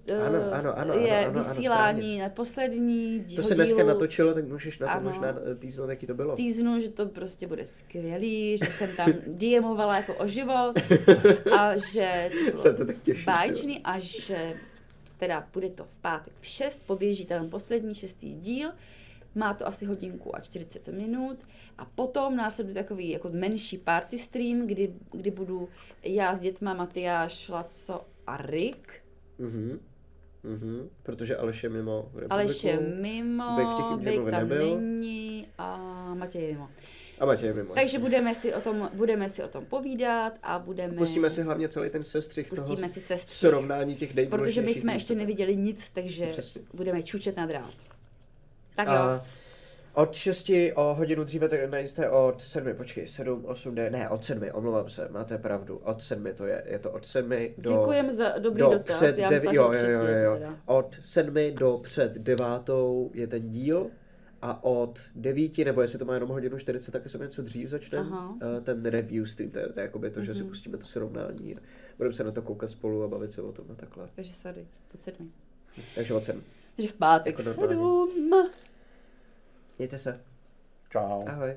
Eh, Ano, ano, ano, je ano, ano, vysílání na poslední To se dneska dílu. natočilo, tak můžeš na to Ano. možná týznout, jaký to bylo. týznu, že to prostě bude skvělý, že jsem tam (laughs) DMovala jako o život (laughs) a že to Se bylo to tak těší. báječný a že teda bude to v pátek v 6, poběží tam poslední šestý díl, má to asi hodinku a 40 minut a potom následuje takový jako menší party stream, kdy, kdy budu já s dětma Matyáš, Laco a Rick. Mhm. Mhm. Protože Aleš je mimo republiku. Aleš je mimo, Bejk Džemovi tam nebyl. není a Matěj je mimo. A Matěj mimo. Takže budeme si o tom, budeme si o tom povídat a budeme... Pustíme si hlavně celý ten sestřih Pustíme toho si sestřih. srovnání těch Protože my jsme ještě neviděli nic, takže Přesně. budeme čučet na drát. Tak jo. A od 6 o hodinu dříve tak najisté od 7, počkej, 7, 8, ne, ne, od 7, omlouvám se, máte pravdu, od 7 to je, je to od 7 do... Děkujeme za dobrý do dotaz. před Já devi, jo, jo, od jo, jo, teda. Od 7 do před devátou je ten díl a od 9, nebo jestli to má jenom hodinu 40, tak jsem něco dřív začne, eh, ten review stream, to je, to je jakoby to, že si Mhm. pustíme to srovnání a budeme se na to koukat spolu a bavit se o tom a takhle. Takže sorry, pod sedmi. Takže od 7. Takže v pátek Jako sedm. Mějte se. Čau. Ahoj.